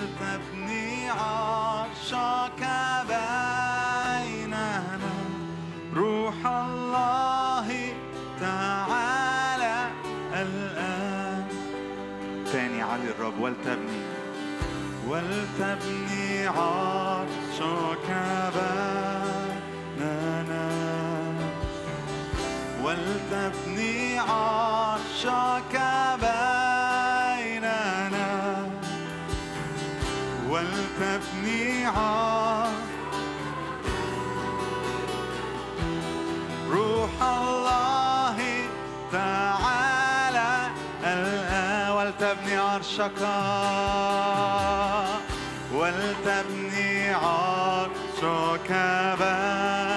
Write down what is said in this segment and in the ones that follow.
ولتبني عرشك بيننا. روح الله تعالى الآن. تاني علي الرب ولتبني. ولتبني عرشك بيننا. ولتبني عرشك ولتبني عرشك روح الله تعالى الآن ولتبني عرشك. ولتبني عرشك بيننا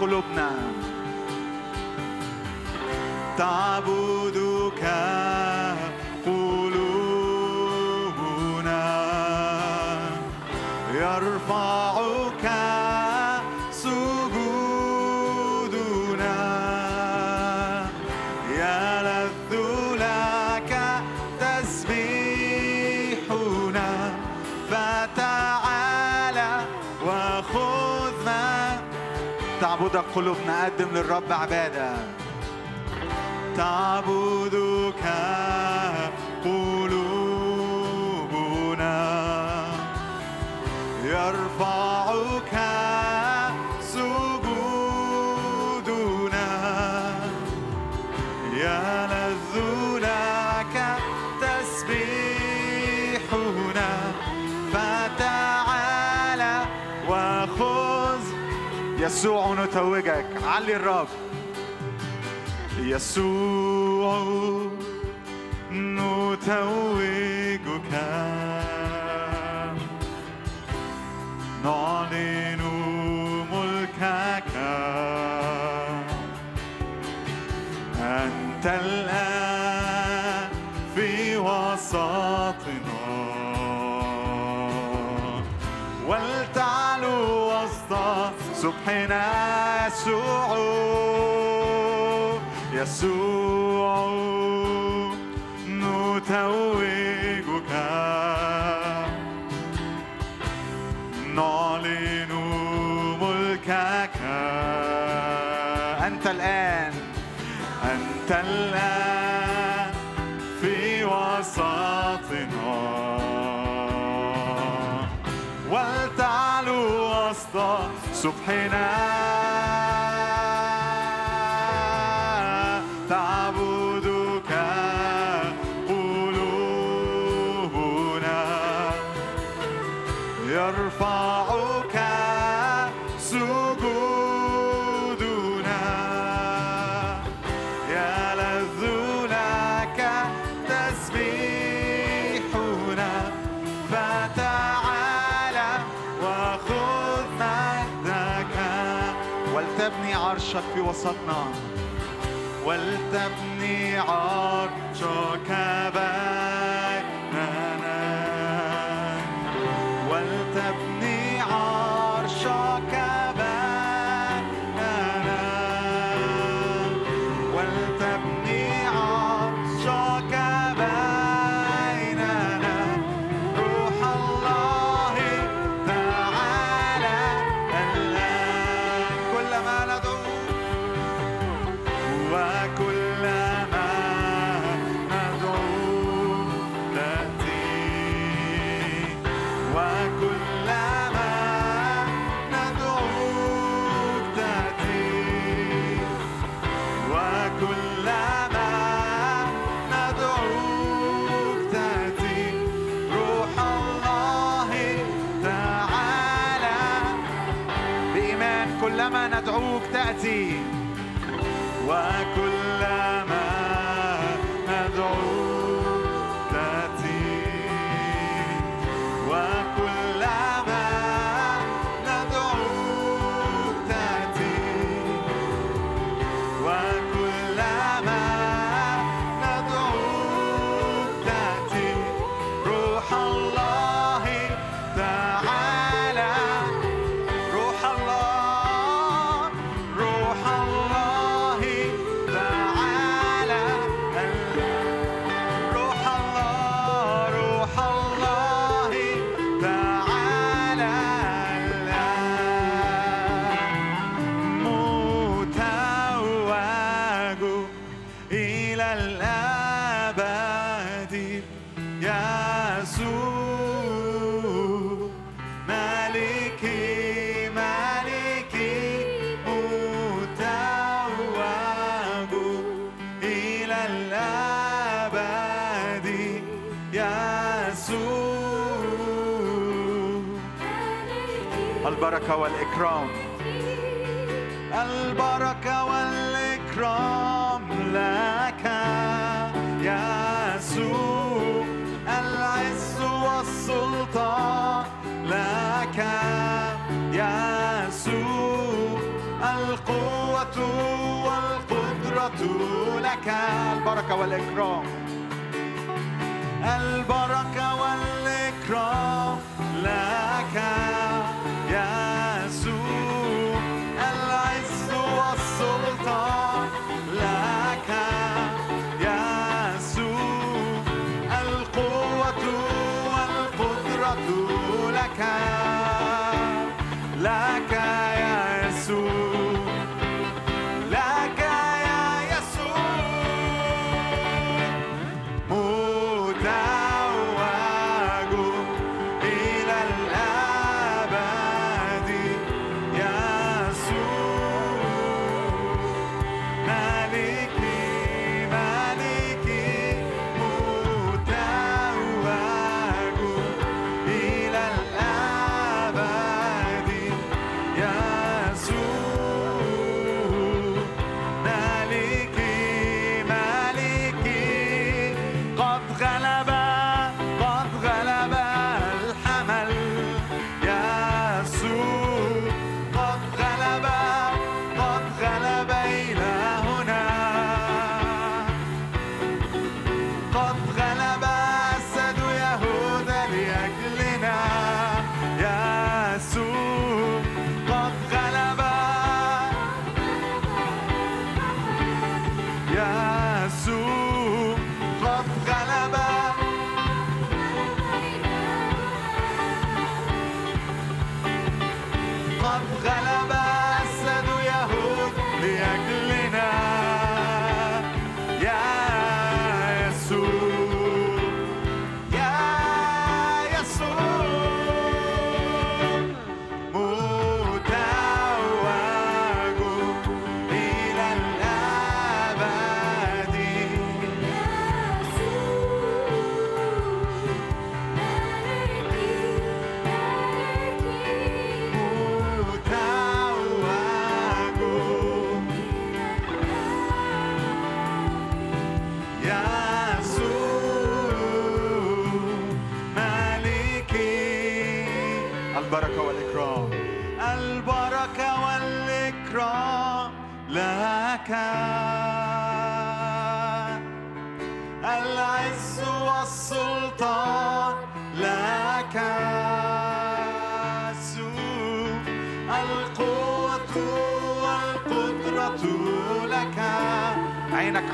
قلوبنا. تعبدك تعبدك قلوبنا قدم للرب عبادة. تعبدك قلوبنا يرفعك يسوع نتوجك. علي الرب. يسوع نتوجك. نعلن ملكك. أنت الآن في وسطنا. ولتعلو وسط سبحنا يسوع يسوع نتوجك. نعلن ملكك. أنت الآن أنت الآن في وسطنا. ولتعلو وسط سبحنا وسطنا. ولتبني عرشك بيننا. ولتبني البركة والإكرام. البركة والإكرام لك يا يسوع. العز والسلطان لك يا يسوع. القوة والقدرة لك. البركة والإكرام. البركة والإكرام لك. Jesus, ela é sua soltar.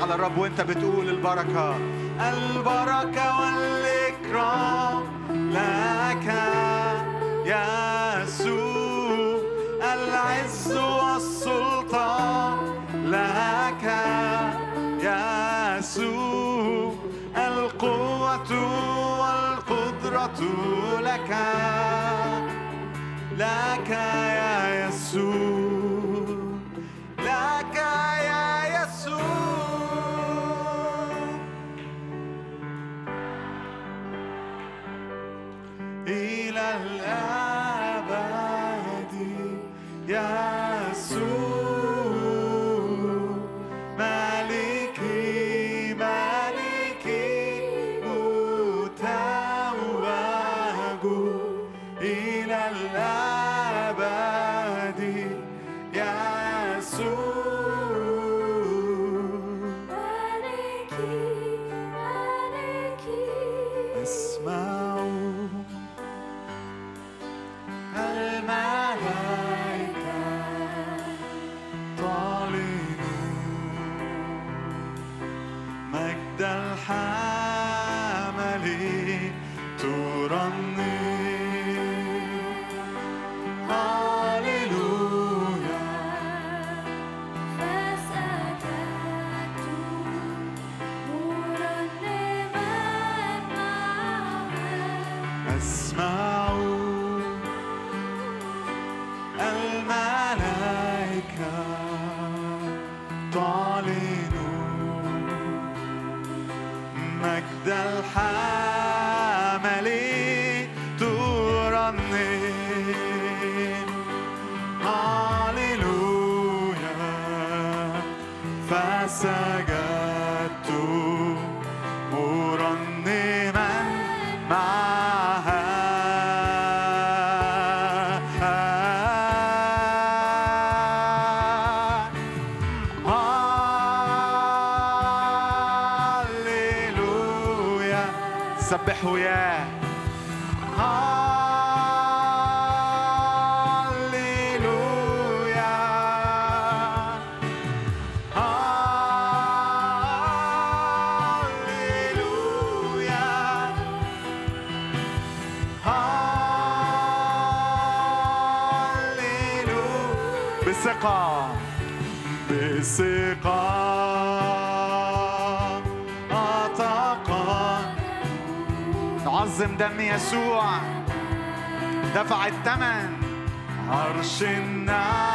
على الرب وانت بتقول البركة. البركة والإكرام لك يا يسوع. العز والسلطان لك يا يسوع. القوة والقدرة لك لك يا يسوع. نعظم دم يسوع. دفع الثمن. عرش النار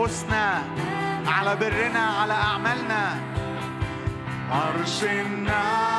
أنفسنا على برنا على أعمالنا. عرش النار.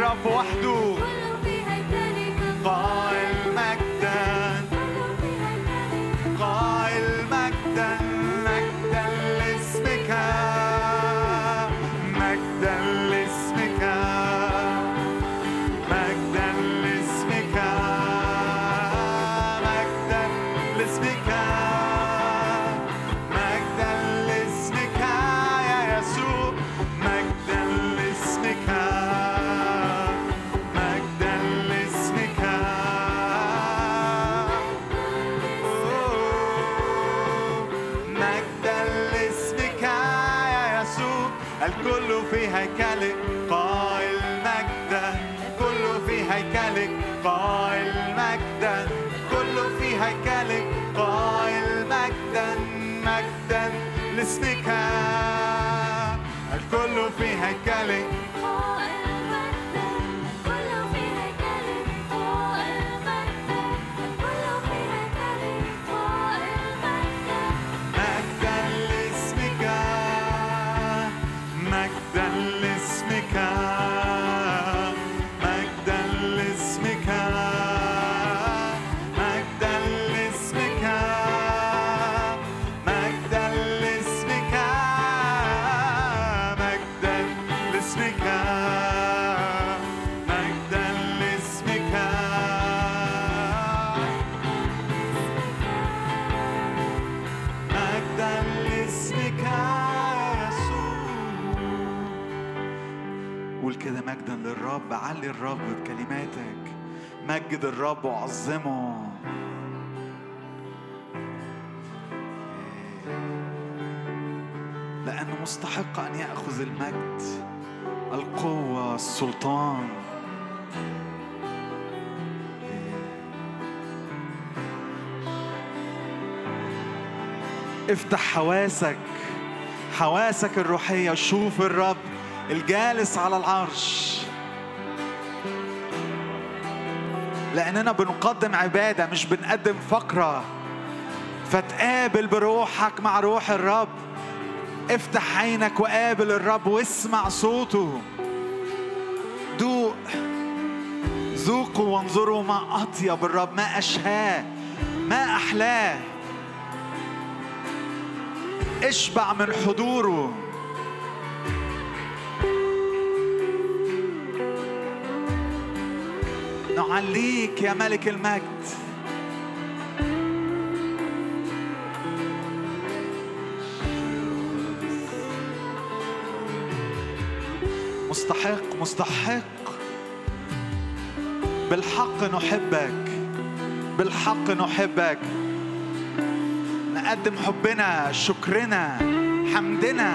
الرب وحده. اسمك الكل في هيكلك علي الرب بكلماتك مجد الرب وعظمه. لأنه مستحق أن يأخذ المجد القوة السلطان. افتح حواسك حواسك الروحية. شوف الرب الجالس على العرش. لأننا بنقدم عبادة مش بنقدم فقرة. فتقابل بروحك مع روح الرب. افتح عينك وقابل الرب واسمع صوته. دوق. ذوقوا وانظروا ما أطيب الرب ما أشهاه ما أحلاه. اشبع من حضوره. نعليك يا ملك المجد. مستحق مستحق. بالحق نحبك بالحق نحبك. نقدم حبنا شكرنا حمدنا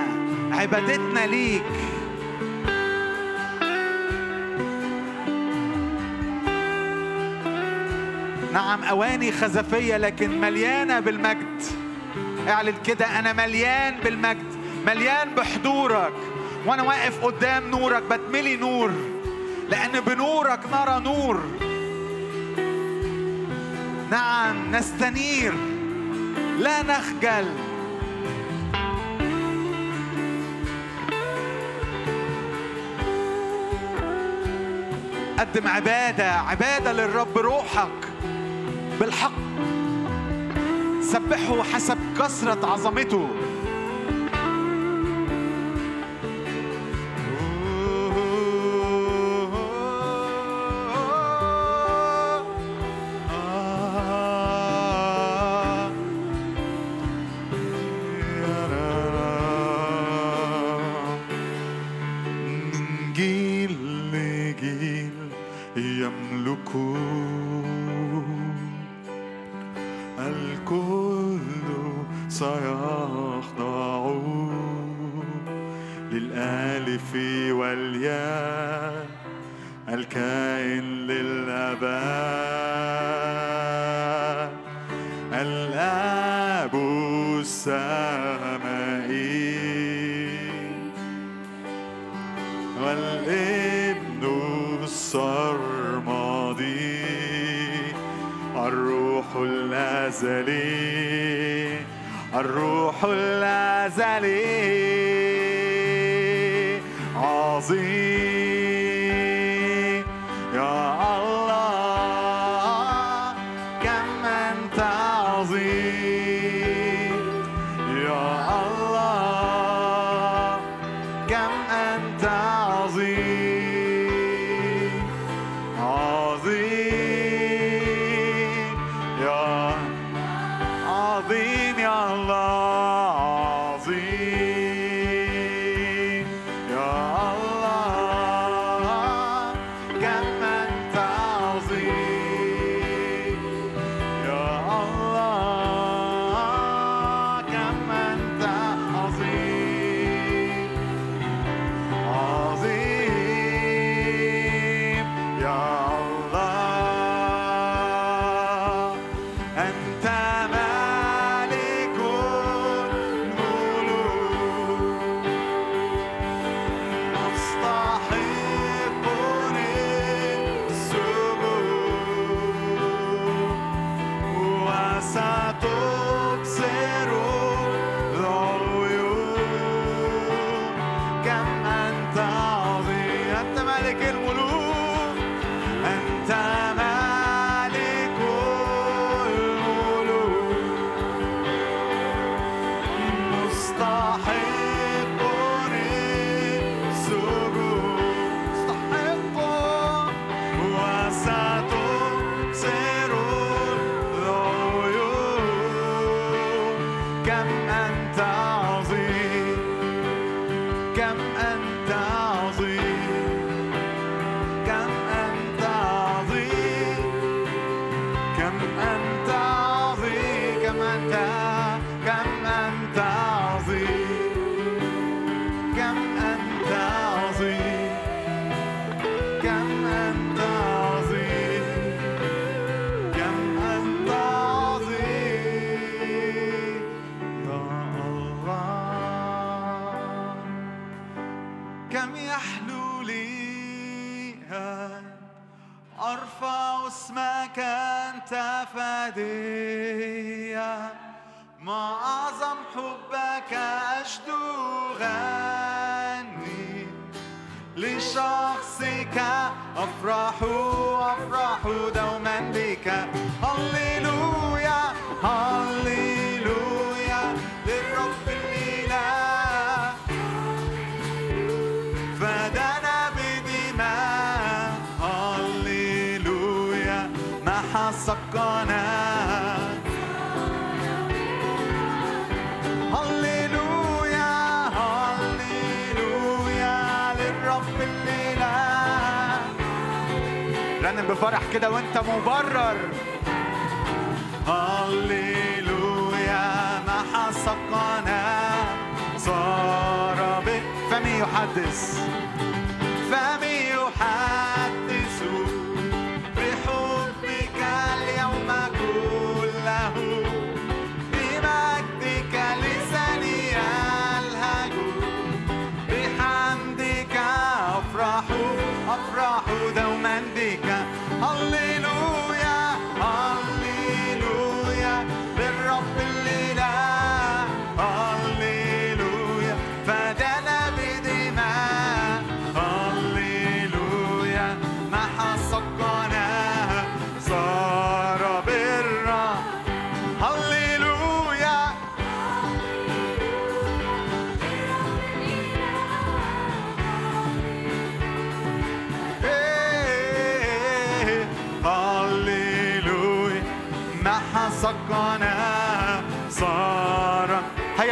عبادتنا ليك. نعم أواني خزفية لكن مليانة بالمجد. اعلن كده أنا مليان بالمجد مليان بحضورك. وأنا واقف قدام نورك بتملي نور لأن بنورك نرى نور. نعم نستنير. لا نخجل. قدم عبادة عبادة للرب روحك. بالحق. سبحه حسب كثرة عظمته.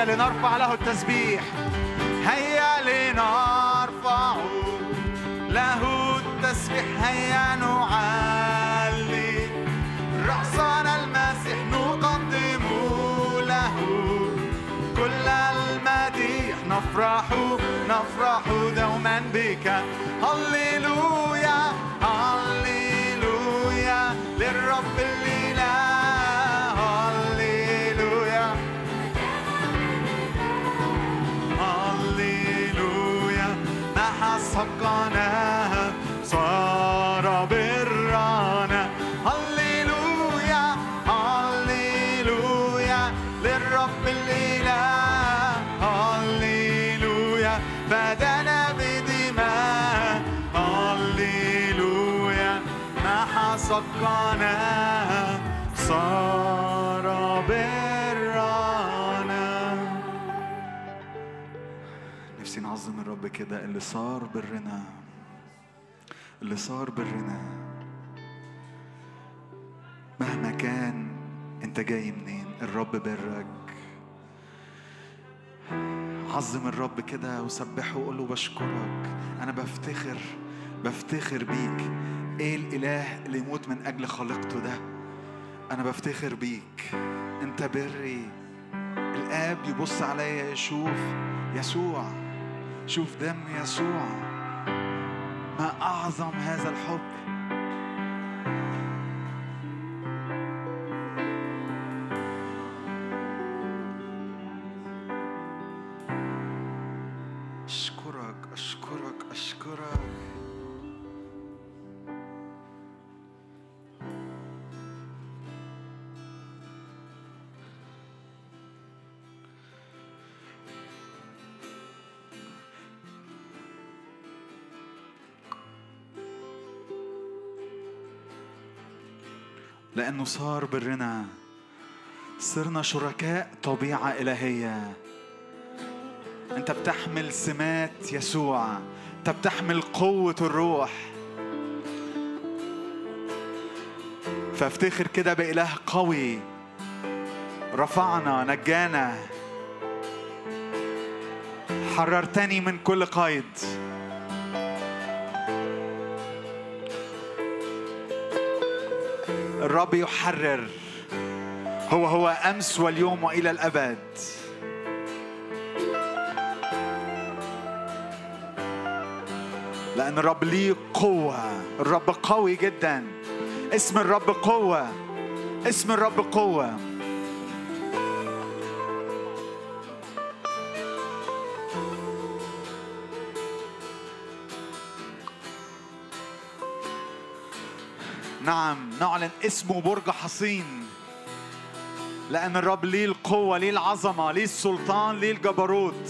لنرفع له التسبيح. هيا لنرفع له التسبيح. هيا نعلي رأسنا المسيح نقدم له كل المديح. نفرح نفرح دوما بك. ما حصقنا صار نعظم الرب كده اللي صار برنا اللي صار برنا. مهما كان انت جاي منين؟ الرب برك. عظم الرب كده وسبحه وقول له بشكرك. أنا بفتخر بفتخر بيك. إيه الاله اللي يموت من أجل خلقته ده؟ أنا بفتخر بيك. انت بري. الاب يبص عليا يشوف يسوع. شوف دم يسوع. ما أعظم هذا الحب لأنه صار برنا. صرنا شركاء طبيعة إلهية. أنت بتحمل سمات يسوع. أنت بتحمل قوة الروح. فافتخر كده بإله قوي. رفعنا نجانا. حررتني من كل قيد الرب يحرر. هو هو أمس واليوم وإلى الأبد. لأن الرب ليه قوة. الرب قوي جدا. اسم الرب قوة. اسم الرب قوة. نعم نعلن اسمه برج حصين. لأن الرب ليه القوة ليه العظمة ليه السلطان ليه الجبروت.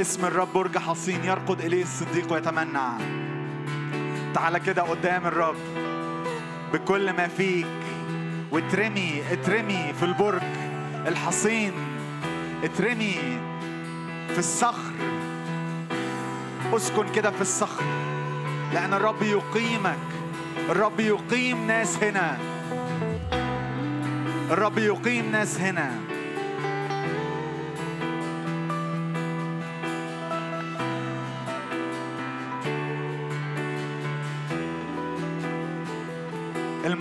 اسم الرب برج حصين يرقد إليه الصديق ويتمنى. تعال كده قدام الرب بكل ما فيك. واترمي اترمي في البرج الحصين. اترمي في الصخر. اسكن كده في الصخر لأن الرب يقيمك. الرب يقيم ناس هنا. الرب يقيم ناس هنا.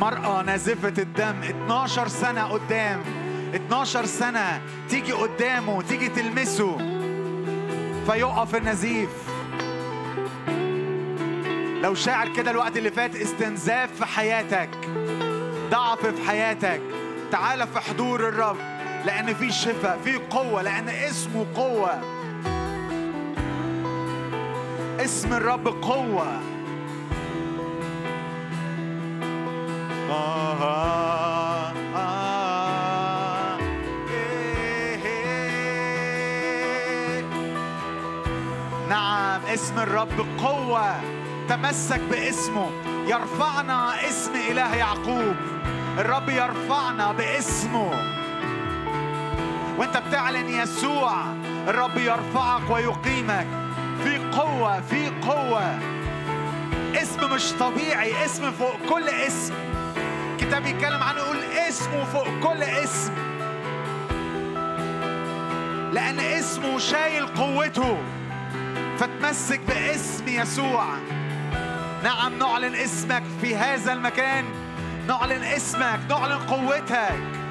المرأة نازفة الدم. 12 سنة قدام. 12 سنة تيجي قدامه تيجي تلمسه. فيقف النزيف. لو شاعر كده الوقت اللي فات استنزاف في حياتك. ضعف في حياتك. تعال في حضور الرب. لأن في شفاء في قوة لأن اسمه قوة. اسم الرب قوة. اسم الرب قوة تمسك باسمه. يرفعنا اسم إله يعقوب. الرب يرفعنا باسمه. وانت بتعلن يسوع الرب يرفعك ويقيمك. في قوة في قوة. اسم مش طبيعي اسم فوق كل اسم. الكتاب يتكلم عنه يقول اسمه فوق كل اسم. لأن اسمه شايل قوته. فتمسك باسم يسوع. نعم نعلن اسمك في هذا المكان. نعلن اسمك نعلن قوتك.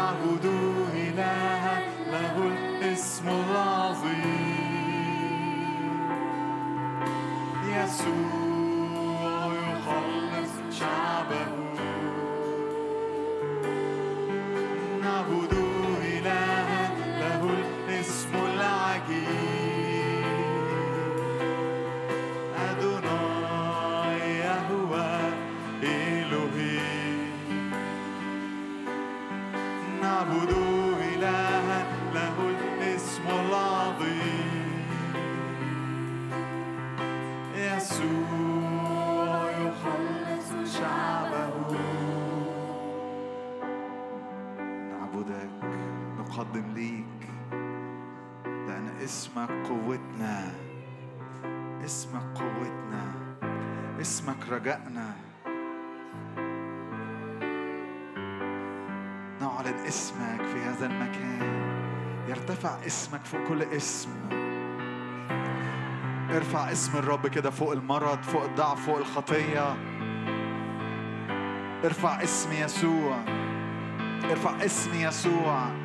نعبد إلها له الاسم العظيم. يسوع. اسمك فوق كل اسم. ارفع اسم الرب كده فوق المرض فوق الضعف فوق الخطية. ارفع اسم يسوع. ارفع اسم يسوع.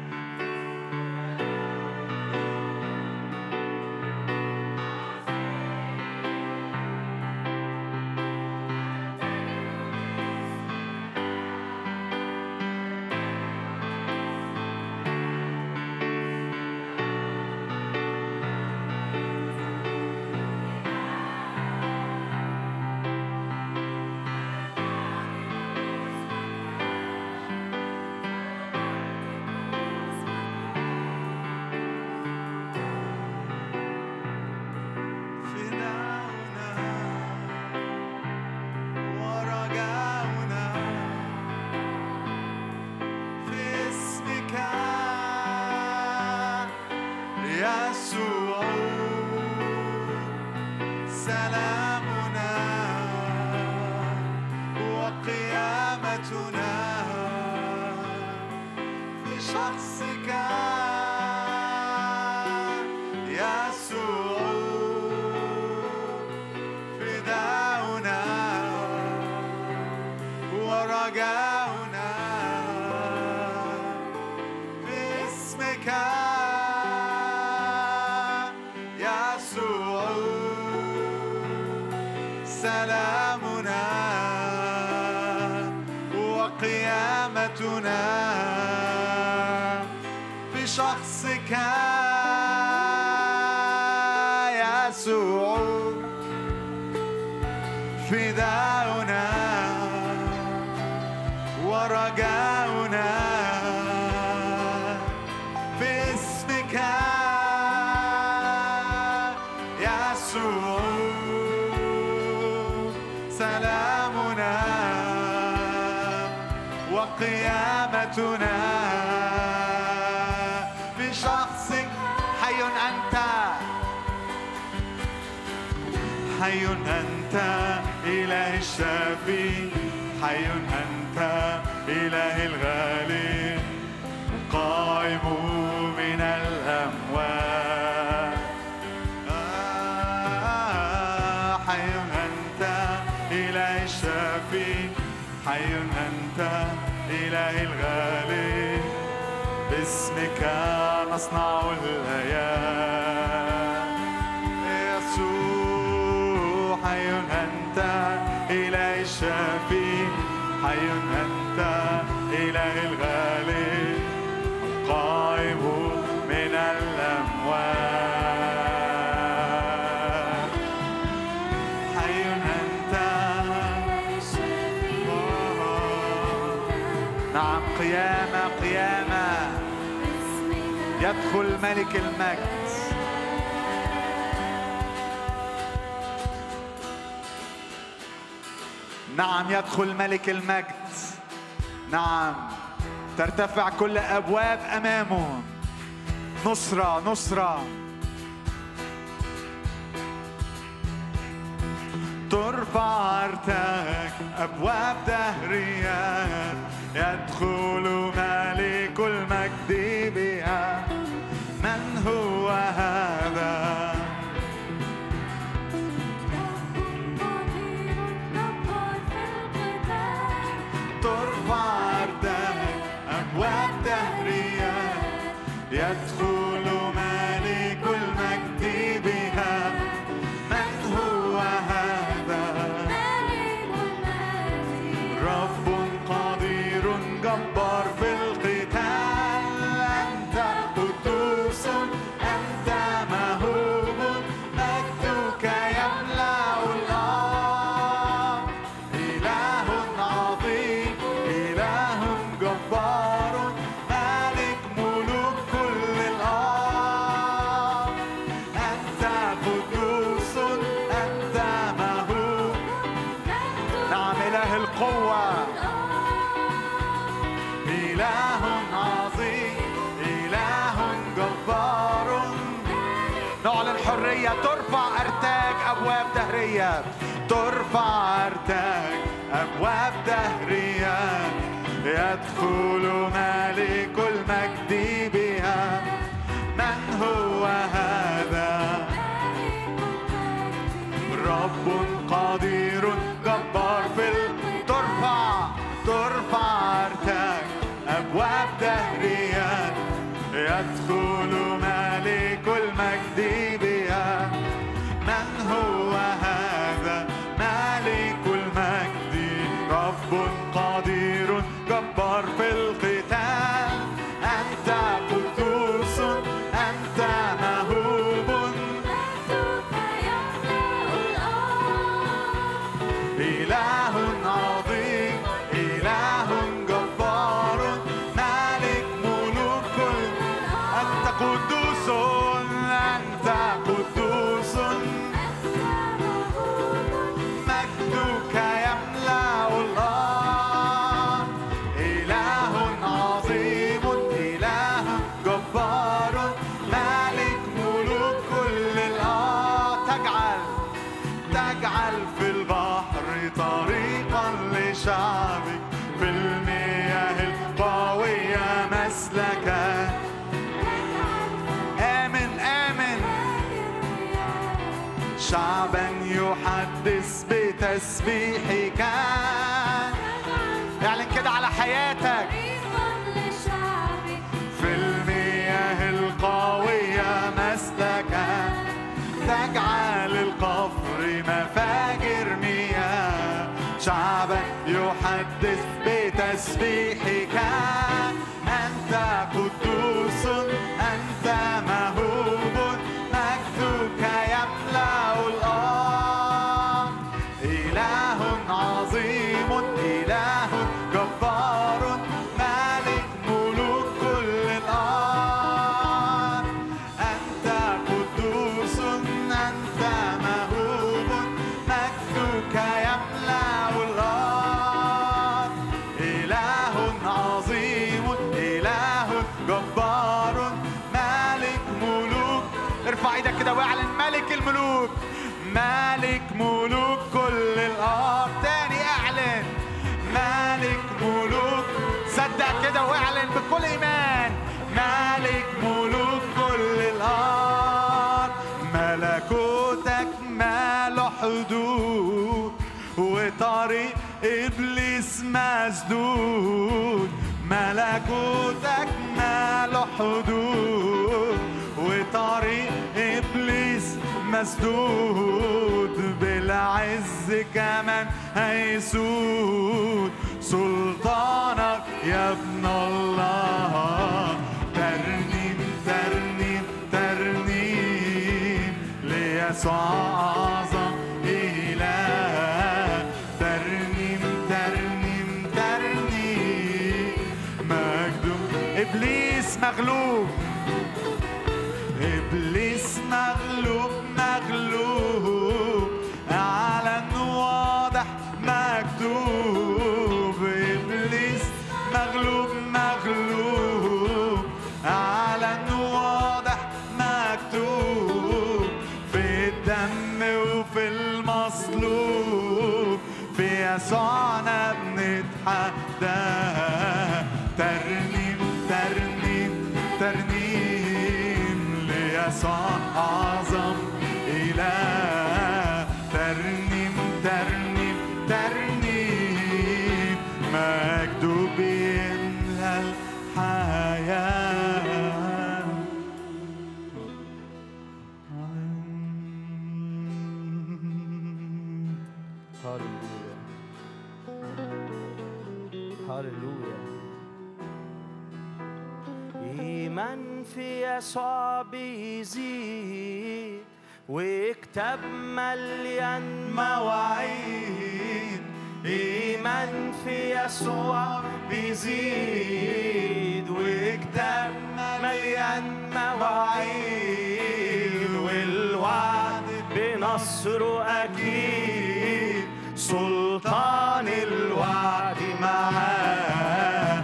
يدخل ملك المجد. نعم ترتفع كل أبواب أمامه. نصرة نصرة. ترفع ارتك أبواب دهريات. يدخل ملك المجد. الحرية ترفع أرتاج أبواب دهرية. ترفع أرتاج أبواب دهرية. يدخل ملك المجد بها. من هو هذا؟ رب قدير جبار في ترفع ترفع أرتاج أبواب دهرية. يدخل be حدود وطريق إبليس مسدود. ملكوتك ما له حدود وطريق إبليس مسدود. بالعز كمان هيسود. سلطانك يا ابن الله. ترنيم ترنيم ترنيم. ليسوع مغلوب إبليس مغلوب مغلوب أعلن واضح مكتوب. إبليس مغلوب مغلوب أعلن واضح مكتوب. في الدم وفي المصلوب. في يسوعنا بنتحدى ليسوع في يسوع بيزيد وكتاب مليان مواعيد. إيمان في يسوع بيزيد وكتاب مليان مواعيد. والوعد بنصره أكيد سلطان الوعد معاه.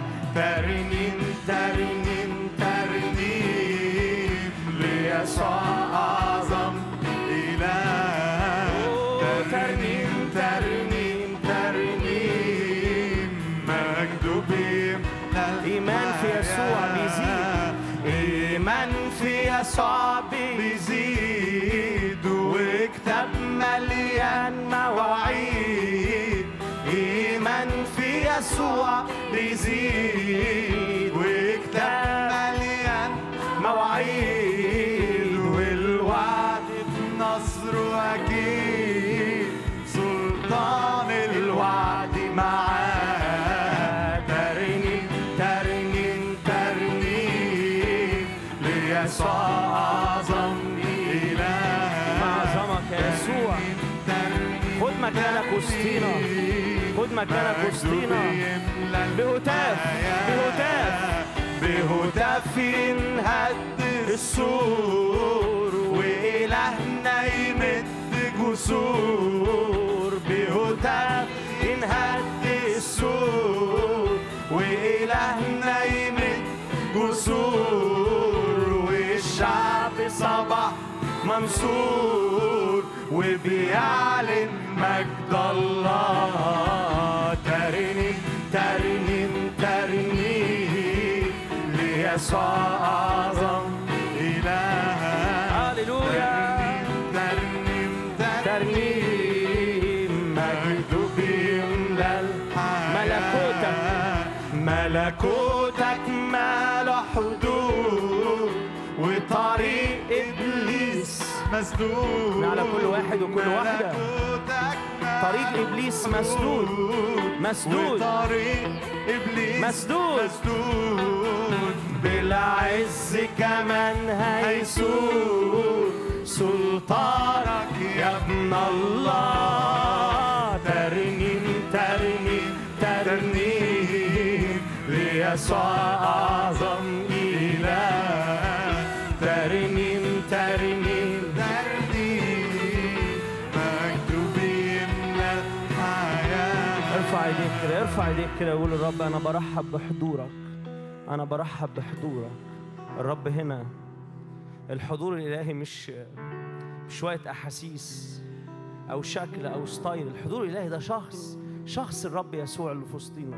يسوع بيزيد وكتاب مليان مواعيد. إيمان في يسوع بيزيد وكتاب مليان مواعيد. والوعد بنصره أكيد سلطان الوعد معاه مكانك وسطينا. خد مكانك وسطينا. بهتاف بهتاف بهتاف ينهد السور وإلهنا يمد جسور بهتاف ينهد السور وإلهنا يمد جسور والشعب صبح منصور وبيعلن مجد الله. ترنيم ترنيم ترنيم ليسوع أعظم. مسدود على كل واحد وكل واحدة. طريق إبليس مسدود. مسدود. وطريق إبليس مسدود. مسدود بالعز كمان هيسود سلطانك يا ابن الله ترنيم ترنيم ترنيم ليسوع أعظم كده وقول الرب أنا برحب بحضورك أنا برحب بحضورك. الرب هنا الحضور الإلهي مش شوية أحاسيس أو شكل أو ستايل. الحضور الإلهي ده شخص شخص الرب يسوع اللي في وسطينا.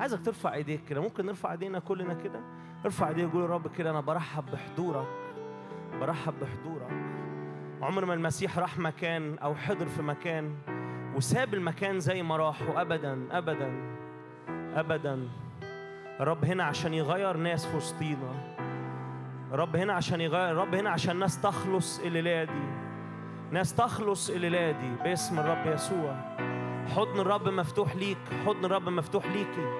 عايزك ترفع إيديك كده. ممكن نرفع إيدينا كلنا كده. ارفع إيديك وقول الرب كده أنا برحب بحضورك برحب بحضورك. عمر ما المسيح راح مكان أو حضر في مكان وساب المكان زي ما راح وابدا ابدا. ابدا. الرب هنا عشان يغير ناس في وسطينا الرب هنا عشان يغير الرب هنا عشان ناس تخلص الليلة دي. ناس تخلص الليلة دي باسم الرب يسوع. حضن الرب مفتوح ليك حضن الرب مفتوح ليكي.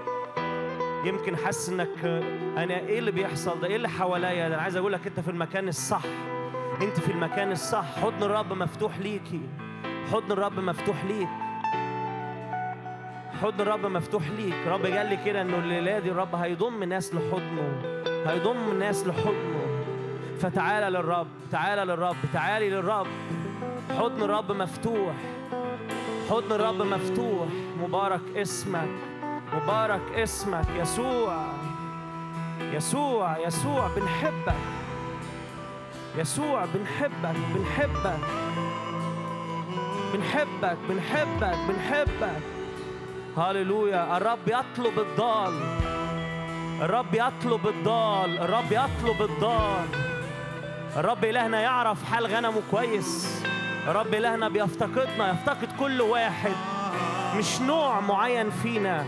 يمكن حاسس إنك أنا إيه اللي بيحصل ده؟ إيه اللي حواليا؟ أنا عايز أقول لك أنت في المكان الصح. أنت في المكان الصح. حضن الرب مفتوح ليكي. حضن الرب مفتوح ليك. حضن الرب مفتوح ليك. رب قال لي كده إنه الليلة دي الرب هيضم ناس لحضنه. هيضم ناس لحضنه. فتعالى للرب تعالى للرب تعالي للرب. حضن الرب مفتوح. حضن الرب مفتوح. مبارك اسمك. مبارك اسمك. يسوع. يسوع يسوع بنحبك. يسوع بنحبك بنحبك. بنحبك بنحبك بنحبك. هللويا الرب يطلب الضال الرب يطلب الضال الرب يطلب الضال الرب إلهنا يعرف حال غنمه كويس الرب إلهنا بيفتقدنا يفتقد كل واحد مش نوع معين فينا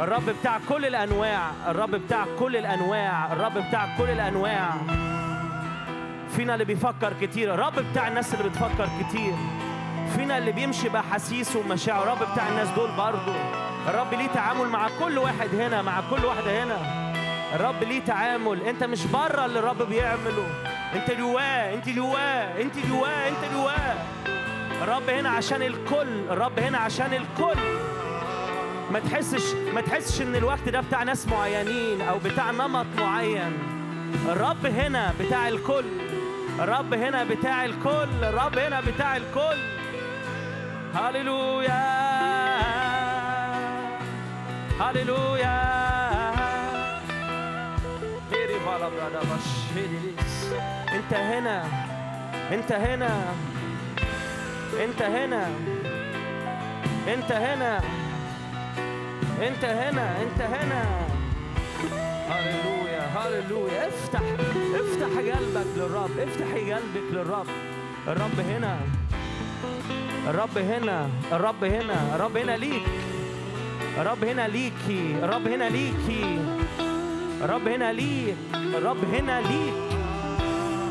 الرب بتاع كل الأنواع الرب بتاع كل الأنواع الرب بتاع كل الأنواع فينا اللي بيفكر كتير الرب بتاع الناس اللي بتفكر كتير فينا اللي بيمشي بأحاسيسه ومشاعر الرب بتاع الناس دول برضه. الرب ليه تعامل مع كل واحد هنا مع كل واحدة هنا. الرب ليه تعامل. انت مش بره اللي الرب بيعمله. انت جواه انت جواه انت جواه انت جواه. الرب هنا عشان الكل الرب هنا عشان الكل. ما تحسش ما تحسش ان الوقت ده بتاع ناس معينين أو بتاع نمط معين. الرب هنا بتاع الكل. الرب هنا بتاع الكل. الرب هنا بتاع الكل. هللويا هللويا. انت هنا انت هنا انت هنا انت هنا انت هنا انت هنا هللويا هللويا افتح افتح قلبك للرب افتح قلبك للرب الرب هنا الرب هنا الرب هنا الرب هنا ليك. الرب هنا ليكي الرب هنا ليكي. الرب هنا ليك الرب هنا ليك.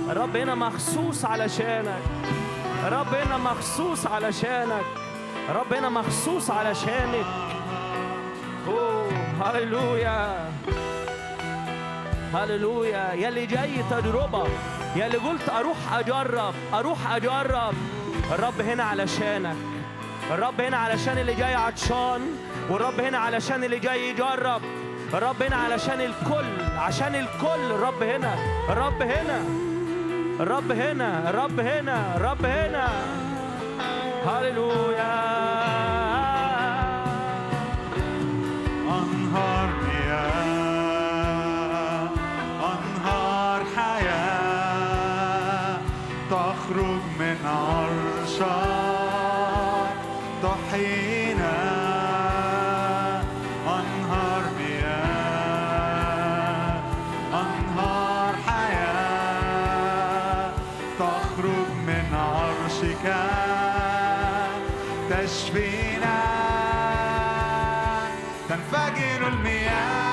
الرب هنا مخصوص علشانك. الرب هنا مخصوص علشانك. الرب هنا مخصوص علشانك. أوه هللويا. هللويا. يا اللي جاي تجربة. يا اللي قلت أروح أجرب أروح أجرب. الرب هنا علشانك الرب هنا علشان اللي جاي عطشان والرب هنا علشان اللي جاي يجرب. الرب هنا علشان الكل عشان الكل. الرب هنا الرب هنا الرب هنا الرب هنا الرب هنا. هللويا. من عرشك تشفينا. تنفجر المياه.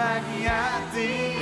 يأتي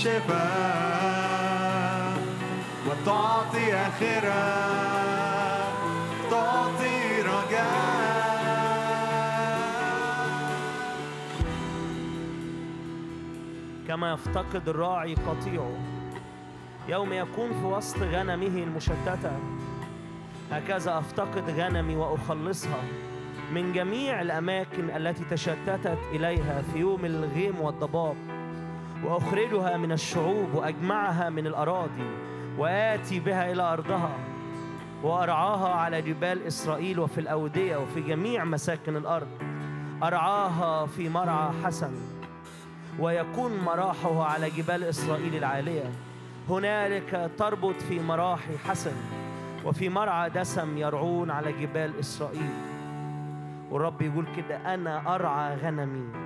شفاء وتعطي آخرة تعطي رجاء كما يفتقد الراعي قطيعه يوم يكون في وسط غنمه المشتتة. هكذا أفتقد غنمي وأخلصها من جميع الأماكن التي تشتتت إليها في يوم الغيم والضباب. وأخرجها من الشعوب وأجمعها من الأراضي وآتي بها إلى أرضها وأرعاها على جبال إسرائيل وفي الأودية وفي جميع مساكن الأرض. أرعاها في مرعى حسن ويكون مراحه على جبال إسرائيل العالية. هنالك تربط في مراحي حسن وفي مرعى دسم يرعون على جبال إسرائيل. والرب يقول كده أنا أرعى غنمي.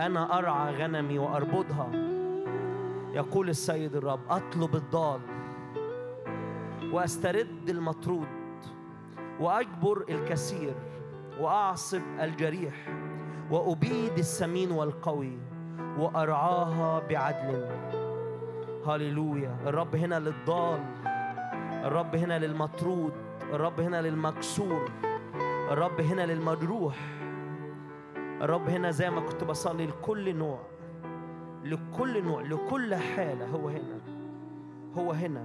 أنا أرعى غنمي وأربضها يقول السيد الرب أطلب الضال وأسترد المطرود وأجبر الكثير وأعصب الجريح وأبيد السمين والقوي وأرعاها بعدل. هللويا. الرب هنا للضال الرب هنا للمطرود الرب هنا للمكسور الرب هنا للمجروح. الرب هنا زي ما كنت بصلي لكل نوع لكل نوع لكل حالة هو هنا هو هنا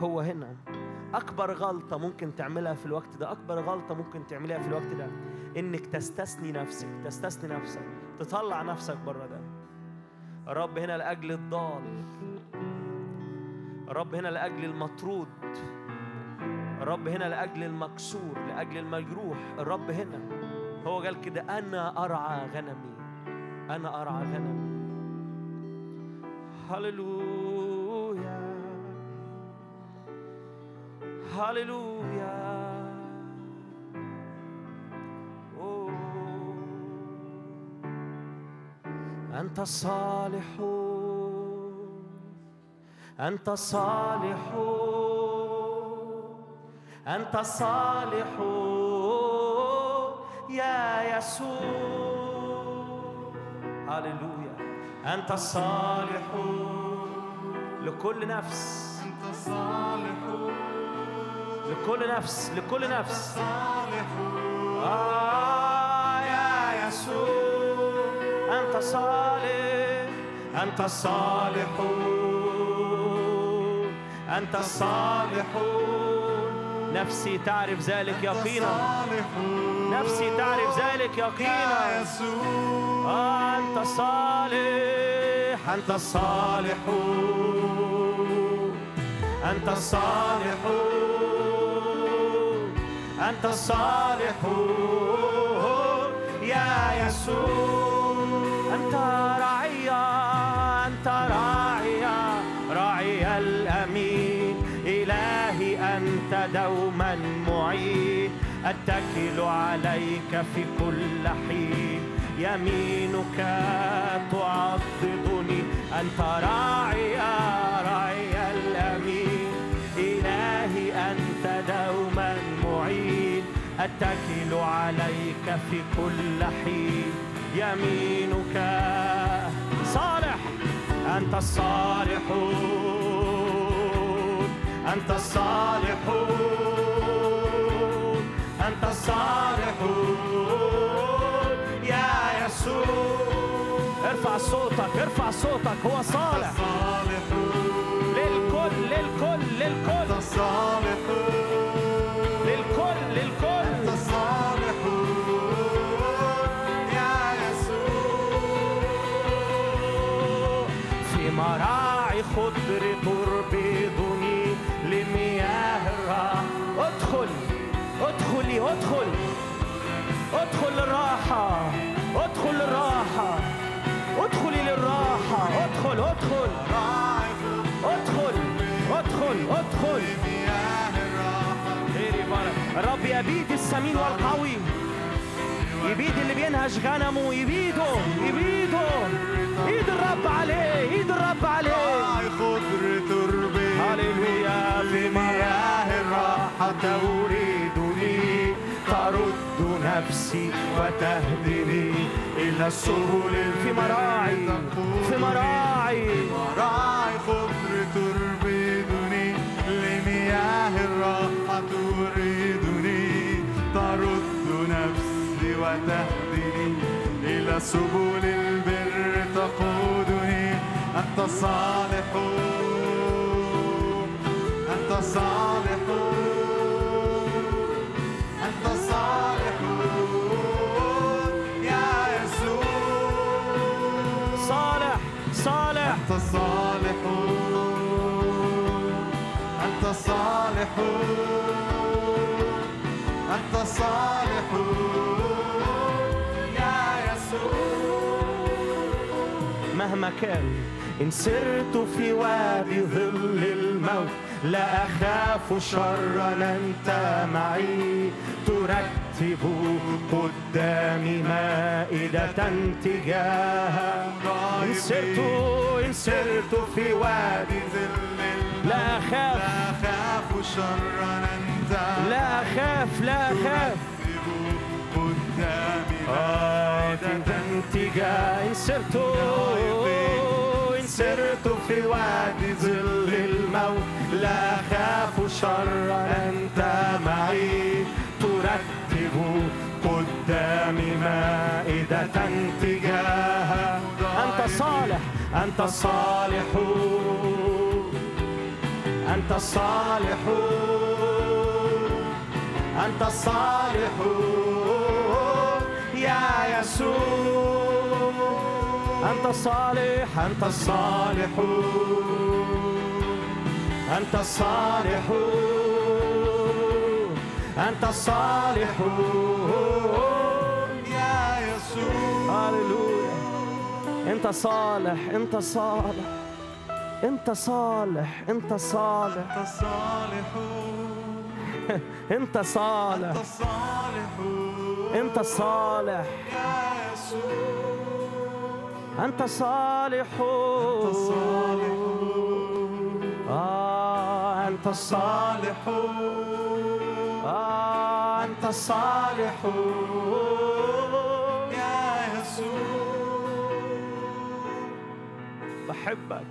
هو هنا. أكبر غلطة ممكن تعملها في الوقت ده أكبر غلطة ممكن تعملها في الوقت ده إنك تستثني نفسك تستثني نفسك تطلع نفسك بره ده. الرب هنا لأجل الضال. الرب هنا لأجل المطرود. الرب هنا لأجل المكسور لأجل المجروح. الرب هنا. هو قال كده أنا أرعى غنمي. أنا أرعى غنمي. هللويا. هللويا. أنت صالح. أنت صالح. أنت صالح. يا يسوع. هللويا. أنت صالح لكل نفس. أنت صالح. لكل نفس لكل نفس. صالحون آه يا يسوع. أنت صالح. أنت الصالحون أنت الصالحون نفسي تعرف ذلك يقينا. نفسي تعرف ذلك يا يقينا. يسوع. أنت صالح. أنت الصالحون أنت الصالحون أنت الصالحون يا يسوع. أنت دوما معين أتكل عليك في كل حين. يمينك تعضدني أنت راعي راعي الأمين. إلهي أنت دوما معين أتكل عليك في كل حين. يمينك صالح. أنت الصالحون أنت الصالحون أنت الصالحون يا يسوع. ارفع صوتك ارفع صوتك هو صالح. للكل للكل للكل. صالحون للكل ادخل ادخل ادخل ادخل ادخل. الرب يبيد السمين والقوي. يبيد اللي بينهش غنمه. يبيده يبيده. ايد الرب عليه ايد الرب عليه. خضر تربي هللويا في مياه الراحة تريدني. ترد نفسي وتهدني. إلى السبل في مراعي في مراعي. راعي خضر تربدني لمياه الراحة تريدني. ترد نفسي وتهدني إلى سبل البر تقودني. أنت صالحون أنت صالحون صالح. صالح أنت صالحون أنت صالحون أنت صالحون يا يسوع. مهما كان إن سرت في وادي ظل الموت لا أخاف شرا أنت معي. ترتب قدامي مائدة تجاها إن سرت إن سرت في وادي. ظل الموت لا أخاف. لا أخاف شرا أنت. لا أخاف لا أخاف. قدامي عادة تجاه إن سرت إن سرت في وادي. ظل الموت. لا أخاف شرا أنت معي. قدامي مائدة تجاها أنت صالح. أنت صالح. أنت صالح. أنت الصالح يا يسوع. أنت صالح. أنت الصالح أنت الصالح أنت الصالح يا هللويا أنت صالح أنت صالح أنت صالح أنت صالح أنت صالح أنت صالح أنت صالح أنت صالحون آه أنت صالح آه أنت صالح بحبك.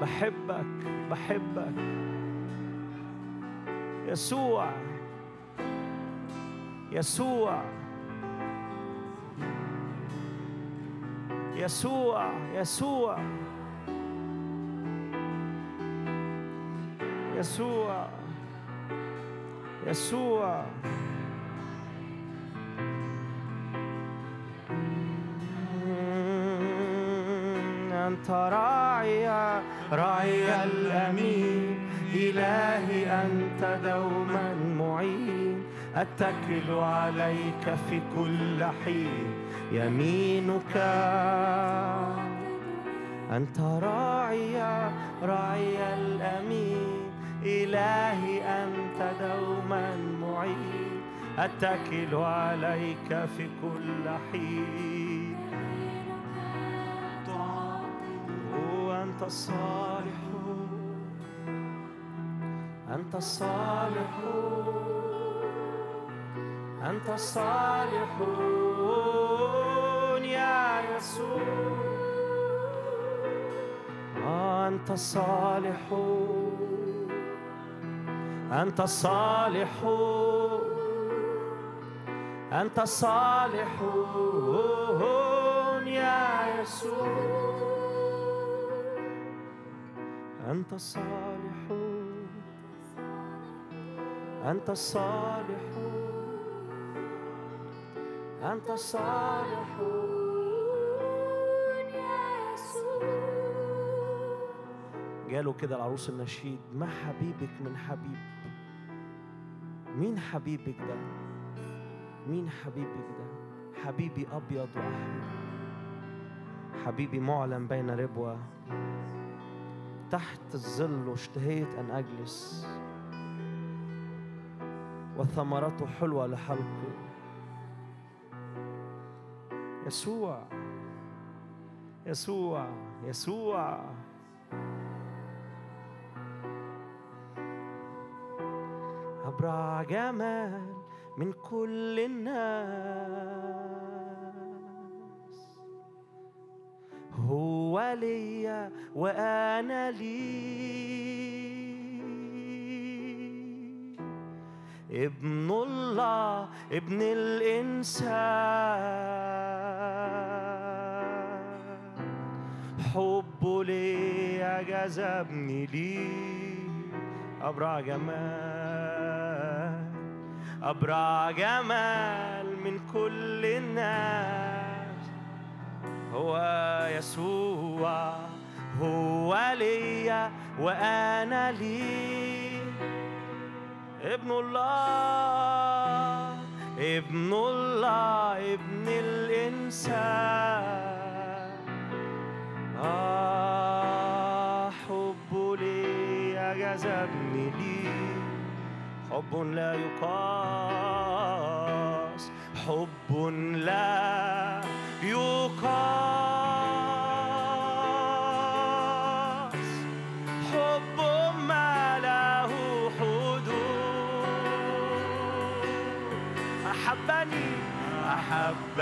بحبك. بحبك. يسوع. يسوع. يسوع. يسوع. يسوع. يسوع. أنت راعي راعي الأمين. إلهي أنت دوما معين. أتكل عليك في كل حين. يمينك. أنت راعي راعي الأمين. إلهي أنت دوما معين. أتكل عليك في كل حين. وأنت الصالح أنت الصالح أنت الصالح يا يسوع. أنت الصالح أنت الصالح أنت الصالح يا يسوع. أنت الصالح أنت الصالح أنت الصالح يا يسوع جاله كده العروس النشيد ما حبيبك من حبيب مين حبيبك ده؟ مين حبيبك ده؟ حبيبي أبيض وأحمر. حبيبي معلن بين ربوة. تحت الظل اشتهيت أن أجلس. وثمرته حلوة لحلقي. يسوع يسوع يسوع. أبرع جمال من كل الناس. هو ليا وأنا لي. ابن الله ابن الإنسان. حبه ليا جذبني ليه أبرع جمال أبرع جمال من كل الناس. هو يسوع هو ليا وأنا ليه ابن الله ابن الله ابن الإنسان. آه حب لي جذبني لي. حب لا يقاس حب لا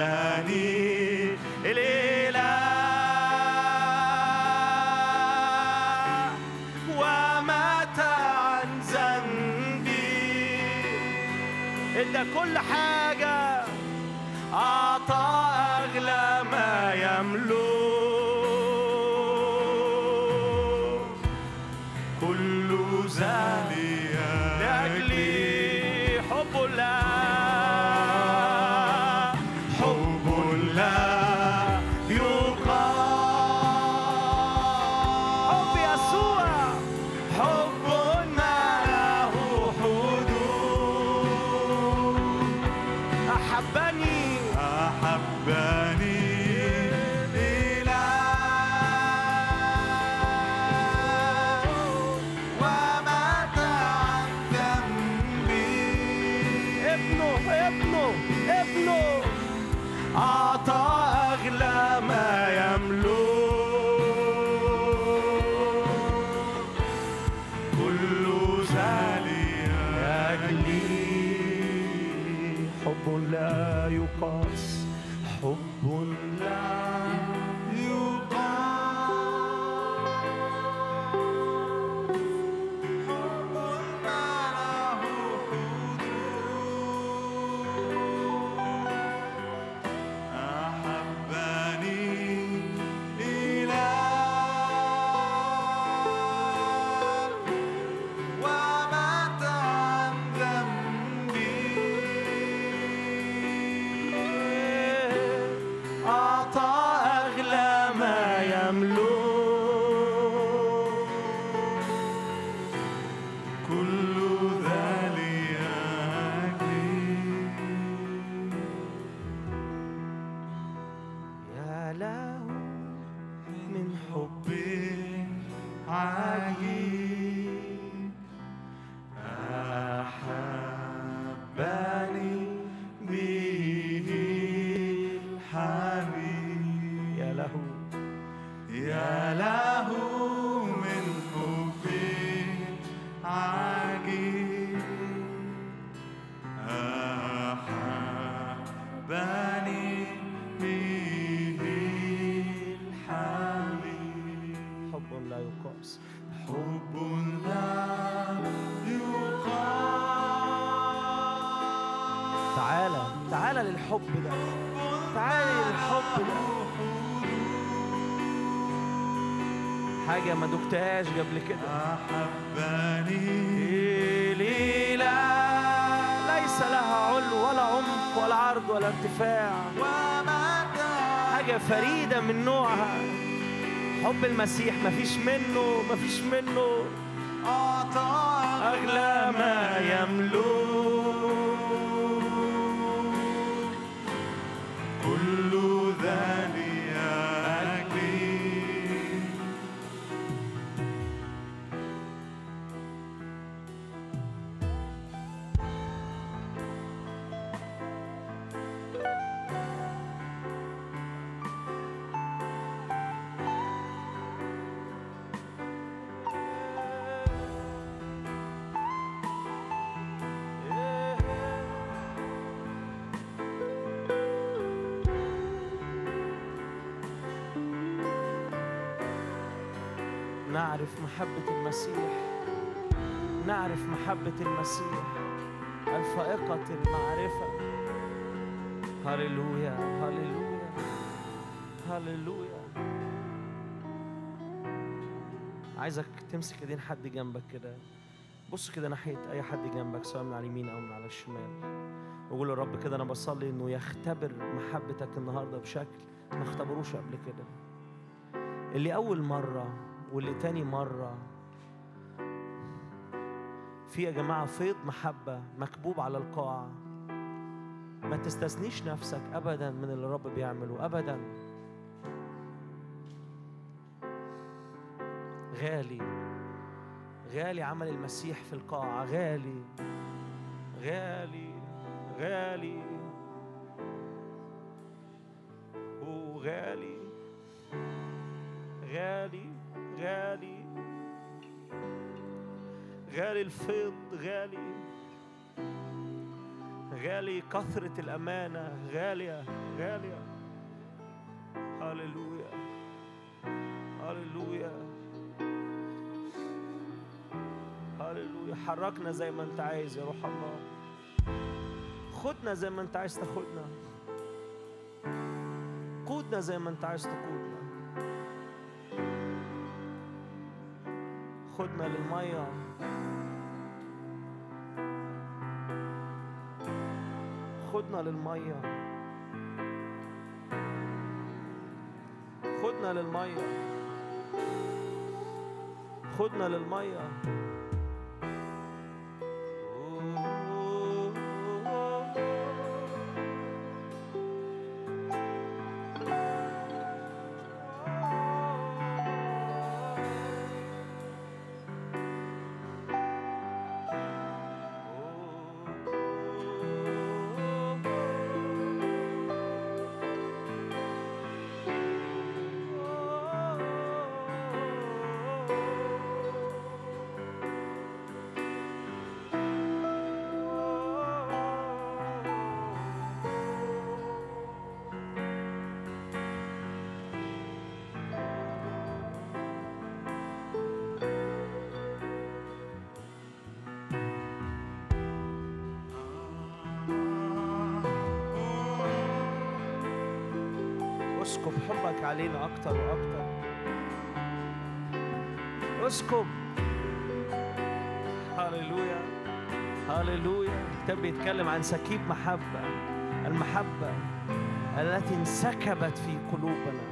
أحبني الإله. ومات عن ذنبي. ادى كل حاجة أعطى دقتهاش قبل كده. أحبني. ليلة ليس لها علو ولا عمق ولا عرض ولا ارتفاع. حاجة فريدة من نوعها. حب المسيح مفيش منه مفيش منه. أعطى أغلى ما يملك نعرف محبة المسيح. نعرف محبة المسيح. الفائقة المعرفة. هللويا هللويا هللويا. عايزك تمسك ايدين حد جنبك كده. بص كده ناحية أي حد جنبك سواء من على اليمين أو من على الشمال. وقول للرب كده أنا بصلي إنه يختبر محبتك النهاردة بشكل ما اختبروش قبل كده. اللي أول مرة واللي تاني مرة. في يا جماعة فيض محبة مكبوب على القاعة. ما تستثنيش نفسك أبدا من اللي الرب بيعمله أبدا. غالي. غالي عمل المسيح في القاعة. غالي. غالي. غالي. هو غالي. غالي غالي الفيض غالي غالي كثرة الأمانة غالية غالية. هللويا هللويا. هللويا. حركنا زي ما انت عايز يا روح الله. خدنا زي ما انت عايز تاخدنا. قودنا زي ما انت عايز تقودنا خدنا للمية. خدنا للمية. خدنا للمية. خدنا للمية. هللويا. الكتاب بيتكلم عن سكيب محبة. المحبة التي انسكبت في قلوبنا.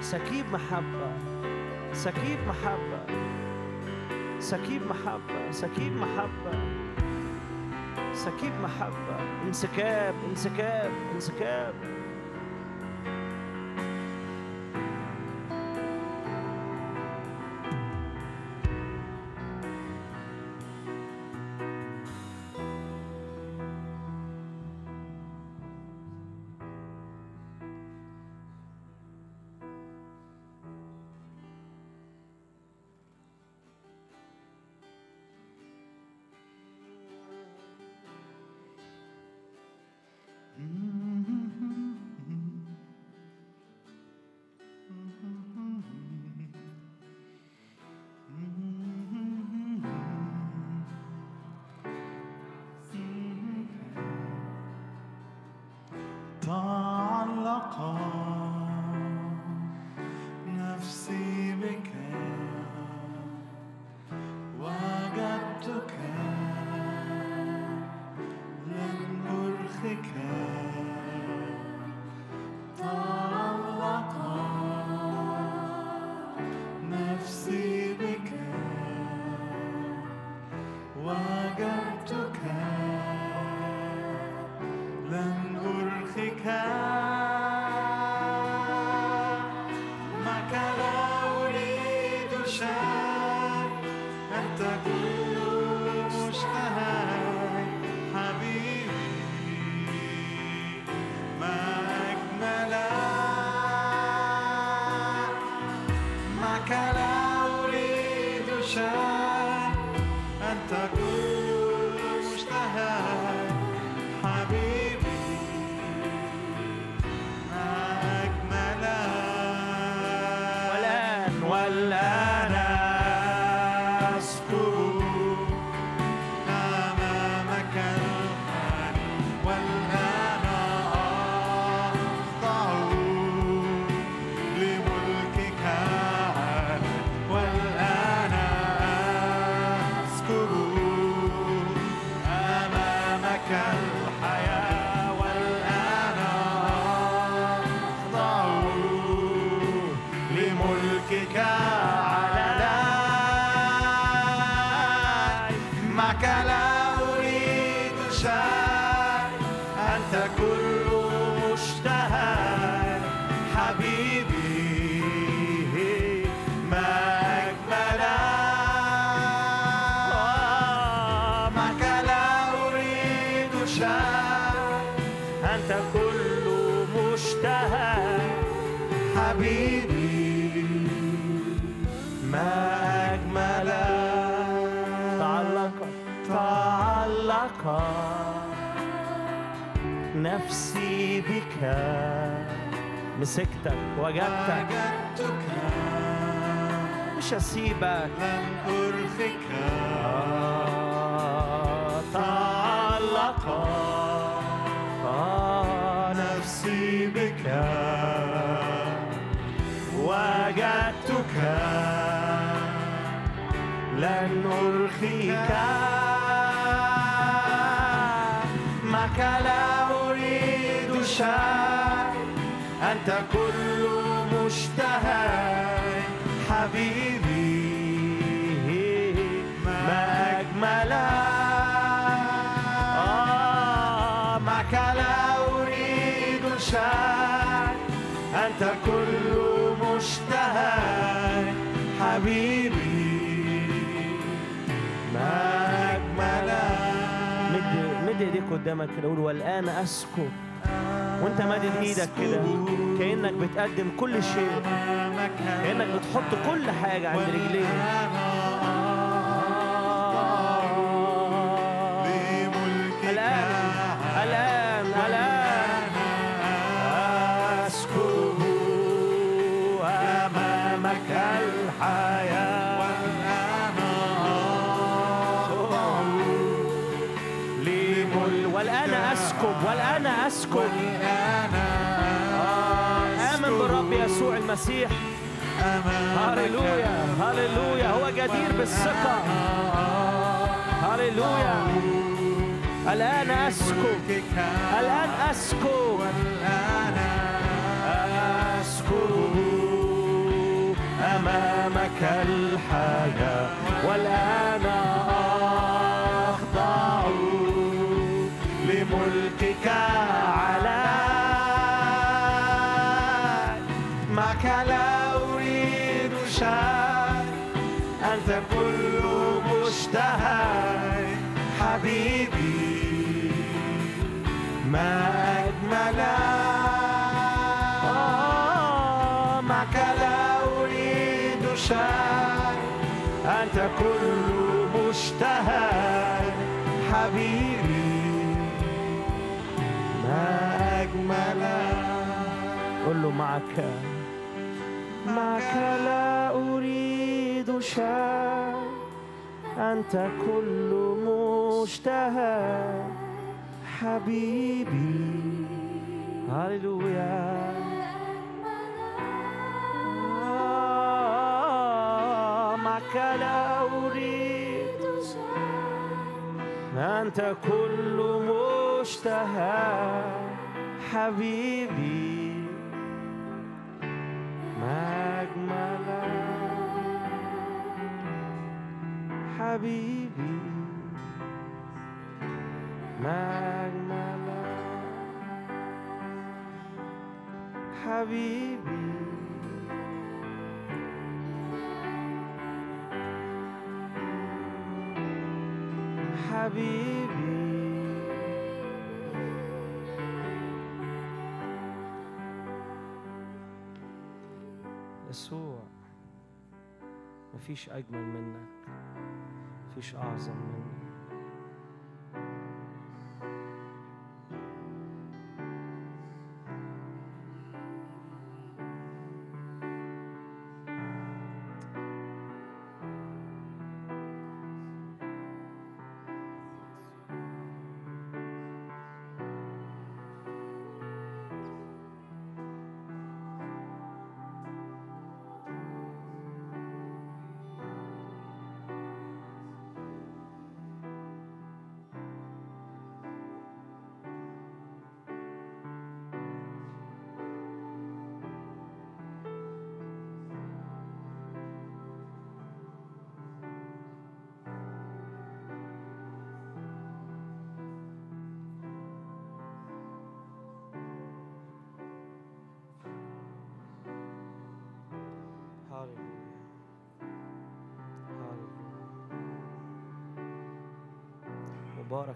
سكيب محبة. سكيب محبة. سكيب محبة. سكيب محبة. سكيب محبة. انسكاب انسكاب انسكاب. مسكتك وجدتك. وجدتك مش هسيبك. لن أرخك آه، تعلق آه، نفسي بك. وجدتك. لن أرخيك. معك أنت كل مشتهى حبيبي. ما أجمل. آه معك لا أريد شيء. أنت كل مشتهى حبيبي. ما أجمل. مد مد إيديك قدامك كده قول والآن أسكت. وانت مادد إيدك كده. كأنك بتقدم كل شيء. كأنك بتحط كل حاجة عند رجليك. أسكب. والآن أخضع المسيح. هللويا هللويا. هو جدير بالثقة. هللويا. الآن اسكب الآن اسكب الآن أسكب أمامك الحياة. والآن معك معك لا أريد شيء أنت كل مشتهى حبيبي. هللويا. آه، معك لا أريد أنت كل مشتهى حبيبي. ما أجمل حبيبي. حبيبي حبيبي يسوع مفيش أجمل منك مفيش أعظم منك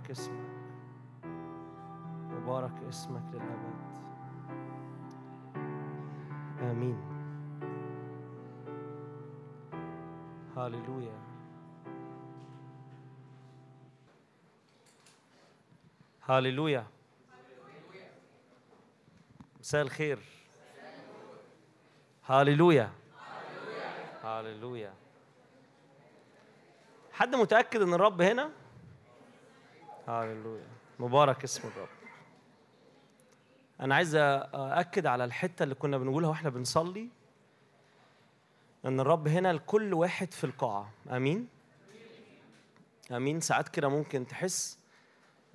مبارك اسمك. مبارك اسمك للأبد. آمين. هاليلويا. هاليلويا. مساء الخير. هاليلويا. هاليلويا. حد متأكد إن الرب هنا؟ هاليلويا مبارك اسم الرب. أنا عايز أأكد على الحتة اللي كنا بنقولها وإحنا بنصلي إن الرب هنا لكل واحد في القاعة. أمين؟ أمين؟ ساعات كده ممكن تحس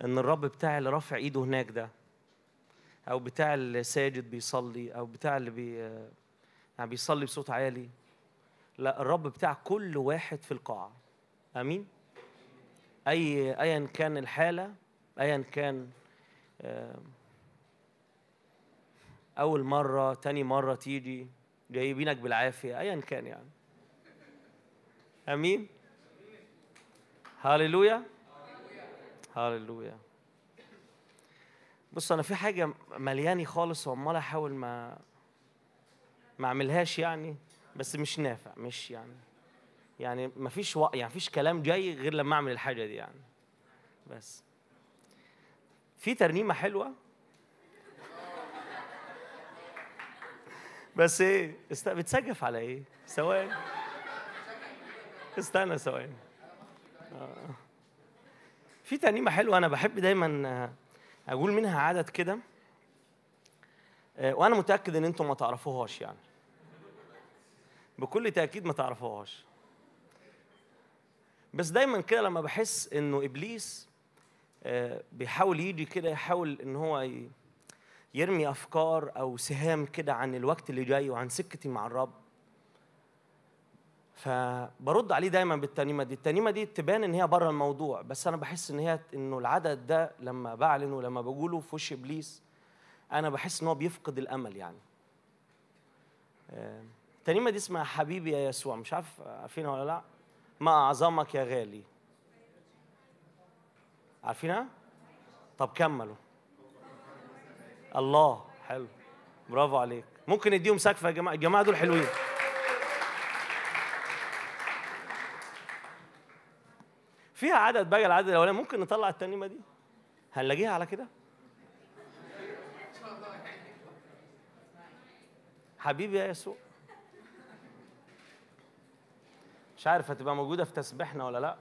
إن الرب بتاع اللي رافع إيده هناك ده أو بتاع اللي ساجد بيصلي أو بتاع اللي بي يعني بيصلي بصوت عالي. لا الرب بتاع كل واحد في القاعة. آمين؟ أي ايا كان الحالة ايا كان آه، أول مرة تاني مرة تيجي جايبينك بالعافية ايا كان يعني. آمين؟ هاليلويا هاليلويا بص أنا في حاجة ملياني خالص وعمال أحاول ما ما أعملهاش يعني بس مش نافع مش يعني. يعني ما فيش و... يعني فيش كلام جاي غير لما أعمل الحاجة دي يعني. بس. في ترنيمة حلوة. بس إيه است... بتسجف على إيه؟ ثواني. استنى ثواني. آه. في ترنيمة حلوة أنا بحب دايما أقول منها عدد كده. آه، وأنا متأكد إن أنتم ما تعرفوهاش يعني. بكل تأكيد ما تعرفوهاش. بس دايما كده لما بحس إنه إبليس آه، بيحاول يجي كده يحاول إن هو يرمي أفكار أو سهام كده عن الوقت اللي جاي وعن سكتي مع الرب. فبرد عليه دايما بالترنيمه دي. الترنيمه دي تبان إن هي بره الموضوع بس أنا بحس إن هي إنه العدد ده لما بعلن ولما بقوله في وش إبليس أنا بحس إن هو بيفقد الأمل يعني. آه، الترنيمه دي اسمها حبيبي يا يسوع. مش عارف عارفينها ولا لأ؟ ما اعظمك يا غالي. عارفينها؟ طب كملوا. الله حلو. برافو عليك. ممكن نديهم سقفة يا جماعة؟ الجماعة دول حلوين. فيها عدد بقى العدد الأولاني. ممكن نطلع الترنيمه دي؟ هنلاقيها على كده؟ حبيبي يا يسوع. مش عارف هتبقى موجودة في تسبيحنا ولا لأ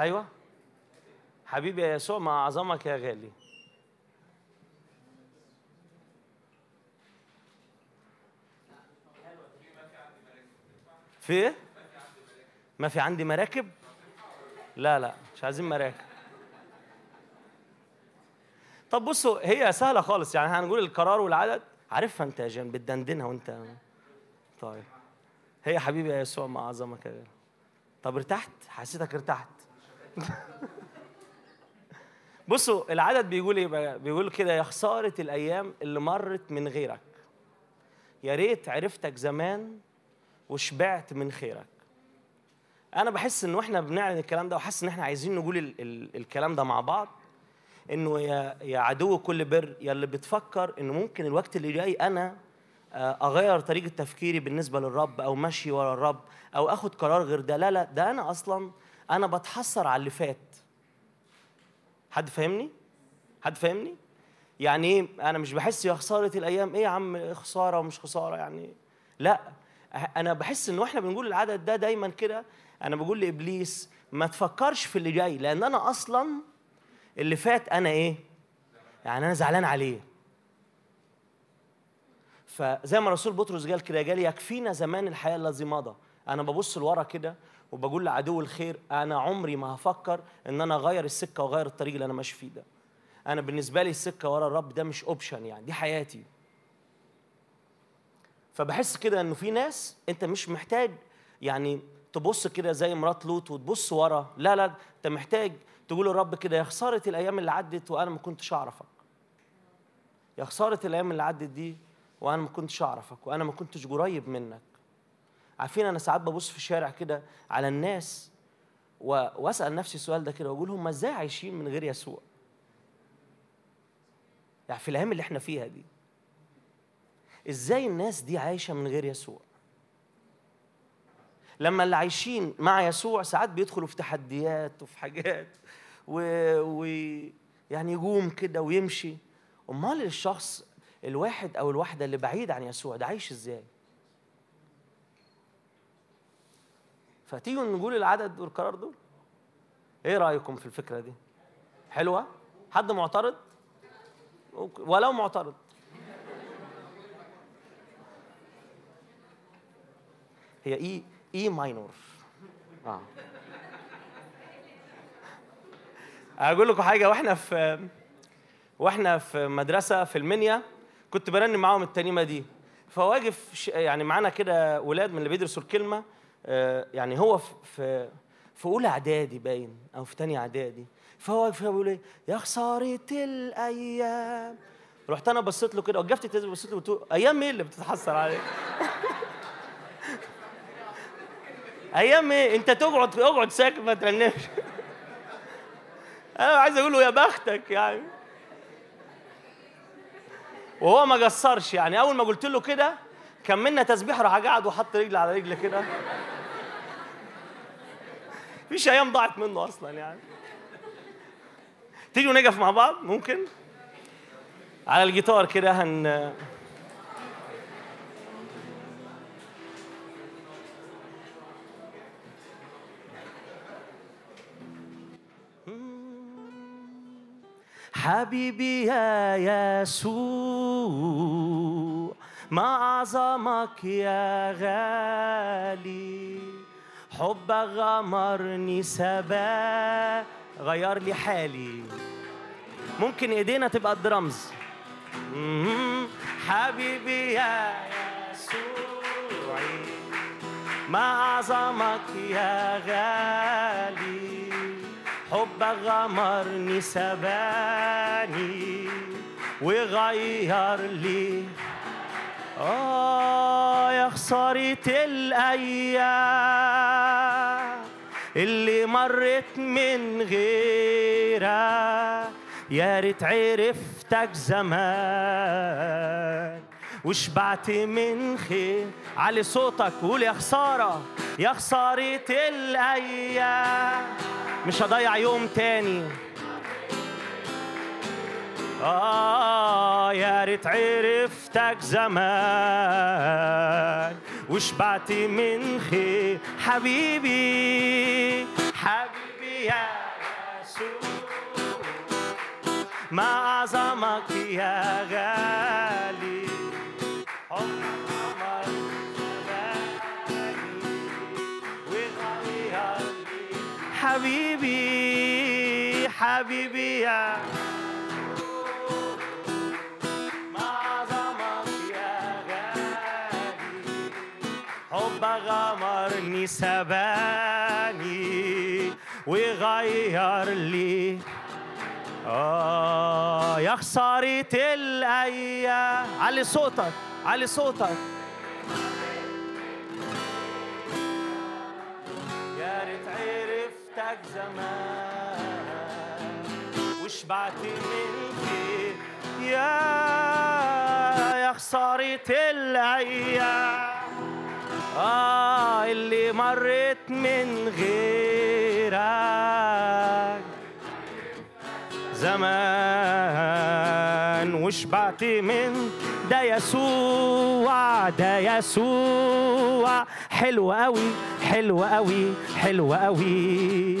أيوه حبيبي يا يسوع مع عظمك يا غالي في إيه؟ ما في عندي مراكب؟ لا لا مش عايزين مراكب طب بصوا هي سهلة خالص. يعني هنقول القرار والعدد. عارفها انت يا جان بتدندنها وانت. طيب. هي حبيبي يا يسوع مع عظمك يا غالي طب ارتحت؟ حسيتك ارتحت. بصوا العدد بيقول إيه بيقول كده يا خسارة الأيام اللي مرت من غيرك. يا ريت عرفتك زمان وشبعت من خيرك. أنا بحس ان وإحنا بنعلن الكلام ده وحاسس إن إحنا عايزين نقول ال ال الكلام ده مع بعض. إنه يا يا عدو كل بر يا اللي بتفكر إنه ممكن الوقت اللي جاي أنا آه، أغير طريقة تفكيري بالنسبة للرب أو مشي ورا الرب أو آخد قرار غير ده. لا لا ده أنا أصلا أنا بتحسر على اللي فات. حد فاهمني؟ حد فاهمني؟ يعني إيه؟ أنا مش بحس يا خسارة الأيام. إيه يا عم خسارة ومش خسارة يعني؟ لا أنا بحس ان إحنا بنقول العدد ده دايما كده. أنا بقول لإبليس ما تفكرش في اللي جاي لأن أنا أصلا اللي فات أنا إيه؟ يعني أنا زعلان عليه. فزي ما رسول بطرس قال كده قال يكفينا زمان الحياة الذي مضى. أنا ببص لورا كده وبقول لعدو الخير أنا عمري ما هفكر إن أنا أغير السكة وأغير الطريق اللي أنا ماشي فيه ده. أنا بالنسبة لي السكة ورا الرب ده مش اوبشن يعني دي حياتي. فبحس كده إنه في ناس أنت مش محتاج يعني تبص كده زي مرات لوط وتبص ورا. لا لا أنت محتاج تقول للرب كده يا خسارة الأيام اللي عدت وأنا ما كنتش أعرفك. يا خسارة الأيام اللي عدت دي وأنا ما كنتش أعرفك وأنا ما كنتش قريب منك. عارفين أنا ساعات ببص في الشارع كده على الناس. وأسأل نفسي السؤال ده كده وأقول هم إزاي عايشين من غير يسوع؟ يعني في الأيام اللي إحنا فيها دي إزاي الناس دي عايشة من غير يسوع؟ لما اللي عايشين مع يسوع ساعات بيدخلوا في تحديات وفي حاجات و... و... يعني يقوم كده ويمشي. أمال الشخص الواحد أو الواحدة اللي بعيد عن يسوع ده عايش إزاي؟ فتيجوا نقول العدد والقرار دول؟ إيه رأيكم في الفكرة دي؟ حلوة؟ حد معترض. ولو معترض. هي اي اي ماينور آه. أقول لكم حاجة وإحنا في وإحنا في مدرسة في المنيا كنت برنم معاهم الترنيمه دي. فواقف يعني معانا كده ولاد من اللي بيدرسوا الكلمة آه، يعني هو في في أولى إعدادي باين أو في تانية إعدادي. فهو واقف بيقول إيه؟ يا خسارة الأيام. رحت أنا بصيت له كده وقفت بصيت له قلت له أيام إيه اللي بتتحسر عليك؟ أيام إيه أنت تقعد أقعد ساكت ما ترنمش. أنا عايز أقول له يا بختك يعني. وهو ما قصرش يعني. أول ما قلت له كده كملنا تسبيح راح قعد وحط رجل على رجل كده. مفيش أيام ضاعت منه أصلا يعني. تيجوا نقف مع بعض؟ ممكن؟ على الجيتار كده هن حبيبي يا يسوع ما أعظمك يا غالي. حبك غمرني سبا غير لي حالي. ممكن إيدينا تبقى الدرمز. حبيبي يا يسوعي ما أعظمك يا غالي. حبك غمرني سباني وغير لي. آه يا خسارة الأيام اللي مرت من غيرك يا ريت عرفتك زمان. وشبعت من خير. علي صوتك قول يا خسارة يا خسارة الأيام. مش هضيع يوم تاني. آه يا ريت عرفتك زمان. وشبعت من خير. حبيبي حبيبي يا يسوع ما أعظمك يا غالي. حبيبي حبيبي يا. ما أعظمك يا غالي حب غمرني سباني وغير لي. آه يا خسارة الأيام. علي صوتك. علي صوتك. يا ريت عرفتك زمان. وشبعت من خير؟ يا يا خسارة الأيام. آه اللي مرت من غيرك. زمان. وشبعت من ده يسوع ده يسوع. حلو قوي حلو قوي حلو قوي.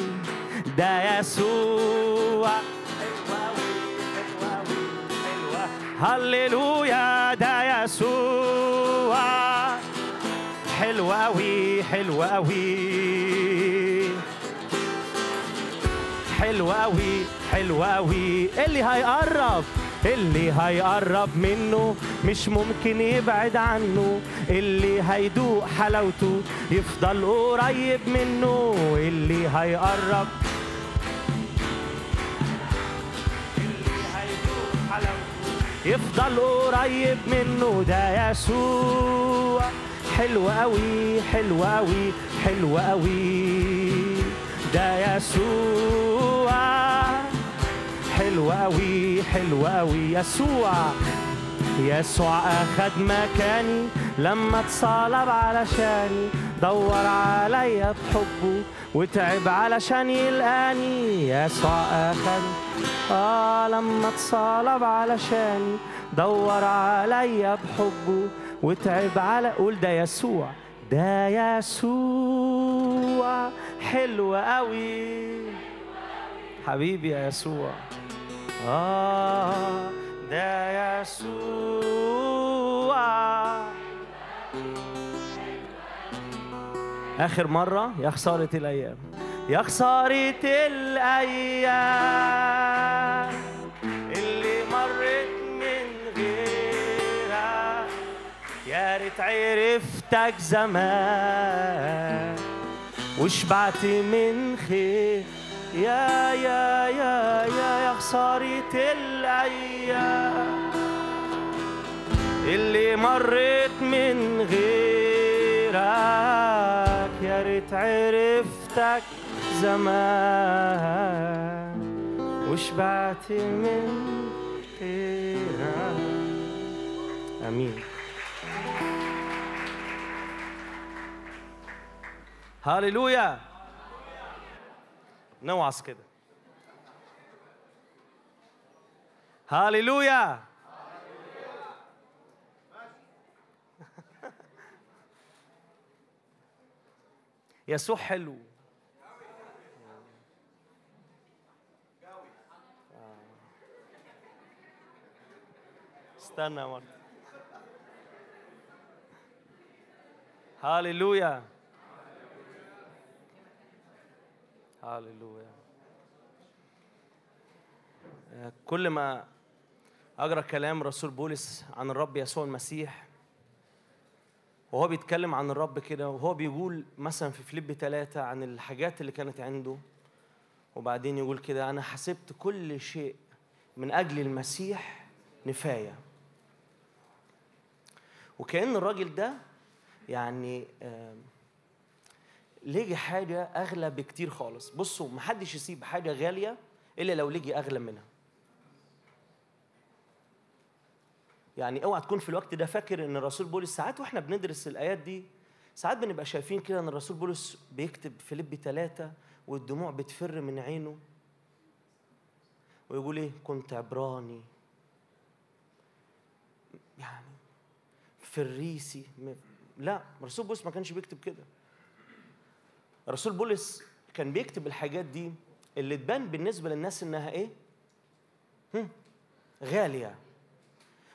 ده يسوع. هللويا ده يسوع. حلو قوي حلو قوي. حلو قوي حلو قوي. اللي هيقرب. اللي هيقرب منه مش ممكن يبعد عنه. اللي هيدوق حلاوته يفضل قريب منه. اللي هيقرب اللي هيدوق حلاوته يفضل قريب منه. ده يسوع. حلو قوي حلو قوي حلو قوي. ده يسوع. حلو قوي حلو قوي يسوع يسوع أخد مكاني. لما اتصلب علشاني دور عليا بحبه وتعب علشان يلقاني. يسوع أخد آه لما اتصلب علشاني دور عليا بحبه وتعب على. قول ده يسوع ده يسوع. حلو قوي حبيبي يا يسوع. آه ده يسوع. آخر مرة يا خسارة الأيام يا خسارة الأيام اللي مرت من غيرها يا ريت عرفتك زمان وشبعت من خير. يا يا يا يا يا خسارة الأيام اللي مريت من غيرك. يا ريت عرفتك زمان وشبعت من غيرك. أمين. هاليلويا. نوعظ كده. هاليلويا. يسوع حلو. استنى يا مرة هاليلويا. هاليلويا كل ما أجرى كلام رسول بولس عن الرب يسوع المسيح وهو بيتكلم عن الرب كده وهو بيقول مثلا في فيليب ثلاثة عن الحاجات اللي كانت عنده وبعدين يقول كده أنا حسبت كل شيء من أجل المسيح نفاية. وكأن الراجل ده يعني آم، لقي حاجة أغلى بكتير خالص؟ بصوا محدش يسيب حاجة غالية إلا لو لقي أغلى منها. يعني اوعى تكون في الوقت ده فاكر إن الرسول بولس ساعات وإحنا بندرس الآيات دي ساعات بنبقى شايفين كده إن الرسول بولس بيكتب فيليب ثلاثة والدموع بتفر من عينه ويقول إيه؟ كنت عبراني. يعني فريسي لا الرسول بولس ما كانش بيكتب كده. الرسول بولس كان بيكتب الحاجات دي اللي تبان بالنسبة للناس إنها إيه؟ هم، غالية.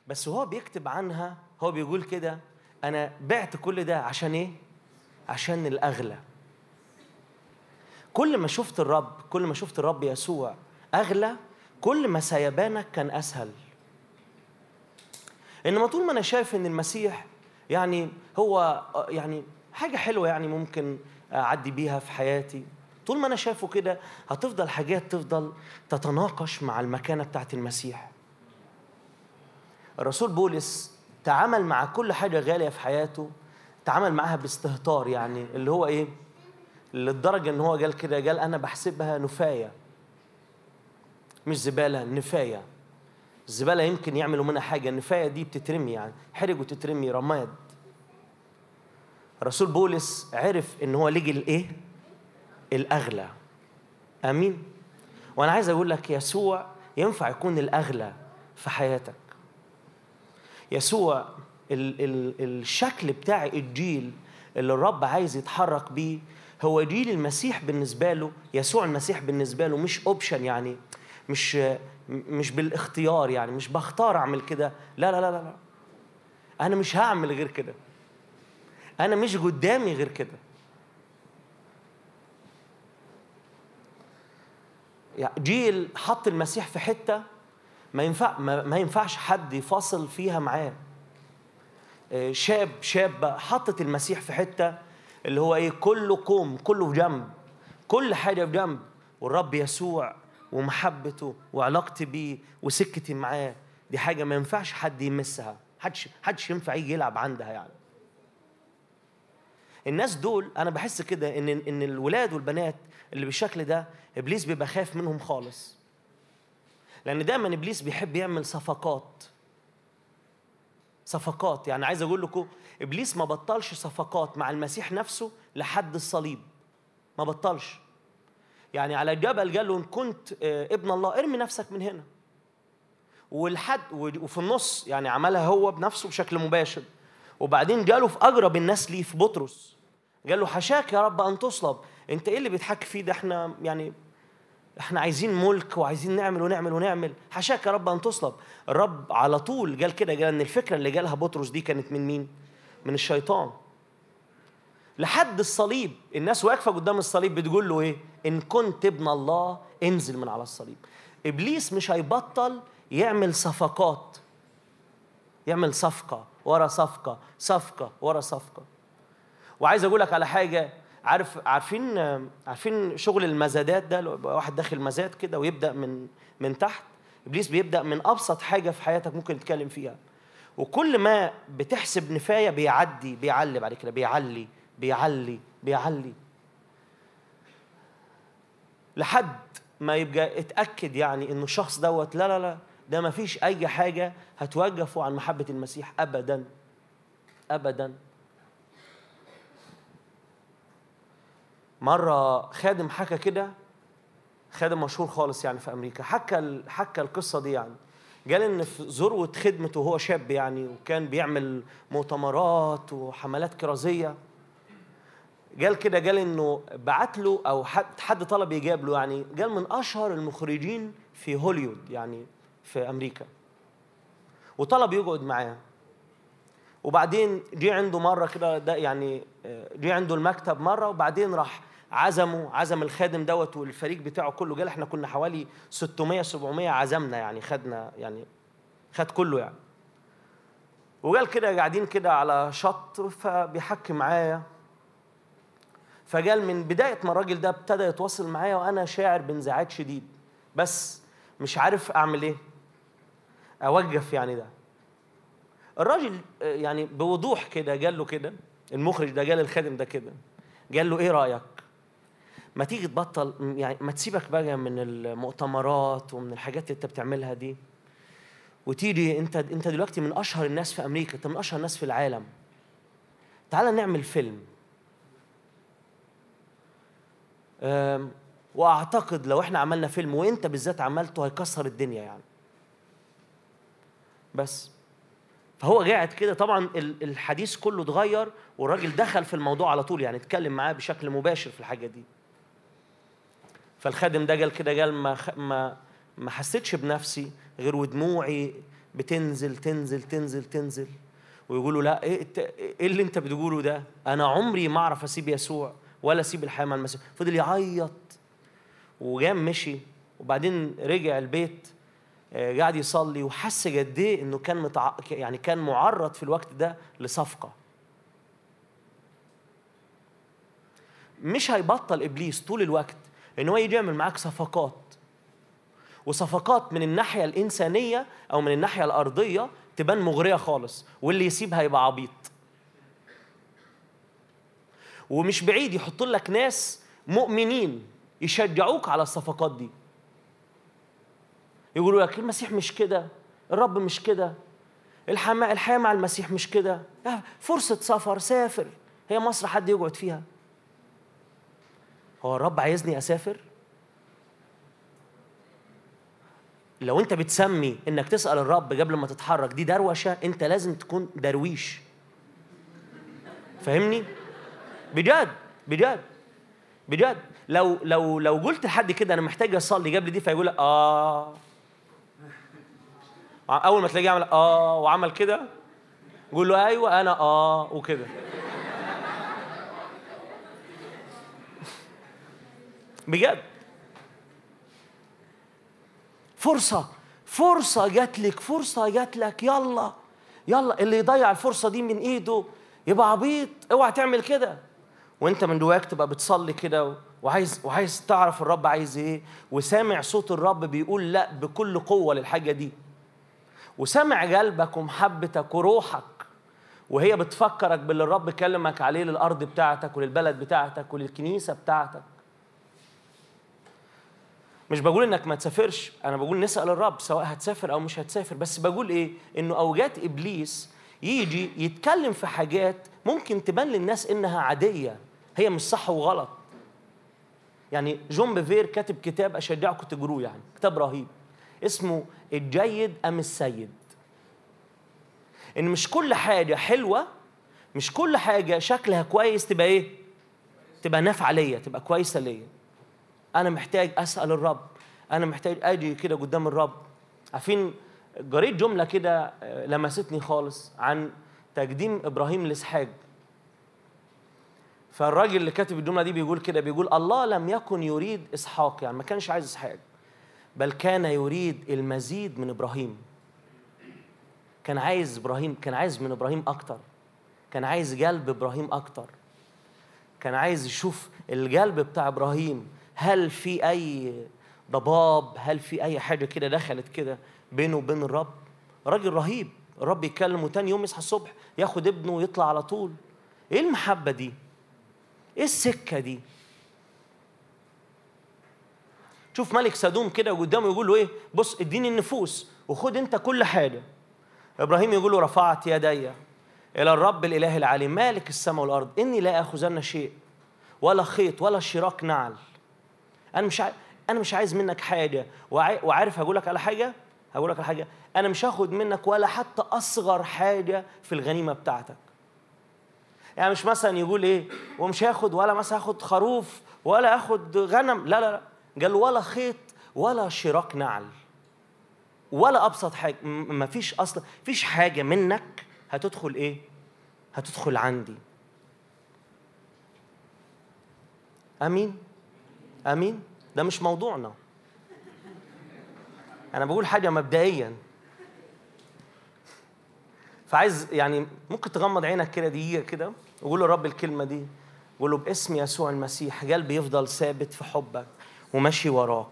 بس هو بيكتب عنها هو بيقول كده أنا بعت كل ده عشان إيه؟ عشان الأغلى. كل ما شفت الرب كل ما شفت الرب يسوع أغلى كل ما سيبانك كان أسهل. انما طول ما أنا شايف إن المسيح يعني هو يعني حاجة حلوة يعني ممكن أعدي بيها في حياتي. طول ما أنا شايفه كده هتفضل حاجات تفضل تتناقش مع المكانة بتاعت المسيح. الرسول بولس تعامل مع كل حاجة غالية في حياته تعامل معاها باستهتار يعني اللي هو إيه؟ للدرجة إن هو قال كده قال أنا بحسبها نفاية. مش زبالة نفاية. الزبالة يمكن يعملوا منها حاجة النفاية دي بتترمي يعني حرج وتترمي رماد. الرسول بولس عرف إن هو لجي الايه الأغلى. آمين. وأنا عايز أقول لك يسوع ينفع يكون الأغلى في حياتك. يسوع ال ال الشكل بتاع الجيل اللي الرب عايز يتحرك بيه هو جيل المسيح بالنسبة له يسوع المسيح بالنسبة له مش اوبشن يعني مش مش بالاختيار يعني مش بختار أعمل كده. لا لا لا لا. أنا مش هعمل غير كده. أنا مش قدامي غير كده. جيل حط المسيح في حتة ما ينفع ما, ما ينفعش حد يفاصل فيها معاه. آه، شاب شاب حطت المسيح في حتة اللي هو إيه كله كوم كله في جنب كل حاجة في جنب والرب يسوع ومحبته وعلاقتي بيه وسكتي معاه. دي حاجة ما ينفعش حد يمسها حدش حدش ينفع يجي يلعب عندها يعني. الناس دول أنا بحس كده إن إن الولاد والبنات اللي بالشكل ده إبليس بيبقى خايف منهم خالص. لأن دايما إبليس بيحب يعمل صفقات. صفقات يعني عايز أقول لكم إبليس ما بطلش صفقات مع المسيح نفسه لحد الصليب. ما بطلش. يعني على الجبل قال له إن كنت آه، ابن الله ارمي نفسك من هنا. والحد وفي النص يعني عملها هو بنفسه بشكل مباشر. وبعدين جاله في اقرب الناس ليه في بطرس. قال له حشاك يا رب أن تصلب. أنت إيه اللي بيتحكي فيه ده؟ إحنا يعني إحنا عايزين ملك وعايزين نعمل ونعمل ونعمل. حشاك يا رب أن تصلب. الرب على طول قال كده قال إن الفكرة اللي جالها بطرس دي كانت من مين؟ من الشيطان. لحد الصليب الناس واقفة قدام الصليب بتقول له إيه؟ إن كنت ابن الله انزل من على الصليب. إبليس مش هيبطل يعمل صفقات. يعمل صفقة. ورا صفقة صفقة ورا صفقة. وعايز أقول لك على حاجة عارف عارفين عارفين شغل المزادات ده؟ واحد داخل مزاد كده ويبدأ من من تحت إبليس بيبدأ من أبسط حاجة في حياتك ممكن تتكلم فيها. وكل ما بتحسب نفاية بيعدي بيعلي بعد كده بيعلي بيعلي بيعلي. لحد ما يبقى اتأكد يعني إنه الشخص دوت لا لا لا ده ما فيش أي حاجة هتوقفه عن محبة المسيح ابدا. ابدا. مرة خادم حكى كده خادم مشهور خالص يعني في أمريكا. حكى حكى القصة دي يعني. قال إن في ذروة خدمته وهو شاب يعني وكان بيعمل مؤتمرات وحملات كرازية. قال كده قال إنه بعت له أو حد حد طلب يجاب له يعني. قال من أشهر المخرجين في هوليوود يعني في أمريكا. وطلب يقعد معاه. وبعدين جه عنده مرة كده ده يعني آه، جه عنده المكتب مرة وبعدين راح عزمه عزم الخادم دوت والفريق بتاعه كله. قال إحنا كنا حوالي 600 700 عزمنا يعني خدنا يعني خد كله يعني. وقال كده قاعدين كده على شط فبيحكي معايا. فقال من بداية ما الراجل ده ابتدى يتواصل معايا وأنا شاعر بانزعاج شديد. بس مش عارف أعمل إيه. أوقف يعني ده. الراجل يعني بوضوح كده قال له كده المخرج ده قال الخادم ده كده قال له إيه رأيك؟ ما تيجي تبطل يعني ما تسيبك بقى من المؤتمرات ومن الحاجات اللي أنت بتعملها دي. وتيجي أنت أنت دلوقتي من أشهر الناس في أمريكا أنت من أشهر الناس في العالم. تعال نعمل فيلم. وأعتقد لو إحنا عملنا فيلم وأنت بالذات عملته هيكسر الدنيا يعني. بس. فهو قاعد كده. طبعا ال- الحديث كله اتغير والراجل دخل في الموضوع على طول يعني اتكلم معاه بشكل مباشر في الحاجة دي. فالخادم ده قال كده قال ما ما ما حسيتش بنفسي غير ودموعي بتنزل تنزل تنزل تنزل. ويقولوا لا إيه إيه اللي انت بتقوله ده؟ أنا عمري ما أعرف أسيب يسوع ولا أسيب الحياة مع المسيح. فضل يعيط. وجام مشي. وبعدين رجع البيت. قاعد يصلي وحس قد إيه إنه كان متع... يعني كان معرض في الوقت ده لصفقة. مش هيبطل إبليس طول الوقت إن هو يجي يعمل معاك صفقات. وصفقات من الناحية الإنسانية أو من الناحية الأرضية تبان مغرية خالص واللي يسيبها يبقى عبيط. ومش بعيد يحط لك ناس مؤمنين يشجعوك على الصفقات دي. يقولوا لك المسيح مش كده الرب مش كده الحياة مع المسيح مش كده. فرصة سفر سافر. هي مصر حد يقعد فيها؟ هو الرب عايزني أسافر؟ لو أنت بتسمي إنك تسأل الرب قبل ما تتحرك دي دروشة أنت لازم تكون درويش. فاهمني؟ بجد بجد بجد. لو لو لو قلت لحد كده أنا محتاج أصلي قبل دي فيقول آه. أول ما تلاقيه عمل آه وعمل كده قول له أيوه أنا آه وكده. بجد. فرصة فرصة جات لك فرصة جات لك يلا يلا. اللي يضيع الفرصة دي من إيده يبقى عبيط. اوعى تعمل كده. وأنت من جواك تبقى بتصلي كده وعايز وعايز تعرف الرب عايز إيه. وسامع صوت الرب بيقول لأ بكل قوة للحاجة دي. وسامع قلبك ومحبتك وروحك. وهي بتفكرك باللي الرب كلمك عليه للأرض بتاعتك وللبلد بتاعتك وللكنيسة بتاعتك. مش بقول إنك ما تسافرش أنا بقول نسأل الرب سواء هتسافر أو مش هتسافر بس بقول إيه؟ إنه اوجات إبليس يجي يتكلم في حاجات ممكن تبان للناس إنها عادية هي مش صح وغلط. يعني جون بيفير كاتب كتاب أشجعكم تجروه يعني كتاب رهيب. اسمه الجيد أم السيد. إن مش كل حاجة حلوة مش كل حاجة شكلها كويس تبقى إيه؟ تبقى نافعة ليا تبقى كويسة ليا. أنا محتاج أسأل الرب أنا محتاج أجي كده قدام الرب. عارفين قريت جملة كده آه، لمستني خالص عن تقديم إبراهيم لإسحاق. فالراجل اللي كاتب الجملة دي بيقول كده بيقول الله لم يكن يريد إسحاق يعني ما كانش عايز إسحاق. بل كان يريد المزيد من إبراهيم. كان عايز إبراهيم كان عايز من إبراهيم أكتر. كان عايز قلب إبراهيم أكتر. كان عايز يشوف القلب بتاع إبراهيم. هل في أي ضباب؟ هل في أي حاجة كده دخلت كده بينه وبين الرب؟ راجل رهيب. الرب يكلمه تاني يوم يصحى الصبح ياخد ابنه ويطلع على طول. إيه المحبة دي؟ إيه السكة دي؟ شوف ملك سدوم كده قدامه يقول له إيه؟ بص إديني النفوس وخد أنت كل حاجة. إبراهيم يقول له رفعت يدي إلى الرب الإله العلي مالك السماء والأرض إني لا آخذن شيء ولا خيط ولا شراك نعل. أنا مش عاي... أنا مش عايز منك حاجة. وعا... وعارف هقول لك على حاجة؟ هقول لك على حاجة. أنا مش هاخد منك ولا حتى أصغر حاجة في الغنيمة بتاعتك. يعني مش مثلا يقول إيه ومش هاخد ولا مثلا هاخد خروف ولا اخد غنم. لا لا لا. قال ولا خيط ولا شراك نعل ولا أبسط حاجة م- مفيش أصلا مفيش حاجة منك هتدخل إيه؟ هتدخل عندي. آمين؟ آمين؟ ده مش موضوعنا. أنا بقول حاجة مبدئيا. فعايز يعني ممكن تغمض عينك كده دقيقة كده وقول له رب الكلمة دي. قول له باسم يسوع المسيح قلبي يفضل ثابت في حبك. وماشي وراك.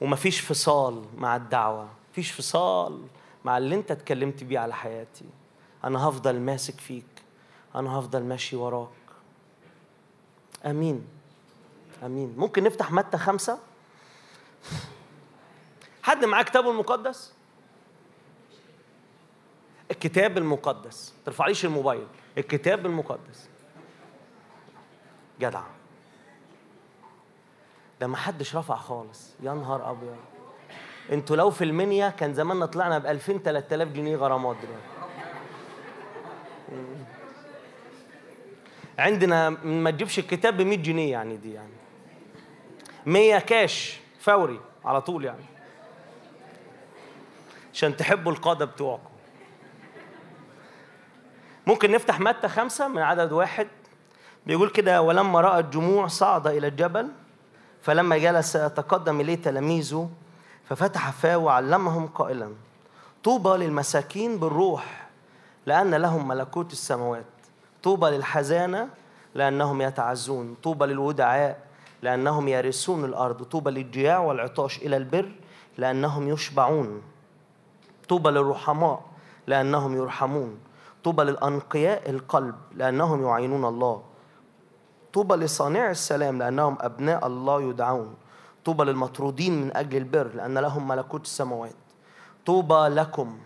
ومفيش فصال مع الدعوة. مفيش فصال مع اللي انت اتكلمت بيه على حياتي. أنا هفضل ماسك فيك. أنا هفضل ماشي وراك. أمين. أمين. ممكن نفتح متى خمسة؟ حد معاه كتابه المقدس؟ الكتاب المقدس. ترفعليش الموبايل. الكتاب المقدس. جدع. ده ما حدش رفع خالص. يا نهار أبيض. أنتوا لو في المنيا كان زماننا طلعنا ب 2000 3000 جنيه غرامات دلوقتي عندنا ما تجيبش الكتاب ب 100 جنيه يعني دي يعني. 100 كاش فوري على طول يعني. عشان تحبوا القادة بتوعكم. ممكن نفتح متى خمسة؟ من عدد واحد. بيقول كده ولما رأى الجموع صعد إلى الجبل فلما جلس تقدم إليه تلاميذه ففتح فاه وعلمهم قائلا طوبى للمساكين بالروح لأن لهم ملكوت السماوات. طوبى للحزانة لأنهم يتعزون. طوبى للودعاء لأنهم يرثون الأرض. طوبى للجياع والعطاش إلى البر لأنهم يشبعون. طوبى للرحماء لأنهم يرحمون. طوبى للأنقياء القلب لأنهم يعينون الله. طوبى لصانع السلام لأنهم أبناء الله يدعون. طوبى للمطرودين من أجل البر لأن لهم ملكوت السماوات. طوبى لكم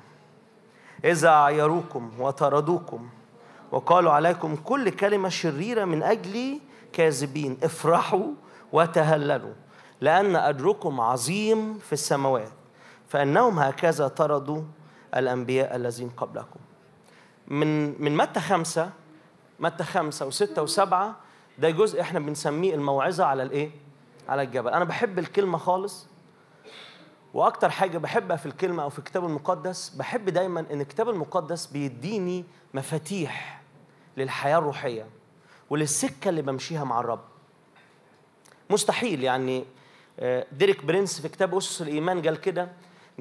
إذا عيروكم وطردوكم وقالوا عليكم كل كلمة شريرة من أجلي كاذبين. افرحوا وتهللوا لأن أجركم عظيم في السماوات. فإنهم هكذا طردوا الأنبياء الذين قبلكم. من من متى خمسة؟ متى خمسة وستة وسبعة؟ ده جزء إحنا بنسميه الموعظة على الايه؟ على الجبل، أنا بحب الكلمة خالص وأكتر حاجة بحبها في الكلمة أو في الكتاب المقدس بحب دايما إن الكتاب المقدس بيديني مفاتيح للحياة الروحية وللسكة اللي بمشيها مع الرب. مستحيل يعني آه، ديريك برنس في كتاب أسس الإيمان قال كده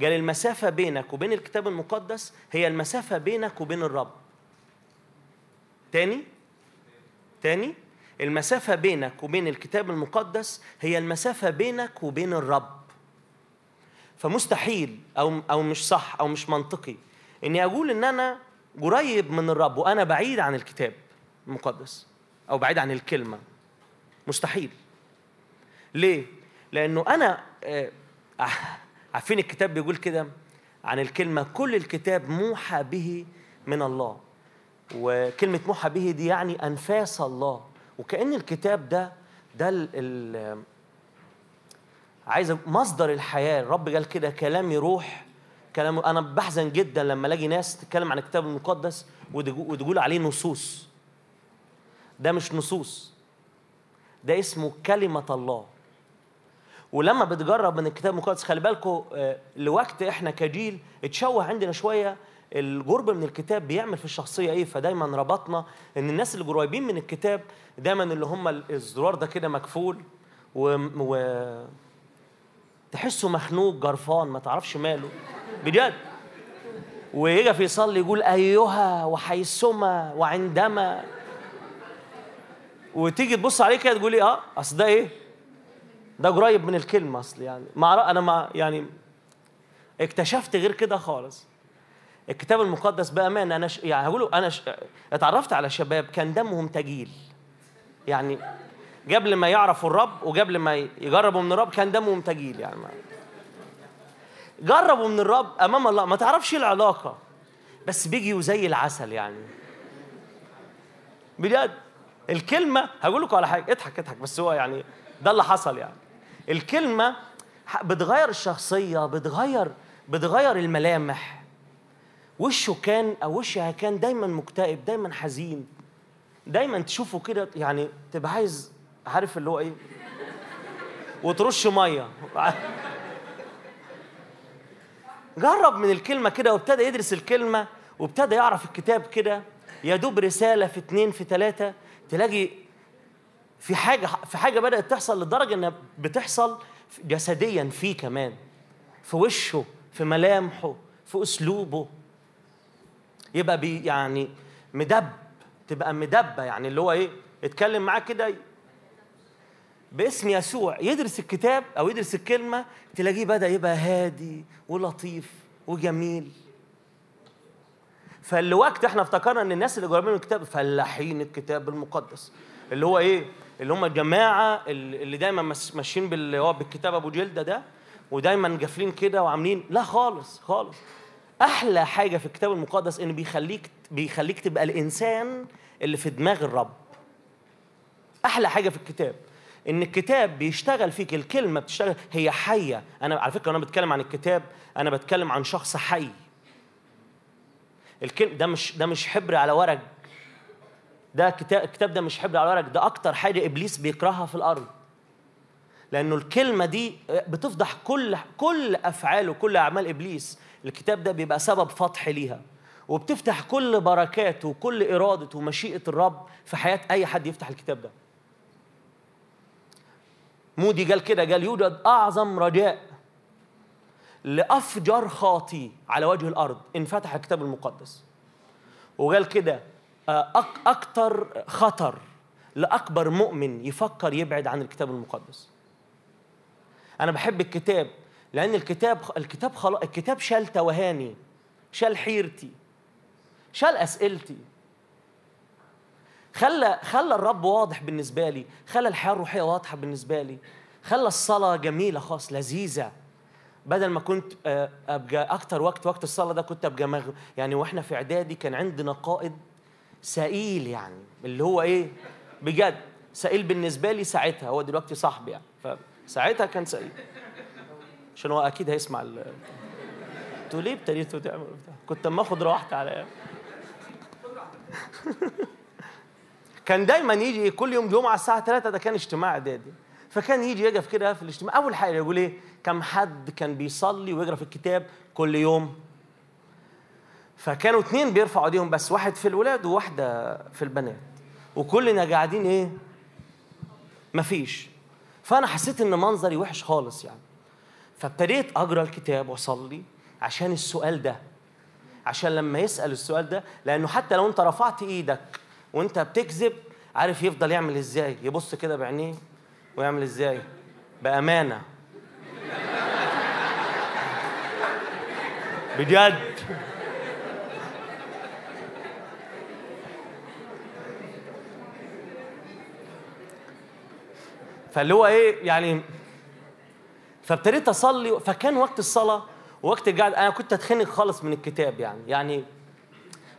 قال المسافة بينك وبين الكتاب المقدس هي المسافة بينك وبين الرب. تاني تاني المسافة بينك وبين الكتاب المقدس هي المسافة بينك وبين الرب. فمستحيل أو أو مش صح أو مش منطقي إني أقول إن أنا قريب من الرب وأنا بعيد عن الكتاب المقدس أو بعيد عن الكلمة. مستحيل. ليه؟ لأنه أنا آه، عارفين الكتاب بيقول كده عن الكلمة كل الكتاب موحى به من الله. وكلمة موحى به دي يعني أنفاس الله. وكأن الكتاب ده ده ال- ال- عايز مصدر الحياة. الرب قال كده كلامي روح كلام أنا بحزن جدا لما ألاقي ناس تتكلم عن الكتاب المقدس وتقول عليه نصوص. ده مش نصوص. ده اسمه كلمة الله. ولما بتجرب من الكتاب المقدس خلي بالكم آه، لوقت إحنا كجيل اتشوه عندنا شوية القرب من الكتاب بيعمل في الشخصية إيه؟ فدايما ربطنا إن الناس اللي قريبين من الكتاب دايما اللي هم الزرار ده كده مكفول و, و... تحسه مخنوق جرفان ما تعرفش ماله. بجد. ويجي في يصلي يقول ايها وحيثما وعندما. وتيجي تبص عليه كده تقولي آه أصل ده إيه؟ ده قريب من الكلمة أصل يعني. مع أنا ما يعني اكتشفت غير كده خالص. الكتاب المقدس بامانه أنا ش... يعني هقوله أنا ش... اتعرفت على شباب كان دمهم تجيل يعني قبل ما يعرفوا الرب وقبل ما يجربوا من الرب كان دمهم تجيل يعني ما... جربوا من الرب أمام الله. ما تعرفش إيه العلاقة. بس بيجي زي العسل يعني. بجد. الكلمة هقول لكم على حاجة. اضحك اضحك. بس هو يعني ده اللي حصل يعني. الكلمة بتغير الشخصية بتغير بتغير الملامح. وشه كان أو وشها كان دايما مكتئب دايما حزين. دايما تشوفه كده يعني تبقى عايز عارف اللي هو إيه؟ وترش مية. جرب من الكلمة كده وابتدى يدرس الكلمة وابتدى يعرف الكتاب كده. يا دوب رسالة في اتنين في تلاتة. تلاقي في حاجة في حاجة بدأت تحصل لدرجة إنها بتحصل جسديا فيه كمان. في وشه في ملامحه في أسلوبه. يبقى بي يعني مدب تبقى مدبة يعني اللي هو إيه اتكلم معاه كده. باسم يسوع يدرس الكتاب أو يدرس الكلمة تلاقيه بدأ يبقى هادي ولطيف وجميل. فاللي وقت إحنا افتكرنا إن الناس اللي جايبين الكتاب فلاحين الكتاب المقدس. اللي هو إيه اللي هم الجماعة اللي دايما ماشيين بالكتاب أبو جلدة ده ودايما جافلين كده وعاملين لا خالص خالص. أحلى حاجة في الكتاب المقدس انه بيخليك بيخليك تبقى الإنسان اللي في دماغ الرب. أحلى حاجة في الكتاب إن الكتاب بيشتغل فيك الكلمة بتشتغل. هي حية. أنا على فكرة وأنا بتكلم عن الكتاب أنا بتكلم عن شخص حي. الكلم ده مش ده مش حبر على ورق. ده كتاب الكتاب ده مش حبر على ورق. ده أكتر حاجة إبليس بيكرهها في الأرض. لأنه الكلمة دي بتفضح كل كل افعال وكل أعمال إبليس. الكتاب ده بيبقى سبب فتح ليها وبتفتح كل بركات وكل إرادة ومشيئة الرب في حياة أي حد يفتح الكتاب ده. مودي قال كده قال يوجد أعظم رجاء لأفجر خاطي على وجه الأرض إن فتح الكتاب المقدس. وقال كده آه، أك أكتر خطر لأكبر مؤمن يفكر يبعد عن الكتاب المقدس. أنا بحب الكتاب لأن الكتاب الكتاب خلاص الكتاب شال توهاني شال حيرتي شال أسئلتي. خلى خلى الرب واضح بالنسبة لي خلى الحياة الروحية واضحة بالنسبة لي خلى الصلاة جميلة خالص لذيذة. بدل ما كنت آه، أبقى أكتر وقت وقت الصلاة ده كنت أبقى مغ... يعني وإحنا في إعدادي كان عندنا قائد سئيل يعني اللي هو إيه؟ بجد سئيل بالنسبة لي ساعتها هو دلوقتي صاحبي يعني فساعتها كان سئيل. عشان هو أكيد هيسمع ال أنتوا ليه ابتديتوا تعملوا بتاع كنت أما آخد راحتي على كان دايما يجي كل يوم جمعة الساعة 3 ده كان اجتماع إعدادي. فكان يجي يقف كده في الاجتماع. أول حاجة يقول إيه؟ كم حد كان بيصلي ويقرأ في الكتاب كل يوم. فكانوا اتنين بيرفعوا إيديهم بس واحد في الولاد وواحدة في البنات. وكلنا قاعدين إيه؟ مفيش. فأنا حسيت إن منظري وحش خالص يعني. فابتديت أقرأ الكتاب وأصلي عشان السؤال ده عشان لما يسأل السؤال ده لأنه حتى لو أنت رفعت إيدك وأنت بتكذب عارف يفضل يعمل إزاي يبص كده بعينيه ويعمل إزاي؟ بأمانة. بجد. فاللي هو إيه يعني فابتديت أصلي فكان وقت الصلاة ووقت القعد أنا كنت أتخنق خالص من الكتاب يعني. يعني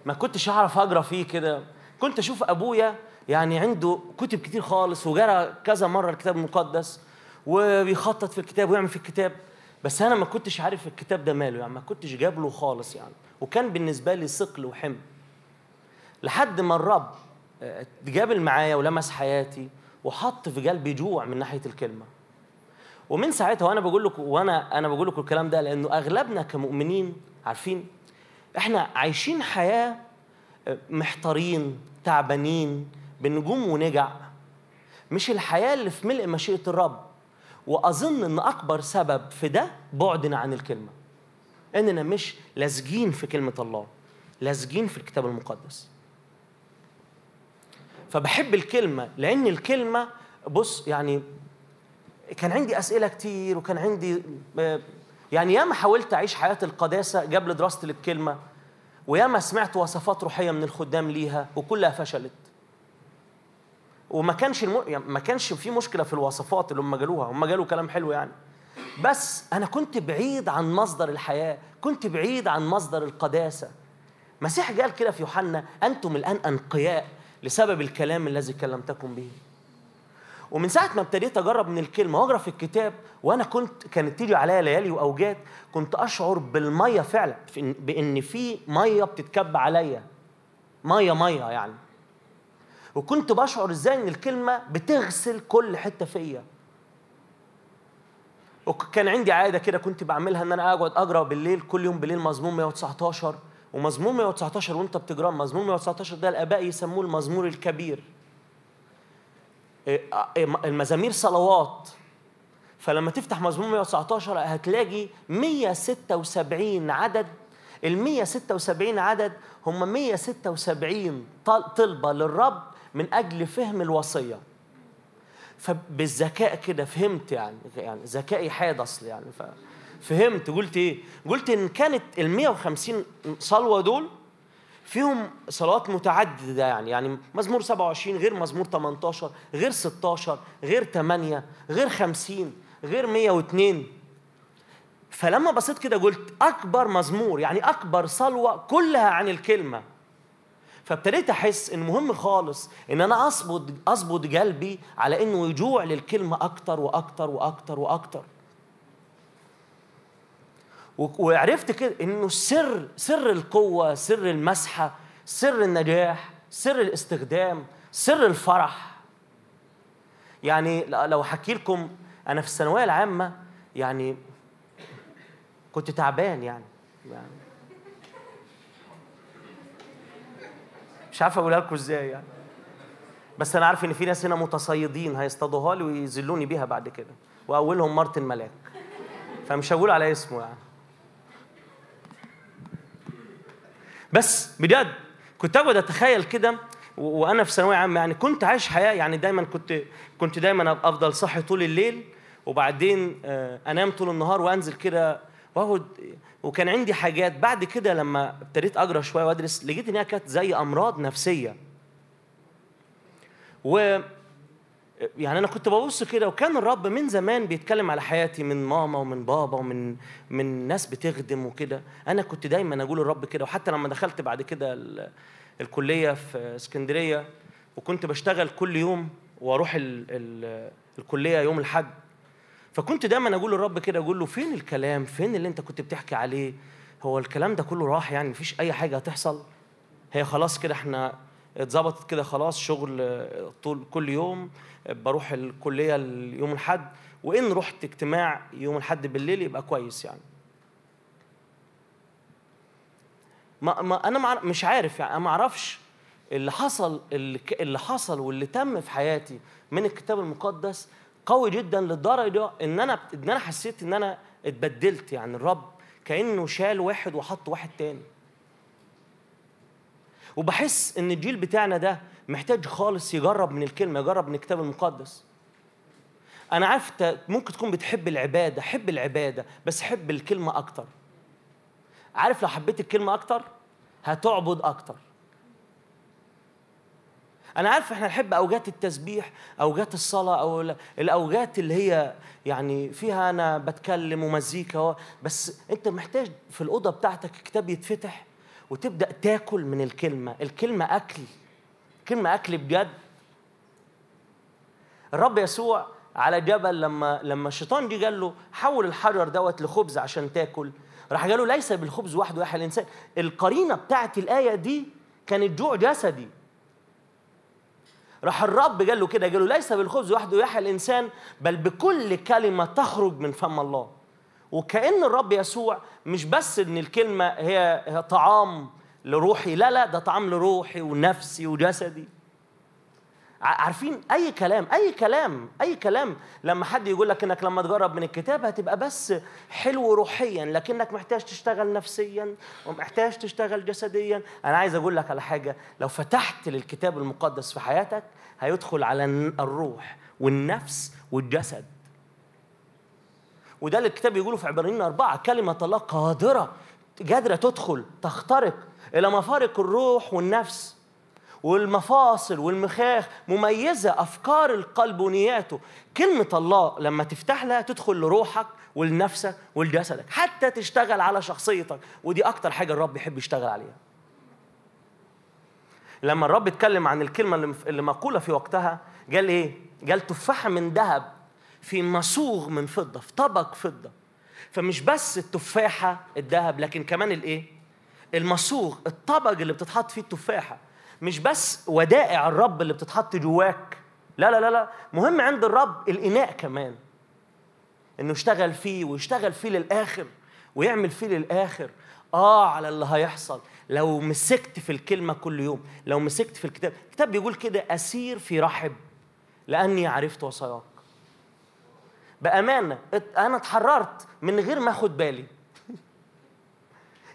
ما كنتش أعرف أقرأ فيه كده. كنت أشوف أبويا يعني عنده كتب كتير خالص وجرى كذا مرة الكتاب المقدس وبيخطط في الكتاب ويعمل في الكتاب. بس أنا ما كنتش عارف الكتاب ده ماله يعني ما كنتش جاب له خالص يعني. وكان بالنسبة لي ثقل وحمل. لحد ما الرب آه، اتقابل معايا ولمس حياتي وحط في قلبي جوع من ناحية الكلمة. ومن ساعتها وأنا بقول لكم وأنا أنا بقول لكم الكلام ده لأنه أغلبنا كمؤمنين عارفين إحنا عايشين حياة آه، محتارين تعبانين بنجوم ونجع مش الحياة اللي في ملء مشيئة الرب. وأظن إن أكبر سبب في ده بعدنا عن الكلمة. إننا مش لازجين في كلمة الله لازجين في الكتاب المقدس. فبحب الكلمة لأن الكلمة بص يعني كان عندي أسئلة كتير وكان عندي يعني ياما حاولت أعيش حياة القداسة قبل دراستي للكلمه وياما سمعت وصفات روحية من الخدام ليها وكلها فشلت. وما كانش الم... يعني ما كانش في مشكلة في الوصفات اللي هم قالوها هم قالوا كلام حلو يعني. بس أنا كنت بعيد عن مصدر الحياة كنت بعيد عن مصدر القداسة. مسيح قال كده في يوحنا أنتم الآن أنقياء لسبب الكلام الذي كلمتكم به. ومن ساعة ما ابتديت أجرب من الكلمة وأقرأ في الكتاب وأنا كنت كانت تيجي عليا ليالي واوجات كنت أشعر بالمية فعلا بإن في مية بتتكب عليا. مية مية يعني. وكنت بشعر إزاي إن الكلمة بتغسل كل حتة فيا. وكان عندي عادة كده كنت بعملها إن أنا أقعد أقرأ بالليل كل يوم بالليل مزمور 119 ومزمور 119 وأنت بتقراه مزمور 119 ده الآباء يسموه المزمور الكبير. المزامير صلوات. فلما تفتح مزمور 119 هتلاقي 176 عدد. ال 176 عدد هم 176 طل- طلبة للرب من أجل فهم الوصية. فبالذكاء كده فهمت يعني يعني ذكائي حاد اصل يعني ففهمت قلت إيه؟ قلت إن كانت ال 150 صلوة دول فيهم صلوات متعددة يعني يعني مزمور 27 غير مزمور 18 غير 16 غير 8 غير 50 غير 102 فلما بصيت كده قلت أكبر مزمور يعني أكبر صلوة كلها عن الكلمة. فابتديت أحس إن مهم خالص إن أنا اظبط اظبط قلبي على إنه يجوع للكلمة أكتر وأكتر وأكتر وأكتر. وعرفت كده إنه السر سر القوة سر المسحة سر النجاح سر الاستخدام سر الفرح. يعني لو أحكي لكم أنا في الثانوية العامة يعني كنت تعبان يعني يعني. مش عارف أقولها لكم إزاي يعني. بس أنا عارف إن في ناس هنا متصيدين هيصطادوها لي ويذلوني بيها بعد كده. وأولهم مارتن ملاك. فمش هقول على اسمه يعني. بس بجد كنت أقعد أتخيل كده وأنا في ثانوية عامة يعني كنت عايش حياة يعني دايما كنت كنت دايما أفضل صاحي طول الليل وبعدين آه، أنام طول النهار وأنزل كده واخد وكان عندي حاجات بعد كده لما ابتديت أقرأ شوية وأدرس لقيت ان هي كانت زي أمراض نفسية. و يعني أنا كنت ببص كده وكان الرب من زمان بيتكلم على حياتي من ماما ومن بابا ومن من ناس بتخدم وكده. أنا كنت دايما أقول الرب كده وحتى لما دخلت بعد كده ال- الكلية في إسكندرية وكنت بشتغل كل يوم وأروح ال ال الكلية يوم الاحد فكنت دايما أقول للرب كده أقول له فين الكلام؟ فين اللي أنت كنت بتحكي عليه؟ هو الكلام ده كله راح يعني مفيش أي حاجة هتحصل؟ هي خلاص كده إحنا اتظبطت كده خلاص شغل طول كل يوم. بروح الكلية يوم الأحد وإن رحت اجتماع يوم الأحد بالليل يبقى كويس يعني. ما, ما أنا مش عارف يعني أنا ما أعرفش اللي حصل اللي, اللي حصل واللي تم في حياتي من الكتاب المقدس قوي جدا للدرجه إن أنا إن أنا حسيت إن أنا اتبدلت يعني الرب كأنه شال واحد وحط واحد تاني. وبحس إن الجيل بتاعنا ده محتاج خالص يجرب من الكلمة يجرب من الكتاب المقدس. أنا عارف ممكن تكون بتحب العبادة حب العبادة بس حب الكلمة أكتر. عارف لو حبيت الكلمة أكتر؟ هتعبد أكتر. أنا عارف إحنا نحب اوجات التسبيح اوجات الصلاة أو ال- الاوجات اللي هي يعني فيها أنا بتكلم ومزيكا بس أنت محتاج في الأوضة بتاعتك الكتاب يتفتح وتبدأ تاكل من الكلمة. الكلمة أكل. كلمة أكل بجد. الرب يسوع على جبل لما لما الشيطان جه قال له حول الحجر دوت لخبز عشان تاكل راح قال له ليس بالخبز وحده يحيى الانسان القرينة بتاعت الآية دي كانت جوع جسدي. راح الرب قال له كده قال له ليس بالخبز وحده يحيى الإنسان بل بكل كلمة تخرج من فم الله. وكأن الرب يسوع مش بس إن الكلمة هي هي طعام لروحي. لا لا ده طعام لروحي ونفسي وجسدي. عارفين أي كلام أي كلام أي كلام. لما حد يقول لك إنك لما تجرب من الكتاب هتبقى بس حلو روحيا لكنك محتاج تشتغل نفسيا ومحتاج تشتغل جسديا. أنا عايز أقول لك على حاجة لو فتحت للكتاب المقدس في حياتك هيدخل على الروح والنفس والجسد. وده اللي الكتاب بيقوله في عبرانيين أربعة كلمة الله قادرة قادرة تدخل تخترق إلى مفارق الروح والنفس والمفاصل والمخاخ مميزة أفكار القلب ونياته كلمة الله لما تفتح لها تدخل لروحك ولنفسك ولجسدك حتى تشتغل على شخصيتك ودي أكتر حاجة الرب يحب يشتغل عليها لما الرب اتكلم عن الكلمة اللي مقولة في وقتها قال إيه؟ قال تفاحة من ذهب في مصوغ من فضة في طبق فضة فمش بس التفاحة الذهب لكن كمان الإيه؟ المصوغ الطبق اللي بتتحط فيه التفاحة. مش بس ودائع الرب اللي بتتحط جواك. لا لا لا لا. مهم عند الرب الإناء كمان. إنه يشتغل فيه ويشتغل فيه للآخر ويعمل فيه للآخر. آه على اللي هيحصل. لو مسكت في الكلمة كل يوم لو مسكت في الكتاب. الكتاب بيقول كده أسير في رحب لأني عرفت وصاياك بأمانة أنا اتحررت من غير ما أخد بالي.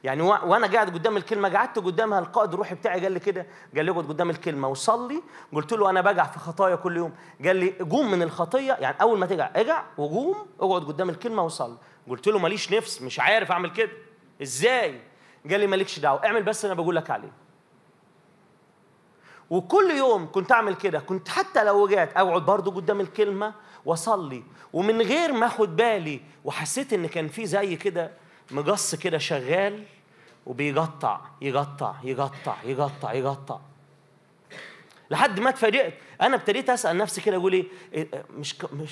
يعني وا- وأنا قاعد قدام الكلمة قعدت قدامها القائد الروحي بتاعي قال لي كده قال لي اقعد قدام الكلمة وصلي. قلت له أنا بقع في خطايا كل يوم. قال لي قوم من الخطية. يعني أول ما تقع اقع وقوم اقعد قدام الكلمة وصلي. قلت له ماليش نفس مش عارف أعمل كده. إزاي؟ قال لي مالكش دعوة اعمل بس أنا بقول لك عليه. وكل يوم كنت أعمل كده. كنت حتى لو وجعت أقعد برضو قدام الكلمة واصلي ومن غير ما أخد بالي وحسيت إن كان في زي كده مجص كده شغال وبيقطع يقطع يقطع يقطع يقطع. لحد ما اتفاجئت. أنا ابتديت أسأل نفسي كده أقول إيه إيه، مش ك- مش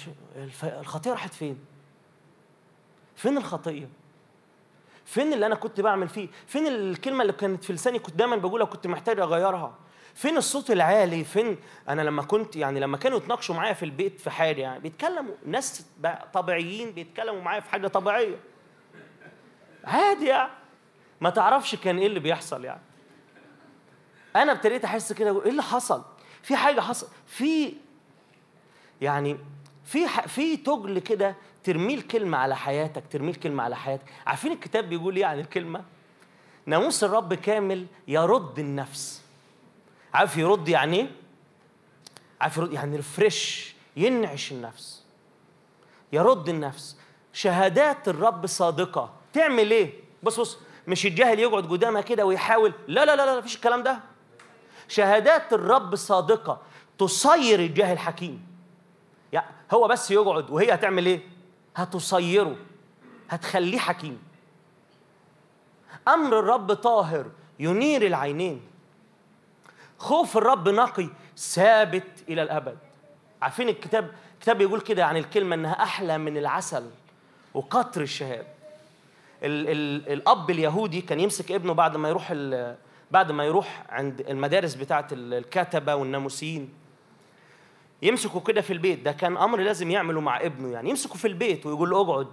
الخطية راحت فين؟ فين الخطية؟ فين اللي أنا كنت بعمل فيه؟ فين الكلمة اللي كانت في لساني كنت دايما بقولها كنت محتاج أغيرها؟ فين الصوت العالي؟ فين؟ أنا لما كنت يعني لما كانوا يتناقشوا معايا في البيت في حاجة يعني بيتكلموا ناس طبيعيين بيتكلموا معايا في حاجة طبيعية. عادي يعني. ما تعرفش كان إيه اللي بيحصل يعني. أنا ابتديت أحس كده إيه اللي حصل؟ في حاجة حصل في يعني في. في تجل كده ترميه الكلمة على حياتك ترميه الكلمة على حياتك. عارفين الكتاب بيقول إيه عن الكلمة؟ ناموس الرب كامل يرد النفس. عارف يرد يعني إيه؟ عارف يرد يعني ريفرش ينعش النفس. يرد النفس. شهادات الرب صادقة. تعمل إيه؟ بص بص مش الجاهل يقعد قدامها كده ويحاول لا لا لا لا مفيش الكلام ده. شهادات الرب صادقة تصير الجاهل حكيم. يعني هو بس يقعد وهي هتعمل إيه؟ هتصيره هتخليه حكيم. أمر الرب طاهر ينير العينين. خوف الرب نقي ثابت إلى الأبد. عارفين الكتاب الكتاب بيقول كده عن الكلمة إنها أحلى من العسل وقطر الشهاد ال ال الأب اليهودي كان يمسك ابنه بعد ما يروح بعد ما يروح عند المدارس بتاعه ال- الكتبة والناموسيين يمسكوا كده في البيت. ده كان أمر لازم يعمله مع ابنه يعني. يمسكوا في البيت ويقول له اقعد.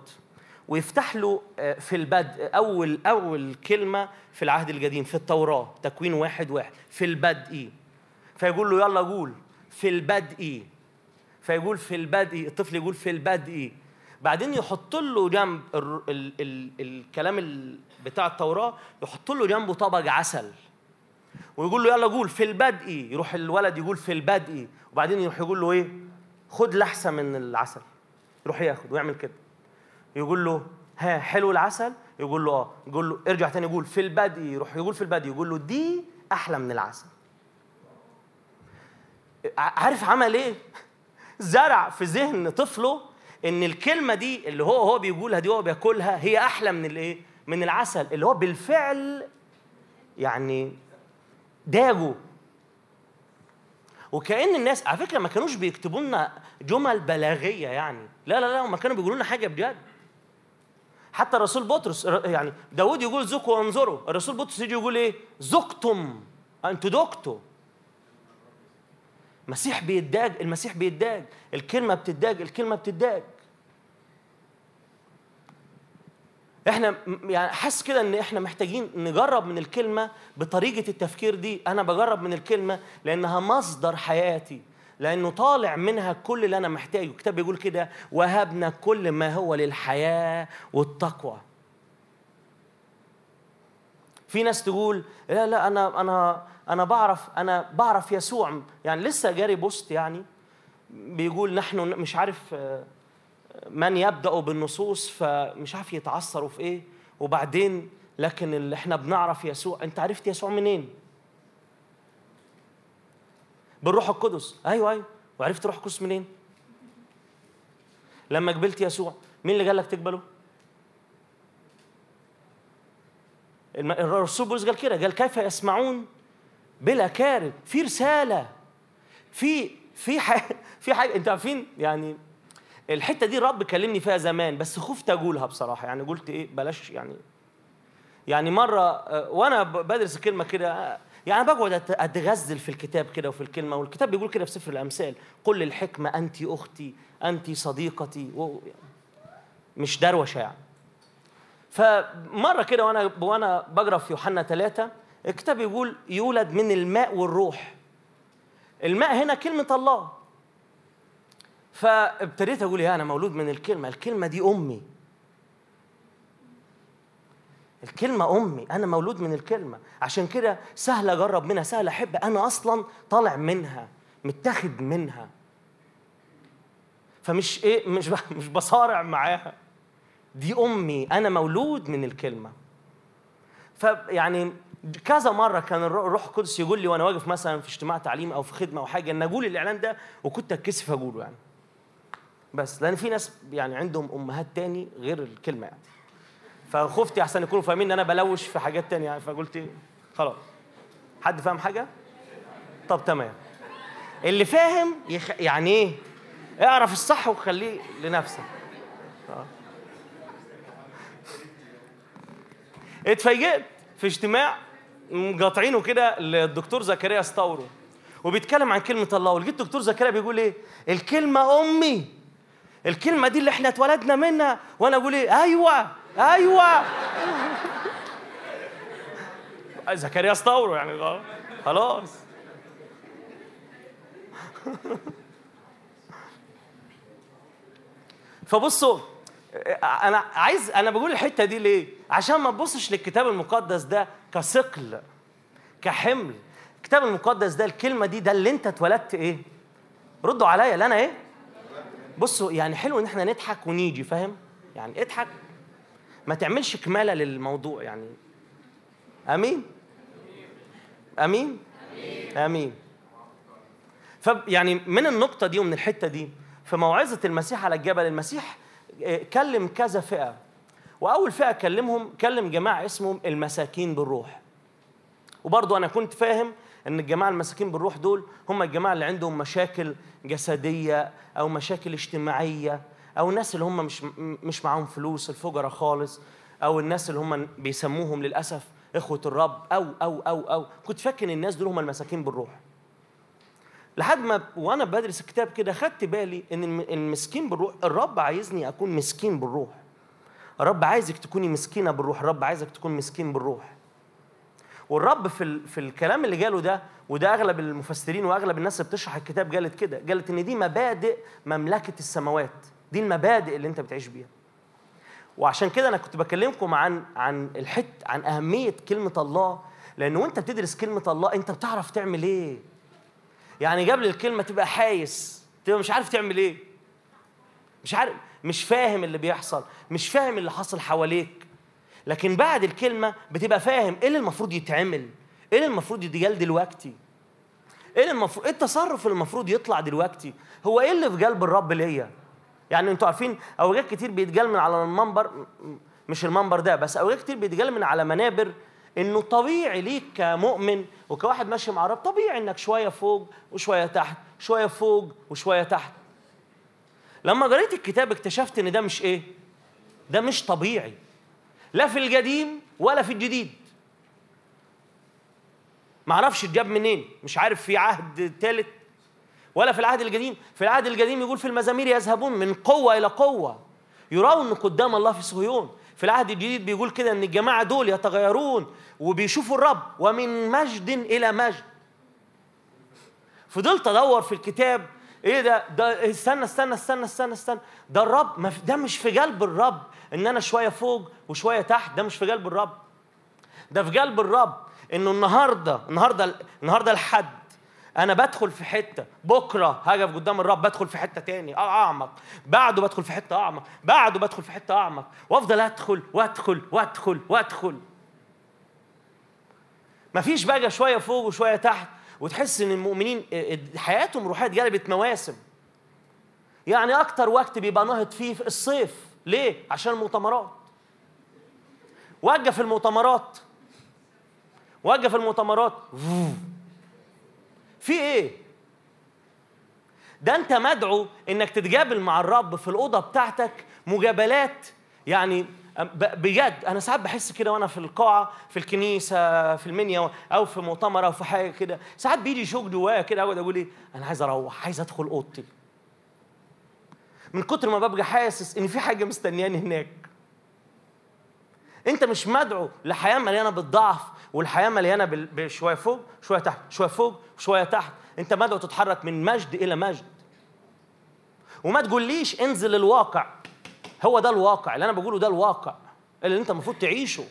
ويفتح له آه، في البدء أول أول كلمة في العهد القديم في التوراة تكوين واحد واحد. في البدء. فيقول له يلا قول. في البدء. فيقول في البدء. الطفل يقول في البدء. بعدين يحط له جنب ال ال ال الكلام ال بتاع التوراة يحط له جنبه طبق عسل. ويقول له يلا قول في البدء يروح الولد يقول في البدء وبعدين يروح يقول له إيه؟ خد لحسة من العسل. يروح ياخد ويعمل كده. يقول له ها حلو العسل؟ يقول له آه. يقول له ارجع تاني يقول في البدء يروح يقول في البدء يقول له دي أحلى من العسل. عارف عمل إيه؟ زرع في ذهن طفله ان الكلمة دي اللي هو هو بيقولها دي هو بياكلها هي أحلى من الايه؟ من العسل اللي هو بالفعل يعني داجوا وكأن الناس على فكرة ما كانوش بيكتبوا لنا جمل بلاغية يعني. لا لا لا هم كانوا بيقولوا لنا حاجة بجد. حتى الرسول بطرس يعني داود يقول ذوقوا وانظروا الرسول بطرس يجي يقول إيه؟ ذقتم أنتوا دقتوا المسيح بيداج المسيح بيداج الكلمة بتداج الكلمة بتداج إحنا يعني حاسس كده ان إحنا محتاجين نجرب من الكلمة بطريقة التفكير دي. أنا بجرب من الكلمة لأنها مصدر حياتي لأنه طالع منها كل اللي أنا محتاجه. الكتاب بيقول كده وهبنا كل ما هو للحياة والتقوى. في ناس تقول لا لا أنا أنا أنا بعرف أنا بعرف يسوع. يعني لسه جاري بوست يعني بيقول نحن مش عارف آه، من يبدأ بالنصوص فمش عارف يتعثروا في إيه. وبعدين لكن اللي إحنا بنعرف يسوع أنت عرفت يسوع منين؟ بالروح القدس. أيوه أيوه. وعرفت الروح القدس منين؟ لما قبلت يسوع. مين اللي قال لك تقبله الم- الرسول بولس قال كده قال كيف يسمعون بلا كارب في رسالة في في حاجة في حاجة أنتوا عارفين يعني الحتة دي الرب كلمني فيها زمان بس خفت أقولها بصراحة. يعني قلت إيه بلاش يعني يعني مرة آه، وأنا بدرس الكلمة كده آه، يعني بقعد أتغزل في الكتاب كده وفي الكلمة والكتاب بيقول كده في سفر الأمثال قل للحكمة انت أختي انت صديقتي مش دروشة يعني. فمرة كده وأنا وأنا بقرأ في يوحنا ثلاثة الكتاب يقول يولد من الماء والروح. الماء هنا كلمة الله. فابتديت أقول يا أنا مولود من الكلمة الكلمة دي أمي. الكلمة أمي أنا مولود من الكلمة. عشان كده سهل أجرب منها سهل أحب أنا أصلا طالع منها متاخد منها. فمش إيه مش مش بصارع معاها. دي أمي أنا مولود من الكلمة. فيعني كذا مرة كان الرو- الروح القدس يقول لي وأنا واقف مثلا في اجتماع تعليم أو في خدمة أو حاجة إن أقول الإعلان ده وكنت أتكسف أقوله يعني. بس لأن في ناس يعني عندهم أمهات تاني غير الكلمة يعني. فخفت أحسن يكونوا فاهمين إن أنا بلوش في حاجات تانية يعني. فقلت إيه، خلاص. حد فاهم حاجة؟ طب تمام. اللي فاهم يخ... يعني إيه؟ اعرف الصح وخليه لنفسك اتفاجئت في اجتماع مقاطعينه كده للدكتور زكريا ستاورو وبيتكلم عن كلمة الله ولقيت الدكتور زكريا بيقول إيه؟ الكلمة أمي الكلمة دي اللي إحنا اتولدنا منها وأنا أقول إيه؟ أيوه أيوه زكريا ستاورو يعني. خلاص فبصوا أنا عايز أنا بقول الحتة دي ليه عشان ما تبصش للكتاب المقدس ده كثقل كحمل. الكتاب المقدس ده الكلمة دي ده اللي انت اتولدت إيه؟ ردوا عليا اللي أنا إيه؟ بصوا يعني حلو ان إحنا نضحك ونيجي فاهم؟ يعني اضحك. ما تعملش كمالة للموضوع يعني. آمين؟ آمين؟ آمين. فيعني من النقطة دي ومن الحتة دي في موعظة المسيح على الجبل المسيح آه، كلم كذا فئة. وأول فئة كلمهم كلم جماعة اسمهم المساكين بالروح. وبرضو أنا كنت فاهم إن الجماعة المساكين بالروح دول هم الجماعة اللي عندهم مشاكل جسدية أو مشاكل اجتماعية أو الناس اللي هم مش مش معاهم فلوس الفقراء خالص أو الناس اللي هم بيسموهم للأسف إخوة الرب أو أو أو أو. كنت فاكر إن الناس دول هم المساكين بالروح. لحد ما وأنا بدرس الكتاب كده خدت بالي إن الم- المسكين بالروح الرب عايزني أكون مسكين بالروح. الرب عايزك تكوني مسكينة بالروح الرب عايزك تكون مسكين بالروح. والرب في ال... في الكلام اللي جاله ده وده أغلب المفسرين وأغلب الناس اللي بتشرح الكتاب قالت كده قالت إن دي مبادئ مملكة السماوات. دي المبادئ اللي أنت بتعيش بيها. وعشان كده أنا كنت بكلمكم عن عن الحت عن أهمية كلمة الله. لأن وأنت بتدرس كلمة الله أنت بتعرف تعمل إيه؟ يعني قبل الكلمة تبقى حايس تبقى مش عارف تعمل إيه؟ مش عارف مش فاهم اللي بيحصل مش فاهم اللي حصل حواليك. لكن بعد الكلمة بتبقى فاهم إيه اللي المفروض يتعمل إيه اللي المفروض يتقال دلوقتي. إيه اللي المفروض إيه التصرف اللي المفروض يطلع دلوقتي. هو إيه اللي في قلب الرب ليا؟ يعني أنتوا عارفين اوجات كتير بيتقال من على المنبر مش المنبر ده بس اوجات كتير بيتقال من على منابر إنه طبيعي ليك كمؤمن وكواحد ماشي مع الرب طبيعي إنك شوية فوق وشوية تحت شوية فوق وشوية تحت. لما قريت الكتاب اكتشفت إن ده مش إيه؟ ده مش طبيعي. لا في القديم ولا في الجديد. معرفش اتجاب منين. مش عارف في عهد ثالث ولا في العهد القديم. في العهد القديم يقول في المزامير يذهبون من قوة إلى قوة يرون قدام الله في صهيون. في العهد الجديد بيقول كده إن الجماعة دول يتغيرون وبيشوفوا الرب ومن مجد إلى مجد. فضلت أدور في الكتاب إيه ده؟ ده استنى استنى استنى استنى استنى. ده الرب ده مش في قلب الرب إن أنا شوية فوق وشوية تحت ده مش في قلب الرب. ده في قلب الرب إنه النهارده النهارده النهارده الحد أنا بدخل في حتة. بكرة هقف قدام الرب بدخل في حتة تاني أعمق. بعده بدخل في حتة أعمق. بعده بدخل في حتة أعمق. وأفضل أدخل وأدخل وأدخل وأدخل. مفيش بقى شوية فوق وشوية تحت. وتحس إن المؤمنين حياتهم الروحيه اتقلبت مواسم. يعني أكتر وقت بيبقى نهض فيه في الصيف. ليه؟ عشان المؤتمرات. وقف المؤتمرات. وقف المؤتمرات. في إيه؟ ده أنت مدعو إنك تتقابل مع الرب في الأوضة بتاعتك مجابلات. يعني بجد أنا ساعات بحس كده وأنا في القاعة في الكنيسة في المنيا أو في مؤتمر أو في حاجة كده ساعات بيجي شوق جوايا كده أقعد أقول إيه أنا عايز أروح عايز أدخل أوضتي. من كتر ما ببقى حاسس إن في حاجة مستنياني هناك. أنت مش مدعو لحياة مليانة بالضعف والحياة مليانة بشوية فوق شوية تحت شوية فوق شوية تحت. أنت مدعو تتحرك من مجد إلى مجد. وما تقوليش انزل الواقع. هو ده الواقع اللي أنا بقوله ده الواقع اللي أنت المفروض تعيشه.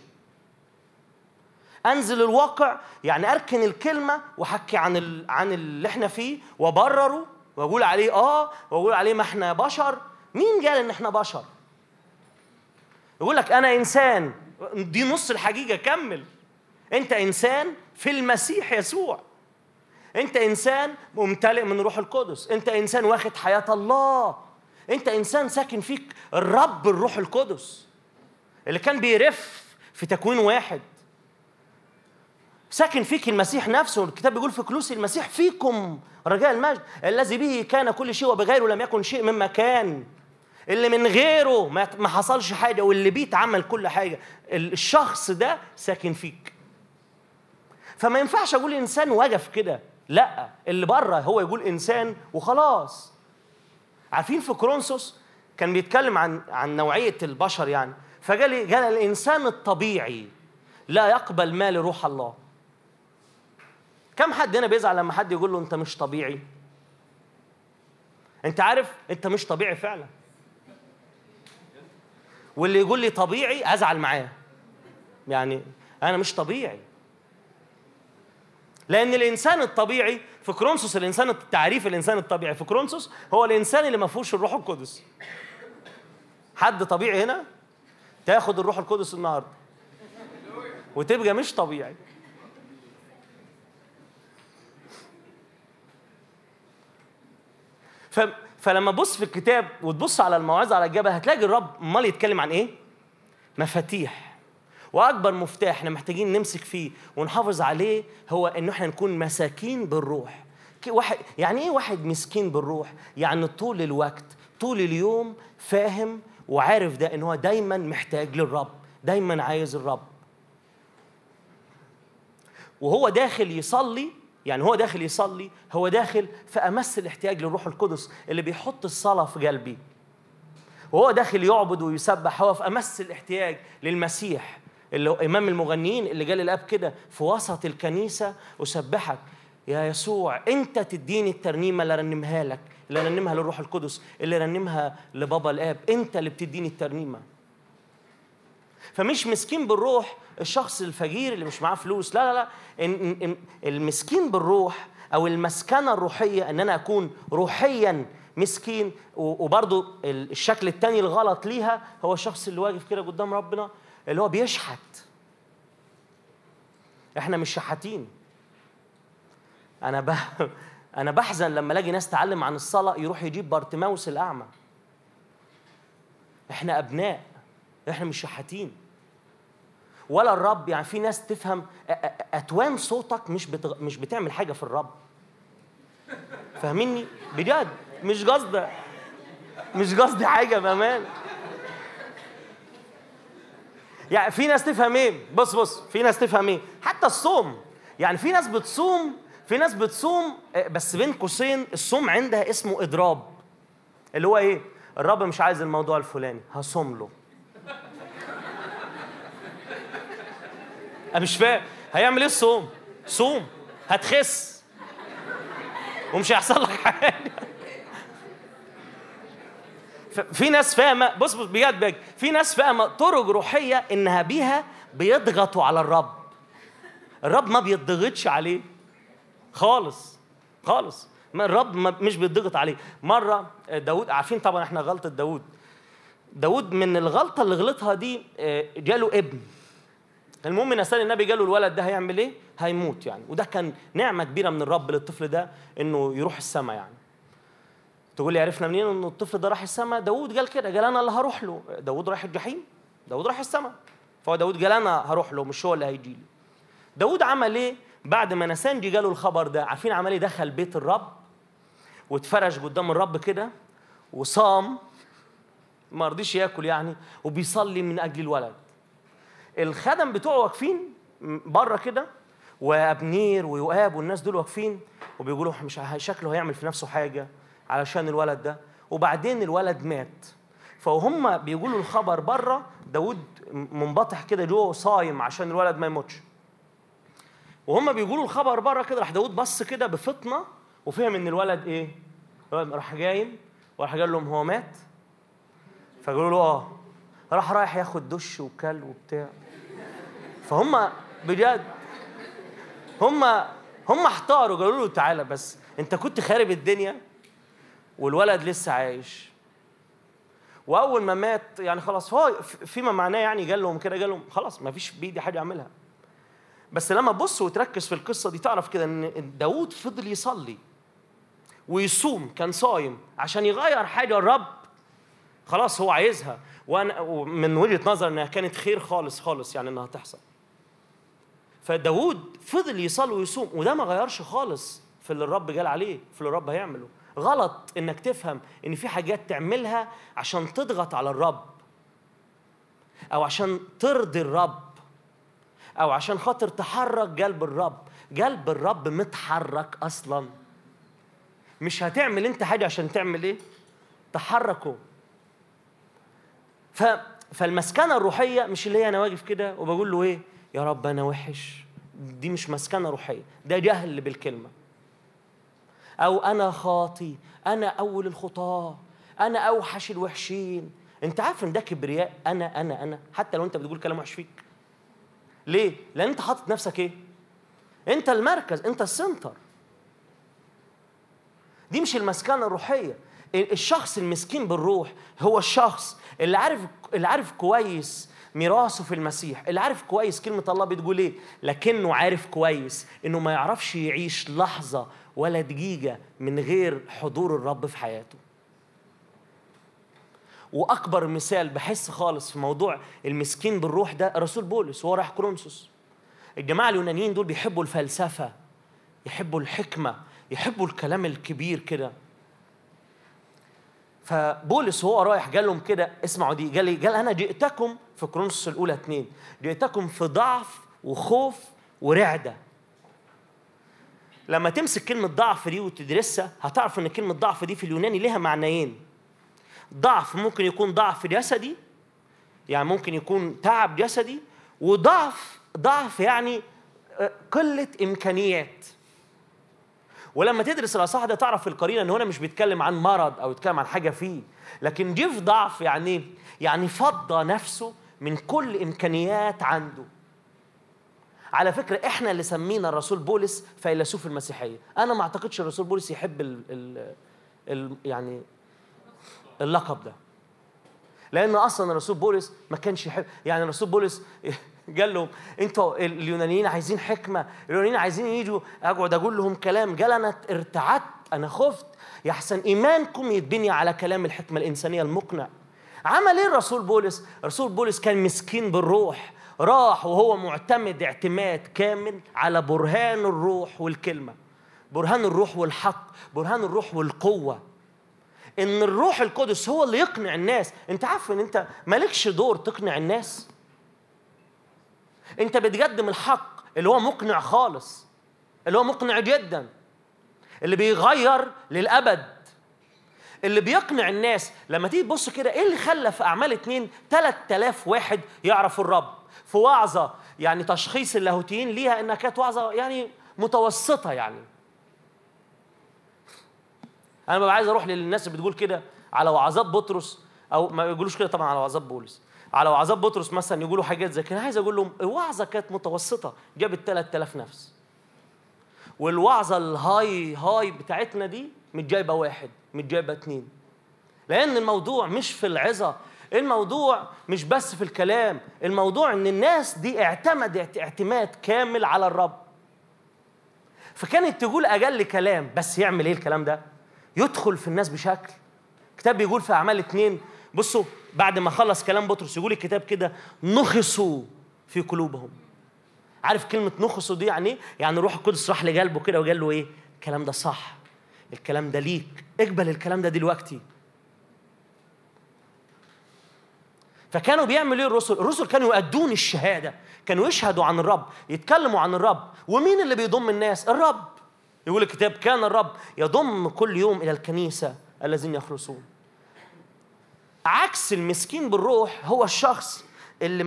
أنزل الواقع يعني أركن الكلمة وأحكي عن ال... عن اللي إحنا فيه وأبرره وأقول عليه آه وأقول عليه ما إحنا بشر. مين قال إن إحنا بشر؟ يقول لك أنا إنسان. دي نص الحقيقة كمل. أنت إنسان في المسيح يسوع. أنت إنسان ممتلئ من روح القدس. أنت إنسان واخد حياة الله. انت انسان ساكن فيك الرب الروح القدس اللي كان بيرف في تكوين واحد. ساكن فيك المسيح نفسه الكتاب بيقول في كلوسي المسيح فيكم رجاء المجد. الذي به كان كل شيء وبغيره لم يكن شيء مما كان. اللي من غيره ما حصلش حاجة واللي بيه اتعمل كل حاجة. الشخص ده ساكن فيك. فما ينفعش أقول إنسان وقف كده. لأ اللي بره هو يقول إنسان وخلاص. عارفين في كورنثوس كان بيتكلم عن عن نوعية البشر يعني. فقال قال الإنسان الطبيعي لا يقبل ما لروح الله. كم حد هنا بيزعل لما حد يقول له أنت مش طبيعي؟ أنت عارف أنت مش طبيعي فعلا. واللي يقول لي طبيعي أزعل معاه. يعني أنا مش طبيعي. لأن الإنسان الطبيعي في كورنثوس الإنسان التعريف الإنسان الطبيعي في كورنثوس هو الإنسان اللي ما فيهوش الروح القدس. حد طبيعي هنا؟ تاخد الروح القدس النهارده. وتبقى مش طبيعي. ف... فلما تبص في الكتاب وتبص على الموعظة على الجبل هتلاقي الرب امال يتكلم عن إيه؟ مفاتيح. واكبر مفتاح إحنا محتاجين نمسك فيه ونحافظ عليه هو ان إحنا نكون مساكين بالروح. واحد يعني إيه واحد مسكين بالروح؟ يعني طول الوقت طول اليوم فاهم وعارف ده إن هو دايما محتاج للرب دايما عايز الرب. وهو داخل يصلي يعني هو داخل يصلي هو داخل في أمس الاحتياج للروح القدس اللي بيحط الصلاة في قلبي. وهو داخل يعبد ويسبح هو في أمس الاحتياج للمسيح. اللي هو إمام المغنيين اللي قال الآب كده في وسط الكنيسة أسبحك يا يسوع أنت تديني الترنيمة اللي رنمها لك اللي رنمها للروح القدس اللي رنمها لبابا الآب أنت اللي بتديني الترنيمة. فمش مسكين بالروح الشخص الفقير اللي مش معاه فلوس لا لا لا. المسكين بالروح أو المسكنة الروحية إن أنا أكون روحيا مسكين وبرضو ال- الشكل التاني الغلط ليها هو الشخص اللي واقف كده قدام ربنا اللي هو بيشحت. إحنا مش شحاتين. أنا ب... أنا بحزن لما الاقي ناس تعلم عن الصلاة يروح يجيب بارتماوس الأعمى. إحنا أبناء. إحنا مش شحاتين. ولا الرب يعني في ناس تفهم أتوان صوتك مش بتغ... مش بتعمل حاجة في الرب. فاهميني؟ بجد. مش قصدي. مش قصدي حاجة بامان يعني في ناس تفهم إيه؟ بص بص في ناس تفهم إيه؟ حتى الصوم. يعني في ناس بتصوم في ناس بتصوم آه، بس بين قوسين الصوم عندها اسمه إضراب. اللي هو إيه؟ الرب مش عايز الموضوع الفلاني هصوم له. أنا مش فاهم. هيعمل إيه الصوم؟ صوم. هتخس. ومش هيحصل لك حاجة. في ناس فاهمة بص بص بجد بجد. في ناس فاهمة طرق روحية إنها بيها بيضغطوا على الرب. الرب ما بيضغطش عليه. خالص خالص. ما الرب ما مش بيضغط عليه. مرة داود عارفين طبعا إحنا غلطة داود داود من الغلطة اللي غلطها دي آه، جاله ابن. المهم نسال النبي جاله الولد ده هيعمل إيه؟ هيموت يعني. وده كان نعمة كبيرة من الرب للطفل ده إنه يروح السماء يعني. تقول لي عرفنا منين ان الطفل ده راح السماء؟ داود قال كده قال أنا اللي هروح له. داود راح الجحيم؟ داود راح السماء. فهو داود قال أنا هروح له مش هو اللي هيجي لي. داود عمل إيه؟ بعد ما نسانجي جاله الخبر ده عارفين عمل إيه؟ دخل بيت الرب واتفرش قدام الرب كده وصام ما رضيش ياكل يعني وبيصلي من أجل الولد. الخدم بتوعه واقفين بره كده وأبنير ويؤاب والناس دول واقفين وبيقولوا مش شكله هيعمل في نفسه حاجة. علشان الولد ده. وبعدين الولد مات. فهم بيقولوا الخبر بره داود منبطح كده جوه صايم عشان الولد ما يموتش. وهم بيقولوا الخبر بره كده راح داود بص كده بفطنة وفهم إن الولد إيه؟ الولد راح جايم وراح قال لهم هو مات. فقالوا له آه. راح رايح ياخد دش وكل وبتاع. فهم بجد هم هم احتاروا قالوا له تعالى بس أنت كنت خارب الدنيا؟ والولد لسه عايش. وأول ما مات يعني خلاص هو فيما معناه يعني قال لهم كده قال لهم خلاص ما فيش بإيدي حاجة أعملها. بس لما تبص وتركز في القصة دي تعرف كده إن داوود فضل يصلي ويصوم كان صايم عشان يغير حاجة الرب خلاص هو عايزها. وأنا من وجهة نظر إنها كانت خير خالص خالص يعني إنها تحصل. فداود فضل يصلي ويصوم وده ما غيرش خالص في اللي الرب قال عليه في اللي الرب هيعمله. غلط إنك تفهم إن في حاجات تعملها عشان تضغط على الرب أو عشان ترضي الرب أو عشان خاطر تحرك قلب الرب. قلب الرب متحرك أصلا. مش هتعمل أنت حاجة عشان تعمل إيه؟ تحركه. ف فالمسكنة الروحية مش اللي هي أنا واقف كده وبقول له إيه؟ يا رب أنا وحش. دي مش مسكنة روحية ده جهل بالكلمة. أو أنا خاطي أنا أول الخطاة أنا أوحش الوحشين. أنت عارف إن ده كبرياء؟ أنا أنا أنا. حتى لو أنت بتقول كلام وحش فيك. ليه؟ لأن أنت حاطط نفسك إيه؟ أنت المركز أنت السنتر. دي مش المسكنة الروحية. الشخص المسكين بالروح هو الشخص اللي عارف اللي عارف كويس ميراثه في المسيح اللي عارف كويس كلمة الله بتقول إيه. لكنه عارف كويس إنه ما يعرفش يعيش لحظة ولا دقيقة من غير حضور الرب في حياته. وأكبر مثال بحس خالص في موضوع المسكين بالروح ده الرسول بولس وهو رايح كورنثوس. الجماعة اليونانيين دول بيحبوا الفلسفة يحبوا الحكمة يحبوا الكلام الكبير كده. فبولس وهو رايح قال لهم كده اسمعوا دي قال لي قال أنا جئتكم في كورنثوس الأولى اثنين جئتكم في ضعف وخوف ورعدة. لما تمسك كلمة ضعف دي وتدرسها هتعرف إن كلمة ضعف دي في اليوناني لها معنيين. ضعف ممكن يكون ضعف جسدي يعني ممكن يكون تعب جسدي وضعف ضعف يعني قلة إمكانيات. ولما تدرس الأصح ده تعرف في القرينة إن هنا مش بيتكلم عن مرض أو يتكلم عن حاجة فيه لكن جه في ضعف يعني يعني فضى نفسه من كل إمكانيات عنده. على فكرة إحنا اللي سمينا الرسول بولس فيلسوف المسيحية. أنا ما أعتقدش الرسول بولس يحب ال ال ال يعني اللقب ده. لأن أصلا الرسول بولس ما كانش يحب يعني الرسول بولس قال لهم أنتوا اليونانيين عايزين حكمة اليونانيين عايزين يجوا أقعد أقول لهم كلام. قال أنا ارتعدت أنا خفت يحسن إيمانكم يتبني على كلام الحكمة الإنسانية المقنع. عمل إيه الرسول بولس؟ الرسول بولس كان مسكين بالروح. راح وهو معتمد اعتماد كامل على برهان الروح والكلمة. برهان الروح والحق برهان الروح والقوة. إن الروح القدس هو اللي يقنع الناس. أنت عارف إن أنت مالكش دور تقنع الناس؟ أنت بتقدم الحق اللي هو مقنع خالص اللي هو مقنع جدا اللي بيغير للأبد. اللي بيقنع الناس لما تيجي تبص كده إيه اللي خلى في أعمال اتنين 3000 واحد يعرفوا الرب؟ في وعظه يعني تشخيص اللاهوتيين ليها إنها كانت وعظه يعني متوسطة يعني. أنا ببقى عايز أروح للناس اللي بتقول كده على وعظات بطرس أو ما يقولوش كده طبعا على وعظات بولس. على وعظات بطرس مثلا يقولوا حاجات زي كده عايز أقول لهم الوعظه كانت متوسطة جابت 3000 نفس. والوعظه الهاي هاي بتاعتنا دي مش جايبه واحد مش جايبه اتنين. لأن الموضوع مش في العظة الموضوع مش بس في الكلام الموضوع إن الناس دي اعتمدت اعتماد كامل على الرب. فكانت تقول أجل كلام بس يعمل إيه الكلام ده؟ يدخل في الناس بشكل. كتاب بيقول في أعمال اتنين بصوا بعد ما خلص كلام بطرس يقول الكتاب كده نخصوا في قلوبهم. عارف كلمة نخصوا دي يعني إيه؟ يعني الروح القدس راح لقلبه كده وقال له إيه؟ الكلام ده صح. الكلام ده ليك. اقبل الكلام ده دلوقتي. فكانوا بيعملوا إيه الرسل؟ الرسل كانوا يؤدون الشهادة، كانوا يشهدوا عن الرب، يتكلموا عن الرب، ومين اللي بيضم الناس؟ الرب. يقول الكتاب كان الرب يضم كل يوم إلى الكنيسة الذين يخلصون. عكس المسكين بالروح هو الشخص اللي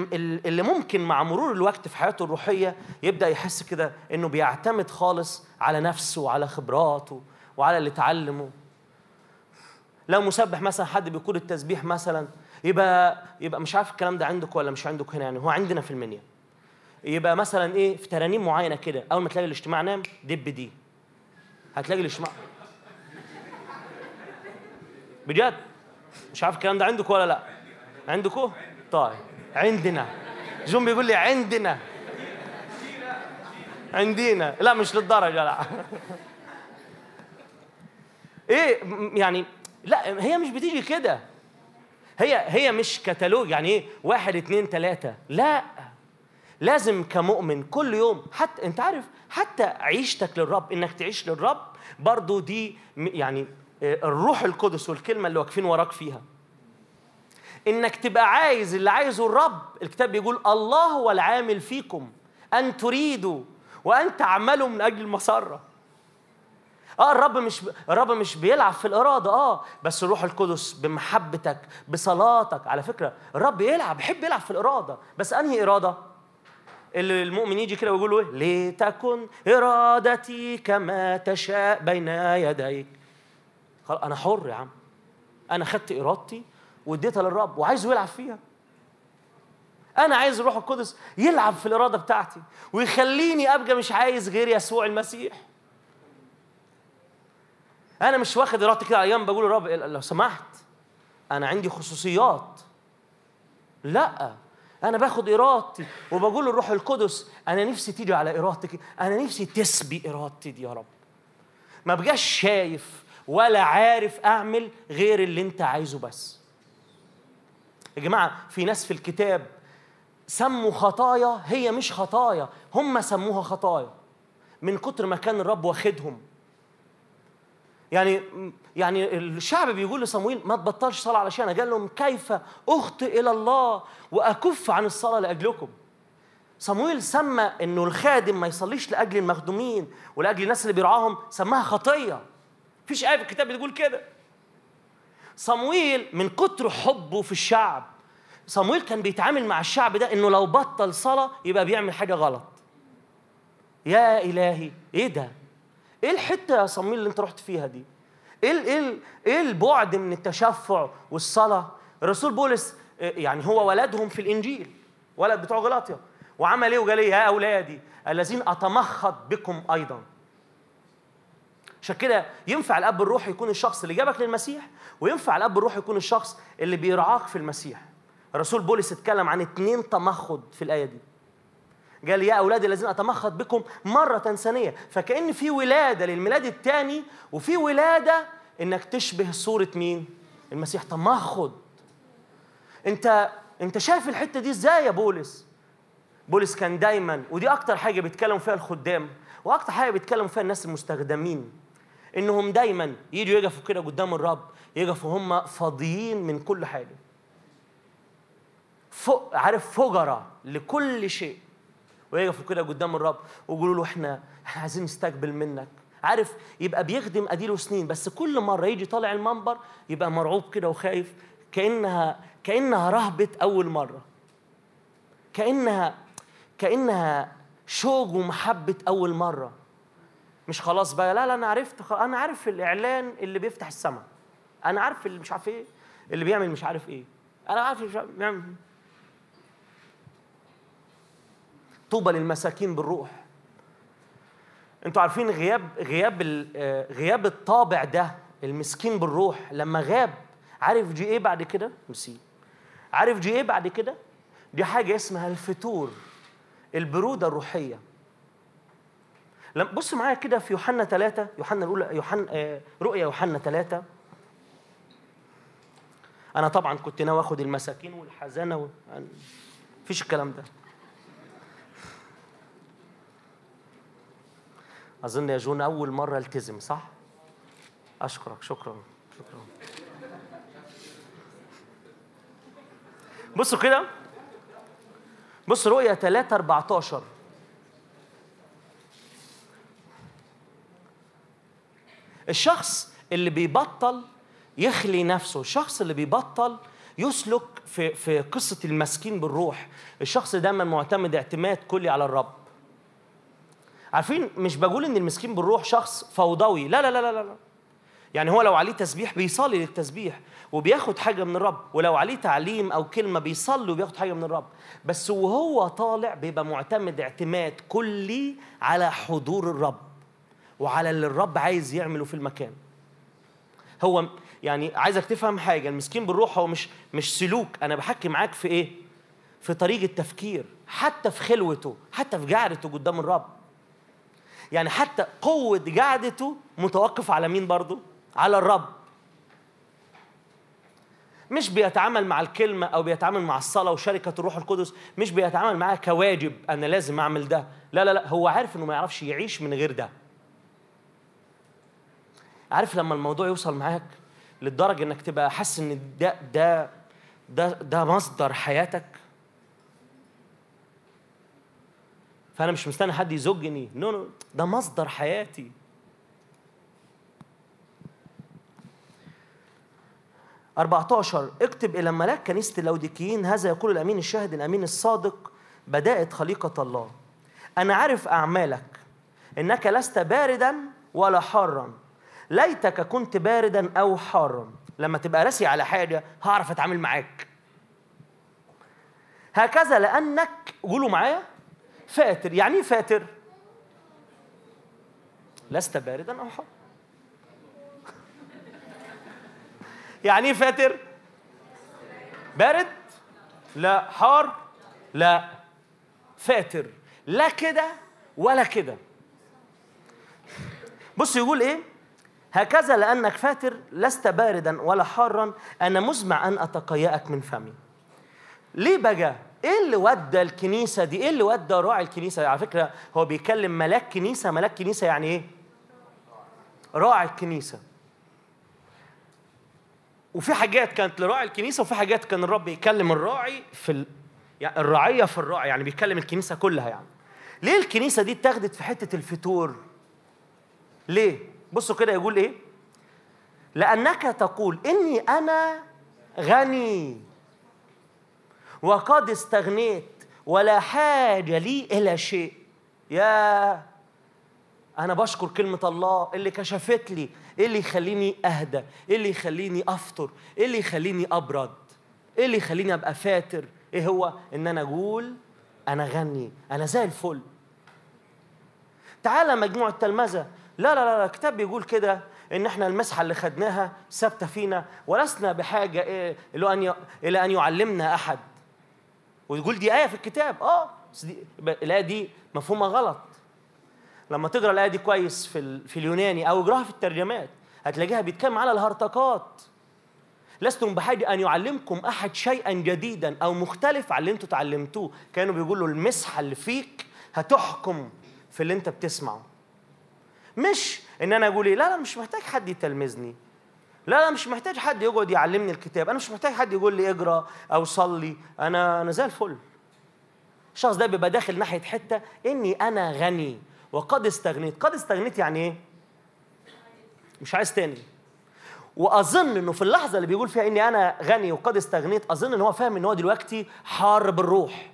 اللي ممكن مع مرور الوقت في حياته الروحية يبدأ يحس كده إنه بيعتمد خالص على نفسه وعلى خبراته وعلى اللي اتعلمه. لو مسبح مثلا حد بيقول التسبيح مثلا يبقى يبقى مش عارف الكلام ده عندك ولا مش عندك هنا يعني هو عندنا في المنيا. يبقى مثلا إيه في ترانيم معينة كده أول ما تلاقي الاجتماع نام دب دي. هتلاقي الاجتماع بجد؟ مش عارف الكلام ده عندكم ولا لا. عندكم طيب. عندنا. جون بيقول لي عندنا. عندنا. لا مش للدرجة لا. إيه يعني لا هي مش بتيجي كده. هي هي مش كتالوج يعني إيه؟ واحد اتنين تلاتة. لا. لازم كمؤمن كل يوم حتى أنت عارف حتى عيشتك للرب إنك تعيش للرب برضو دي يعني آه، الروح القدس والكلمة اللي واقفين وراك فيها. إنك تبقى عايز اللي عايزه الرب. الكتاب بيقول الله هو العامل فيكم أن تريدوا وأن تعملوا من أجل المسره آه الرب مش الرب مش بيلعب في الإرادة آه بس الروح القدس بمحبتك بصلاتك. على فكرة الرب يلعب بيحب يلعب في الإرادة. بس أنهي إرادة؟ اللي المؤمن يجي كده ويقول إيه؟ لتكن إرادتي كما تشاء بين يديك. خلاص أنا حر يا عم. أنا خدت إرادتي واديتها للرب وعايزه يلعب فيها. أنا عايز الروح القدس يلعب في الإرادة بتاعتي ويخليني أبقى مش عايز غير يسوع المسيح. أنا مش واخد إرادتي كده. أيام بقول للرب لو سمحت أنا عندي خصوصيات. لا أنا باخد إرادتي وبقول للروح القدس أنا نفسي تيجي على إرادتك أنا نفسي تسبي إرادتي دي يا رب. ما بقاش شايف ولا عارف أعمل غير اللي أنت عايزه بس. يا جماعة في ناس في الكتاب سموا خطايا هي مش خطايا هم سموها خطايا من كتر ما كان الرب واخدهم. يعني يعني الشعب بيقول لصمويل ما تبطلش صلاة علشان قال لهم كيف أخطئ إلى الله وأكف عن الصلاة لأجلكم؟ صمويل سمى إنه الخادم ما يصليش لأجل المخدومين ولأجل الناس اللي بيرعاهم سماها خطية. مفيش آية في الكتاب بتقول كده. صمويل من كتر حبه في الشعب صمويل كان بيتعامل مع الشعب ده إنه لو بطل صلاة يبقى بيعمل حاجة غلط. يا إلهي إيه ده؟ إيه الحتة يا صمويل اللي أنت رحت فيها دي؟ إيه ال- إيه ال- إيه البعد من التشفع والصلاة؟ الرسول بولس آه، يعني هو ولدهم في الإنجيل ولد بتوع غلاطيا وعمل إيه وقال إيه؟ يا أولادي الذين أتمخض بكم أيضا. عشان كده ينفع الأب الروح يكون الشخص اللي جابك للمسيح وينفع الأب الروح يكون الشخص اللي بيرعاك في المسيح. الرسول بولس اتكلم عن اتنين تمخض في الآية دي. قال يا اولادي الذين أتمخض بكم مرة ثانية. فكأن في ولادة للميلاد الثاني وفي ولادة إنك تشبه صورة مين؟ المسيح. تمخض. أنت أنت شايف الحتة دي إزاي يا بولس؟ بولس كان دايما ودي أكتر حاجة بيتكلم فيها الخدام وأكتر حاجة بيتكلم فيها الناس المستخدمين إنهم دايما يجوا يقفوا كده قدام الرب يقفوا هم فاضيين من كل حاجة. فوق عارف فجرة لكل شيء. ويقفوا كده قدام الرب ويقولوا له إحنا إحنا عايزين نستقبل منك. عارف يبقى بيخدم أديله سنين بس كل مرة يجي طالع المنبر يبقى مرعوب كده وخايف كأنها كأنها رهبه أول مرة. كأنها كأنها شوق ومحبة أول مرة. مش خلاص بقى لا لا أنا عرفت أنا عارف الإعلان اللي بيفتح السماء. أنا عارف اللي مش عارف إيه اللي بيعمل مش عارف إيه. أنا عارف مش عارف بيعمل طوبى للمساكين بالروح. أنتوا عارفين غياب غياب غياب الطابع ده المسكين بالروح لما غاب عارف جي إيه بعد كده؟ مسي عارف جي إيه بعد كده؟ دي حاجة اسمها الفتور البرودة الروحية. لما بص معايا كده في يوحنا ثلاثة يوحنا الأولى يوحنا آه، رؤيا يوحنا ثلاثة أنا طبعا كنت ناوي آخد المساكين والحزانى و... مفيش الكلام ده. أظن يا جون أول مرة التزم صح؟ أشكرك شكرا شكرا. بصوا كده. بص رؤيا 3 14 الشخص اللي بيبطل يخلي نفسه الشخص اللي بيبطل يسلك في في قصة المسكين بالروح. الشخص دايما معتمد اعتماد كلي على الرب. عارفين مش بقول إن المسكين بالروح شخص فوضوي. لا لا لا لا لا. يعني هو لو عليه تسبيح بيصلي للتسبيح وبياخد حاجة من الرب ولو عليه تعليم أو كلمة بيصلي وبياخد حاجة من الرب. بس وهو طالع بيبقى معتمد اعتماد كلي على حضور الرب وعلى اللي الرب عايز يعمله في المكان. هو يعني عايزك تفهم حاجة المسكين بالروح هو مش مش سلوك. أنا بحكي معاك في إيه؟ في طريقة تفكير حتى في خلوته حتى في قعدته قدام الرب. يعني حتى قوة قعدته متوقف على مين برضو؟ على الرب. مش بيتعامل مع الكلمة أو بيتعامل مع الصلاة وشركة الروح القدس مش بيتعامل معاها كواجب أنا لازم أعمل ده. لا لا لا هو عارف إنه ما يعرفش يعيش من غير ده. عارف لما الموضوع يوصل معاك للدرجة إنك تبقى حاسس إن ده ده ده ده مصدر حياتك؟ فأنا مش مستني حد يزجني نو نو ده مصدر حياتي. أربعتاشر. اكتب إلى ملاك كنيسة اللوديكيين. هذا يقول الأمين الشاهد الأمين الصادق بدأت خليقة الله. أنا عارف أعمالك. إنك لست باردا ولا حارا. ليتك كنت باردا أو حارا. لما تبقى راسي على حاجة هعرف أتعامل معاك. هكذا لأنك قولوا معايا. فاتر. يعني إيه فاتر؟ لست باردا أو حار يعني إيه فاتر؟ بارد؟ لا. حار؟ لا. فاتر. لا كده ولا كده. بص يقول إيه؟ هكذا لأنك فاتر لست باردا ولا حارا أنا مزمع أن أتقيأك من فمي. ليه بقى؟ إيه اللي ودى الكنيسة دي؟ إيه اللي ودى راعي الكنيسة على فكرة هو بيكلم ملاك كنيسة. ملاك كنيسة يعني إيه؟ راعي الكنيسة. وفي حاجات كانت لراعي الكنيسة وفي حاجات كان الرب يكلم الراعي في ال... يعني الرعية في الراعي يعني بيكلم الكنيسة كلها يعني. ليه الكنيسة دي اتاخدت في حتة الفتور؟ ليه؟ بصوا كده يقول إيه؟ لأنك تقول إني أنا غني. وقد استغنيت ولا حاجة لي إلى شيء. يا أنا بشكر كلمة الله اللي كشفت لي إيه اللي يخليني أهدى إيه اللي يخليني أفطر إيه اللي يخليني أبرد إيه اللي يخليني أبقى فاتر. إيه هو؟ إن أنا أقول أنا غني أنا زي الفل. تعالى مجموعة تلمذة لا لا لا الكتاب بيقول كده إن إحنا المسحة اللي خدناها ثابتة فينا ولسنا بحاجة إيه إلى أن إلى أن يعلمنا أحد. ويقول دي آية في الكتاب. آه. بس دي الآية دي مفهومة غلط. لما تقرأ الآية دي كويس في ال... في اليوناني أو اقراها في الترجمات هتلاقيها بيتكلم على الهرطقات لستم بحاجة أن يعلمكم أحد شيئا جديدا أو مختلف أنتوا اتعلمتوه كانوا بيقولوا المسحة اللي فيك هتحكم في اللي أنت بتسمعه. مش إن أنا أقول إيه لا لا مش محتاج حد يتلمذني. لا لا مش محتاج حد يقعد يعلمني الكتاب. أنا مش محتاج حد يقول لي اقرأ أو صلي. أنا أنا زي الفل. الشخص ده بيبقى داخل ناحية حتة إني أنا غني وقد استغنيت. قد استغنيت يعني إيه؟ مش عايز تاني. وأظن إنه في اللحظة اللي بيقول فيها إني أنا غني وقد استغنيت أظن إن هو فاهم إن هو دلوقتي حار بالروح.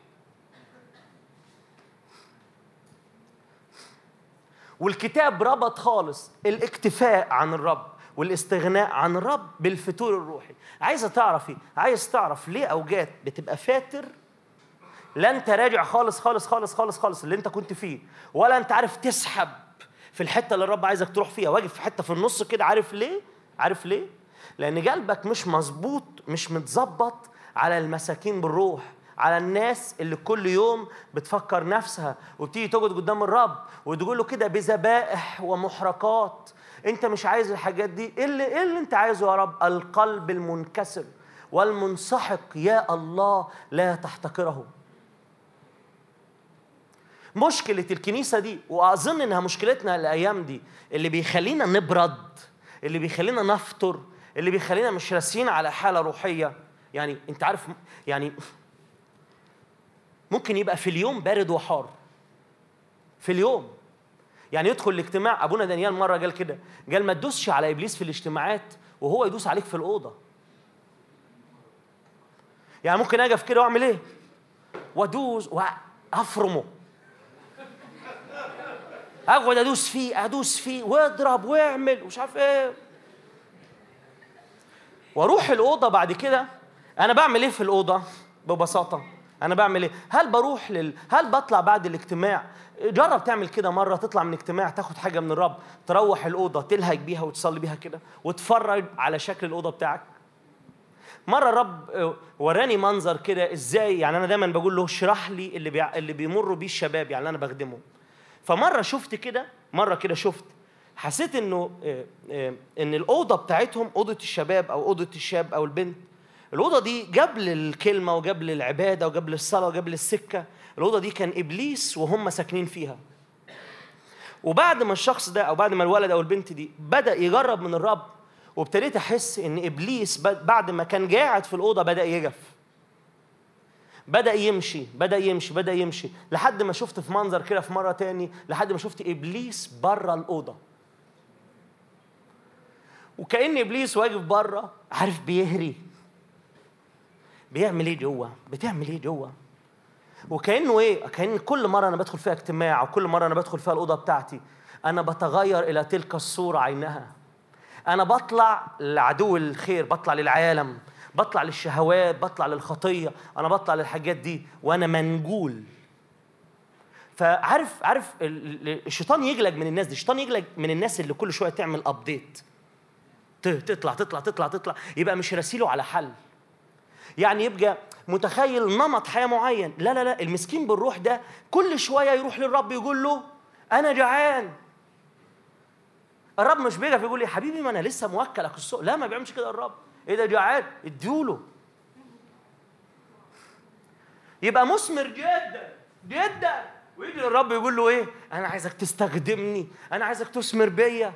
والكتاب ربط خالص الاكتفاء عن الرب. والاستغناء عن الرب بالفتور الروحي. عايزه تعرفي عايز تعرف ليه اوجات بتبقى فاتر لا انت راجع خالص خالص خالص خالص خالص اللي انت كنت فيه ولا انت عارف تسحب في الحتة اللي الرب عايزك تروح فيها. واقف في حتة في النص كده عارف ليه؟ عارف ليه؟ لأن قلبك مش مظبوط مش متظبط على المساكين بالروح على الناس اللي كل يوم بتفكر نفسها وبتيجي تقعد قدام الرب وتقول له كده بذبائح ومحرقات. انت مش عايز الحاجات دي إيه اللي, إيه اللي انت عايزه يا رب القلب المنكسر والمنسحق يا الله لا تحتقره. مشكلة الكنيسة دي وأظن إنها مشكلتنا الأيام دي اللي بيخلينا نبرد اللي بيخلينا نفطر اللي بيخلينا مش راسين على حالة روحية. يعني أنت عارف يعني ممكن يبقى في اليوم بارد وحار. في اليوم. يعني يدخل الاجتماع. أبونا دانيال مرة قال كده قال ما تدوسش على إبليس في الاجتماعات وهو يدوس عليك في الأوضة. يعني ممكن أجي في كده وأعمل إيه؟ وأدوس وأفرمه. أقعد أدوس فيه أدوس فيه واضرب واعمل ومش عارف إيه. وأروح الأوضة بعد كده أنا بعمل إيه في الأوضة؟ ببساطة أنا بعمل إيه؟ هل بروح لل هل بطلع بعد الاجتماع؟ جرب تعمل كده مرة تطلع من اجتماع تاخد حاجة من الرب تروح الأوضة تلهج بيها وتصلي بيها كده وتفرج على شكل الأوضة بتاعك. مرة الرب آه، وراني منظر كده إزاي يعني أنا دايما بقول له اشرح لي اللي بيع... اللي بيمروا بيه الشباب يعني أنا بخدمهم فمرة شفت كده مرة كده شفت حسيت إنه آه، آه، إن الأوضة بتاعتهم أوضة الشباب أو أوضة الشاب أو البنت الأوضة دي قبل الكلمة وقبل العباده وقبل الصلاه وقبل السكه الأوضة دي كان إبليس وهم ساكنين فيها. وبعد ما الشخص ده أو بعد ما الولد أو البنت دي بدأ يجرب من الرب وابتديت أحس إن إبليس بعد ما كان قاعد في الأوضة بدأ يجف بدأ يمشي بدأ يمشي بدأ يمشي لحد ما شفت في منظر كده في مرة تاني لحد ما شفت إبليس بره الأوضة. وكأن إبليس واقف بره عارف بيهري. بيعمل إيه جوه؟ بتعمل إيه جوه؟ وكأنه إيه؟ كأن كل مرة أنا بدخل فيها اجتماع وكل مرة أنا بدخل فيها الأوضة بتاعتي أنا بتغير إلى تلك الصورة عينها. أنا بطلع لعدو الخير بطلع للعالم بطلع للشهوات بطلع للخطية أنا بطلع للحاجات دي وأنا منجول. فعارف عارف ال- ال- الشيطان يجلج من الناس دي الشيطان يجلج من الناس اللي كل شوية تعمل ابديت تطلع تطلع تطلع تطلع يبقى مش راسيله على حل. يعني يبقى متخيل نمط حياة معين. لا لا لا المسكين بالروح ده كل شوية يروح للرب يقول له أنا جعان. الرب مش بيقف يقول لي حبيبي ما أنا لسه موكلك السوق لا ما بيعملش كده الرب. إيه ده جعان اديله يبقى مثمر جدا جدا. ويجي للرب يقول له إيه؟ أنا عايزك تستخدمني أنا عايزك تثمر بيا.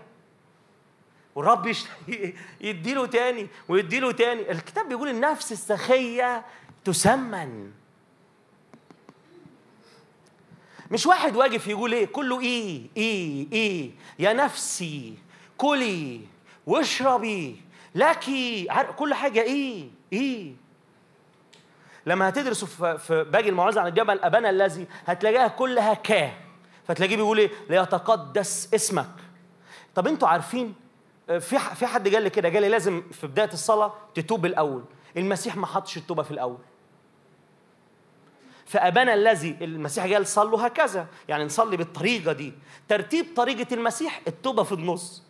والرب. يديله تاني ويديله تاني. الكتاب بيقول النفس السخية تسمن. مش واحد واقف يقول إيه؟ كله إيه إيه إيه يا نفسي كلي واشربي عار- كل حاجة إيه إيه لما هتدرسوا في, باقي الموعظة عن الجبل أبانا الذي هتلاقيها كلها كا فتلاقيه بيقول إيه؟ ليتقدس اسمك. طب أنتوا عارفين؟ في في حد قال لي كده؟ قال لي لازم في بداية الصلاة تتوب الأول. المسيح ما حطش التوبة في الأول. فأبانا الذي المسيح قال صلوا هكذا. يعني نصلي بالطريقة دي. ترتيب طريقة المسيح التوبة في النص.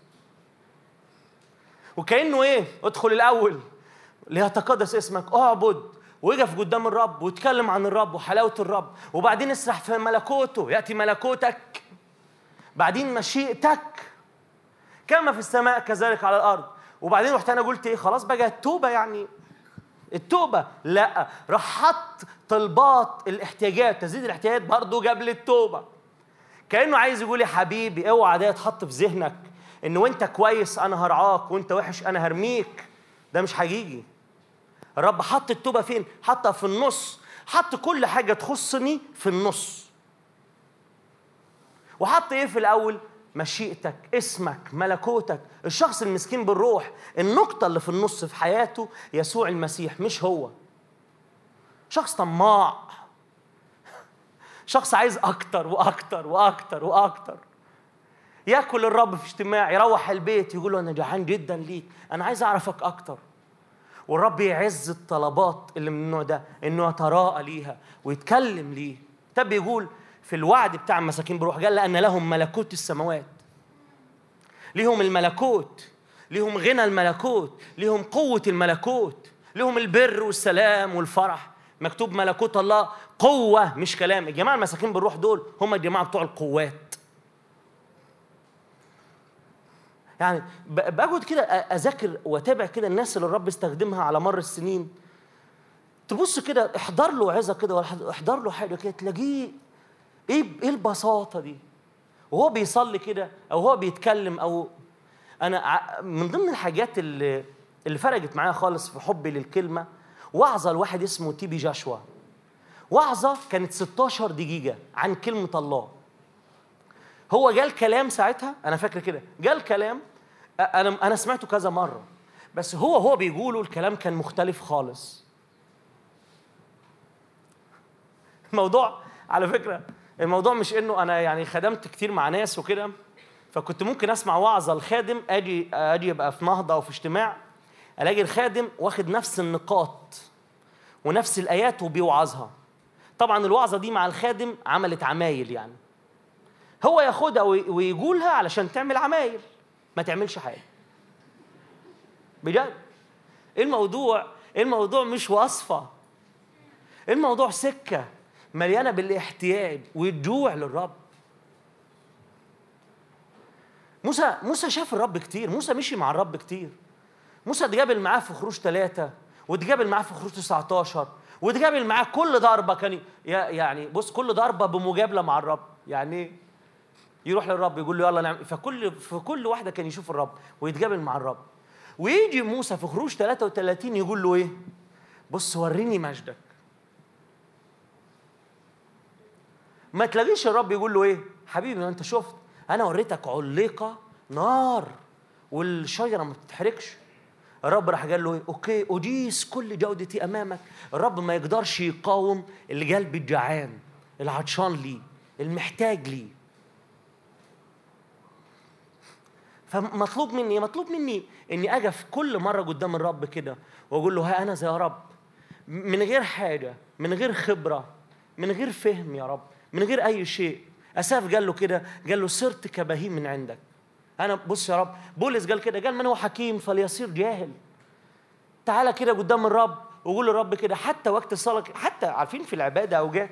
وكأنه إيه؟ ادخل الأول. ليتقدس اسمك. اعبد. وقف قدام الرب واتكلم عن الرب وحلاوة الرب. وبعدين اسرح في ملكوته. يأتي ملكوتك. بعدين مشيئتك. كما في السماء كذلك على الأرض. وبعدين رحت أنا قلت إيه؟ خلاص بقى التوبة يعني. التوبة. لا. راح حط طلبات الاحتياجات تزيد الاحتياجات برضه قبل التوبة. كأنه عايز يقول يا حبيبي اوعى ده يتحط في ذهنك إن وأنت كويس أنا هرعاك وأنت وحش أنا هرميك. ده مش هيجي الرب حط التوبة فين؟ حطها في النص. حط كل حاجة تخصني في النص. وحط إيه في الأول؟ مشيئتك اسمك ملكوتك. الشخص المسكين بالروح النقطة اللي في النص في حياته يسوع المسيح مش هو. شخص طماع. شخص عايز أكتر وأكتر وأكتر وأكتر. يأكل الرب في اجتماع يروح البيت يقول له أنا جعان جدا ليك أنا عايز أعرفك أكتر. والرب يعز الطلبات اللي من النوع ده إنه يتراءى ليها ويتكلم ليه. الكتاب بيقول في الوعد بتاع المساكين بروح قال لأن لهم ملكوت السماوات. ليهم الملكوت ليهم غنى الملكوت ليهم قوة الملكوت ليهم البر والسلام والفرح. مكتوب ملكوت الله قوة مش كلام. الجماعة المساكين بالروح دول هم الجماعة بتوع القوات. يعني بقعد كده أذاكر وأتابع كده الناس اللي الرب استخدمها على مر السنين. تبص كده احضر له عظة كده ولا احضر له حاجة كده تلاقيه إيه إيه البساطة دي؟ وهو بيصلي كده أو هو بيتكلم أو أنا من ضمن الحاجات اللي اللي فرقت معايا خالص في حبي للكلمة وعظة لواحد اسمه تيبي جاشوا. وعظة كانت 16 دقيقة عن كلمة الله. هو جال كلام ساعتها أنا فاكر كده جال كلام أ- أنا أنا سمعته كذا مرة. بس هو هو بيقوله الكلام كان مختلف خالص. الموضوع على فكرة الموضوع مش إنه أنا يعني خدمت كتير مع ناس وكده فكنت ممكن أسمع وعظة الخادم أجي أجي أبقى في نهضه أو في اجتماع ألاقي الخادم واخد نفس النقاط ونفس الآيات وبيوعظها. طبعا الوعظة دي مع الخادم عملت عمايل يعني. هو ياخدها وي- ويقولها علشان تعمل عمايل ما تعملش حاجة. بجد. الموضوع الموضوع مش وصفة. الموضوع سكة مليانة بالاحتياج والجوع للرب. موسى موسى شاف الرب كتير. موسى مشي مع الرب كتير. موسى اتقابل معاه في خروج ثلاثة واتقابل معاه في خروج 19 واتقابل معاه كل ضربة كان يعني بص كل ضربة بمجابلة مع الرب. يعني إيه؟ يروح للرب يقول له يلا نعمل فكل في كل واحدة كان يشوف الرب ويتقابل مع الرب. ويجي موسى في خروج 33 يقول له إيه؟ بص وريني مجدك. ما تلاقيش الرب يقول له إيه؟ حبيبي ما أنت شفت؟ أنا وريتك علقة نار والشجرة ما بتتحركش الرب راح قال له أوكي أجيس كل جودتي أمامك. الرب ما يقدرش يقاوم القلب الجعان العطشان ليه المحتاج ليه فمطلوب مني؟ مطلوب مني إني أقف كل مرة قدام الرب كده وأقول له ها أنا زي يا رب. من غير حاجة من غير خبرة من غير فهم يا رب من غير أي شيء. أساف قال له كده قال له صرت كبهيم من عندك. أنا بص يا رب بولس قال كده قال من هو حكيم؟ فليصير جاهل. تعالى كده قدام الرب وقول للرب كده حتى وقت الصلاة حتى عارفين في العبادة اوجات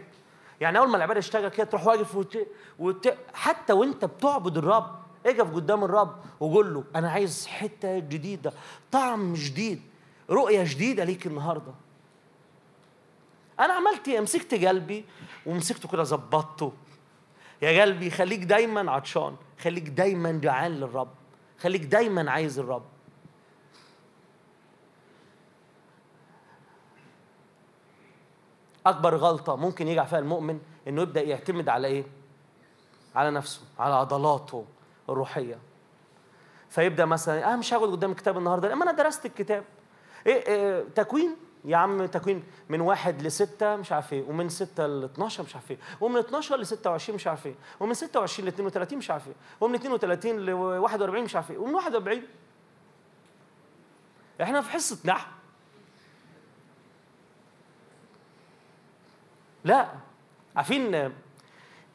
يعني أول ما العبادة اشتغل كده تروح واقف وت... وت... حتى وأنت بتعبد الرب اقف قدام الرب وقول له أنا عايز حتة جديدة طعم جديد رؤية جديدة ليك النهارده. أنا عملت إيه مسكت قلبي ومسكته كده ظبطته. يا قلبي خليك دايما عطشان. خليك دايما جعان للرب. خليك دايما عايز الرب. أكبر غلطة ممكن يقع فيها المؤمن إنه يبدأ يعتمد على إيه؟ على نفسه على عضلاته الروحية. فيبدأ مثلا آه مش هقعد قدام الكتاب النهارده ما أنا درست الكتاب. إيه, إيه تكوين؟ يا عم تكوين من واحد لستة مش عارف إيه ومن ستة ل 12 مش عارف إيه ومن 12 ل 26 مش عارف إيه ومن 26 ل 32 مش عارف إيه ومن 32 ل 41 مش عارف إيه ومن 41 إحنا في حصة نحو. لا عارفين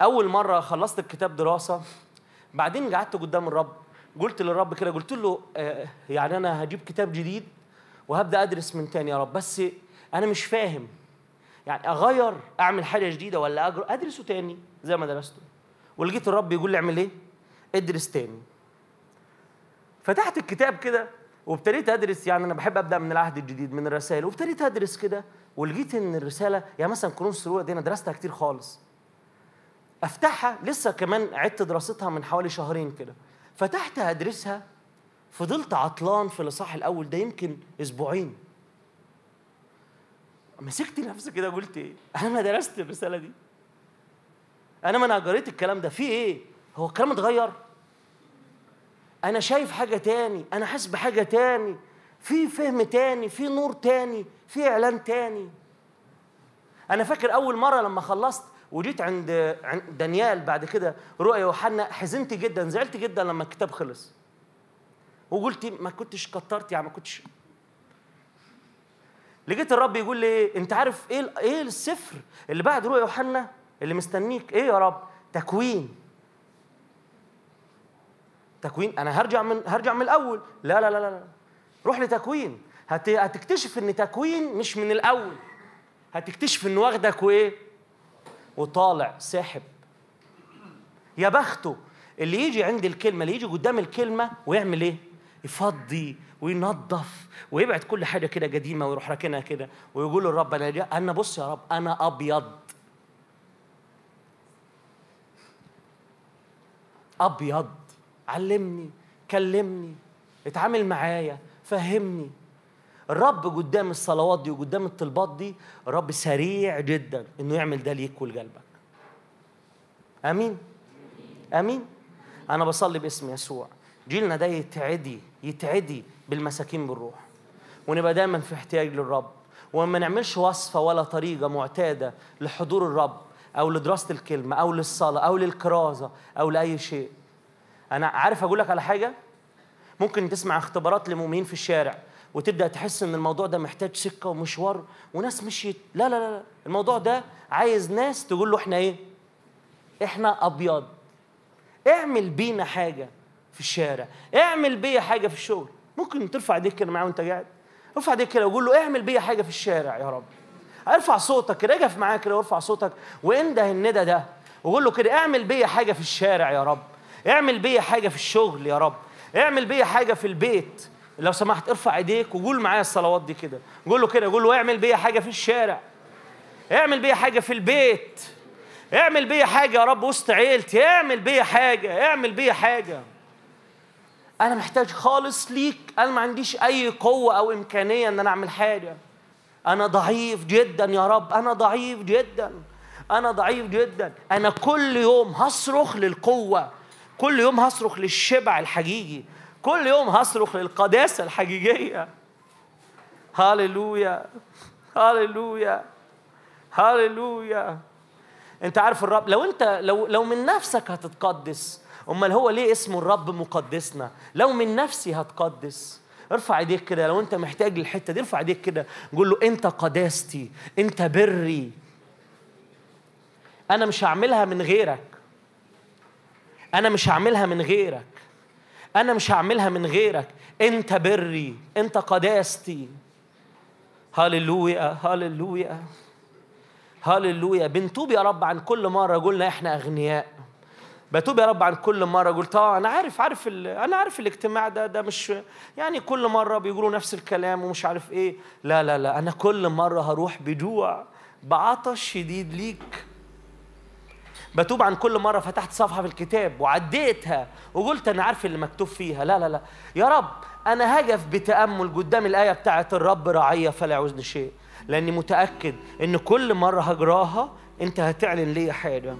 أول مرة خلصت الكتاب دراسة بعدين قعدت قدام الرب قلت للرب كده قلت له آه، يعني أنا هجيب كتاب جديد وهبدأ أدرس من تاني. يا رب بس أنا مش فاهم. يعني أغير أعمل حاجة جديدة ولا أجر؟ أدرسه تاني زي ما درسته. ولقيت الرب يقول لي اعمل إيه؟ ادرس تاني. فتحت الكتاب كده وابتديت أدرس. يعني أنا بحب أبدأ من العهد الجديد من الرسائل. وابتديت أدرس كده ولقيت إن الرسالة يعني مثلا كورنثوس الاولى دي أنا درستها كتير خالص. أفتحها لسه كمان عدت دراستها من حوالي شهرين كده. فتحتها أدرسها فضلت عطلان في الإصحاح الأول ده يمكن أسبوعين. مسكت نفسي كده قلت إيه؟ أنا ما درست الرسالة دي. أنا ما أنا الكلام ده. في إيه؟ هو الكلام اتغير؟ أنا شايف حاجة تاني. أنا حاسس بحاجة تاني. في فهم تاني في نور تاني في إعلان تاني. أنا فاكر أول مرة لما خلصت وجيت عند عند دانيال بعد كده رؤيا يوحنا حزنت جدا زعلت جدا لما الكتاب خلص. وقلت ما كنتش كترت يعني ما كنتش. لقيت الرب يقول لي أنت عارف إيه إيه السفر اللي بعد رؤيا يوحنا اللي مستنيك؟ إيه يا رب؟ تكوين. تكوين أنا هرجع من هرجع من الأول. لا لا لا لا. روح لتكوين. هت... هتكتشف إن تكوين مش من الأول. هتكتشف انه واخدك وإيه؟ وطالع ساحب. يا بخته اللي يجي عند الكلمة اللي يجي قدام الكلمة ويعمل إيه؟ يفضي وينظف ويبعد كل حاجة كده قديمة ويروح راكنها كده ويقول للرب أنا. أنا بص يا رب أنا أبيض. أبيض. علمني كلمني اتعامل معايا فهمني. الرب قدام الصلوات دي وقدام الطلبات دي الرب سريع جدا إنه يعمل ده ليك ولقلبك. آمين؟ آمين؟ أنا بصلي باسم يسوع. جيلنا ده يتعدي. يتعدي بالمساكين بالروح. ونبقى دايما في احتياج للرب. وما نعملش وصفة ولا طريقة معتادة لحضور الرب أو لدراسة الكلمة أو للصلاة أو للكرازه أو لأي شيء. أنا عارف أقول لك على حاجة؟ ممكن تسمع اختبارات لمؤمنين في الشارع وتبدأ تحس إن الموضوع ده محتاج سكة ومشوار وناس مشيت. لا لا لا لا. الموضوع ده عايز ناس تقول له إحنا إيه؟ إحنا أبيض. اعمل بينا حاجة. في الشارع اعمل بيا حاجة في الشغل ممكن ترفع ايديك كده معاه وانت قاعد ارفع ايديك كده وقول له اعمل بيا حاجة في الشارع يا رب ارفع صوتك كده اقف معاه كده وارفع صوتك وانده الندى ده وقول له كده اعمل بيا حاجة في الشارع يا رب اعمل بيا حاجة في الشغل يا رب اعمل بيا حاجة في البيت لو سمحت ارفع ايديك وقول معايا الصلوات دي كده قول له كده قول له اعمل بيا حاجة في الشارع اعمل بيا حاجة في البيت اعمل بيا حاجة يا رب وسط عيلتي اعمل بيا حاجة اعمل بيا حاجة أنا محتاج خالص ليك. أنا ما عنديش أي قوة أو إمكانية إن أنا أعمل حاجة. أنا ضعيف جدا يا رب. أنا ضعيف جدا. أنا ضعيف جدا. أنا كل يوم هصرخ للقوة. كل يوم هصرخ للشبع الحقيقي. كل يوم هصرخ للقداسة الحقيقية. هاليلويا هاليلويا هاليلويا أنت عارف الرب لو أنت لو لو من نفسك هتتقدس أمال هو ليه اسمه الرب مقدسنا؟ لو من نفسي هتقدس. ارفع ايديك كده لو انت محتاج للحتة دي ارفع ايديك كده. قول له أنت قداستي أنت بري. أنا مش هعملها من غيرك. أنا مش هعملها من غيرك. أنا مش هعملها من غيرك. أنت بري أنت قداستي. هللويا هللويا. هللويا. بنتوب يا رب عن كل مرة. قلنا إحنا أغنياء. بتوب يا رب عن كل مرة. قلت آه أنا عارف عارف أنا عارف الاجتماع ده ده مش يعني كل مرة بيقولوا نفس الكلام ومش عارف إيه. لا لا لا أنا كل مرة هروح بجوع بعطش شديد ليك. بتوب عن كل مرة فتحت صفحة في الكتاب وعديتها وقلت أنا عارف اللي مكتوب فيها. لا لا لا. يا رب أنا هجف بتأمل قدام الآية بتاعت الرب راعية فلا يعوزني شيء. لأني متأكد إن كل مرة هجراها أنت هتعلن لي حاجة.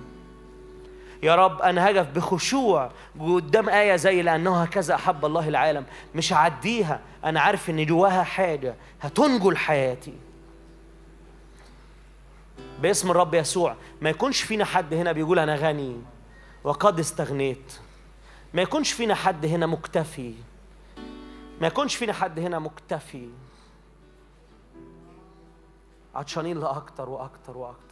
يا رب أنا هجف بخشوع قدام آية زي لأنه هكذا أحب الله العالم. مش هعديها أنا عارف إن جواها حاجة هتنجل حياتي. باسم الرب يسوع ما يكونش فينا حد هنا بيقول أنا غني وقد استغنيت. ما يكونش فينا حد هنا مكتفي. ما يكونش فينا حد هنا مكتفي. عطشانين لأكتر وأكتر وأكتر.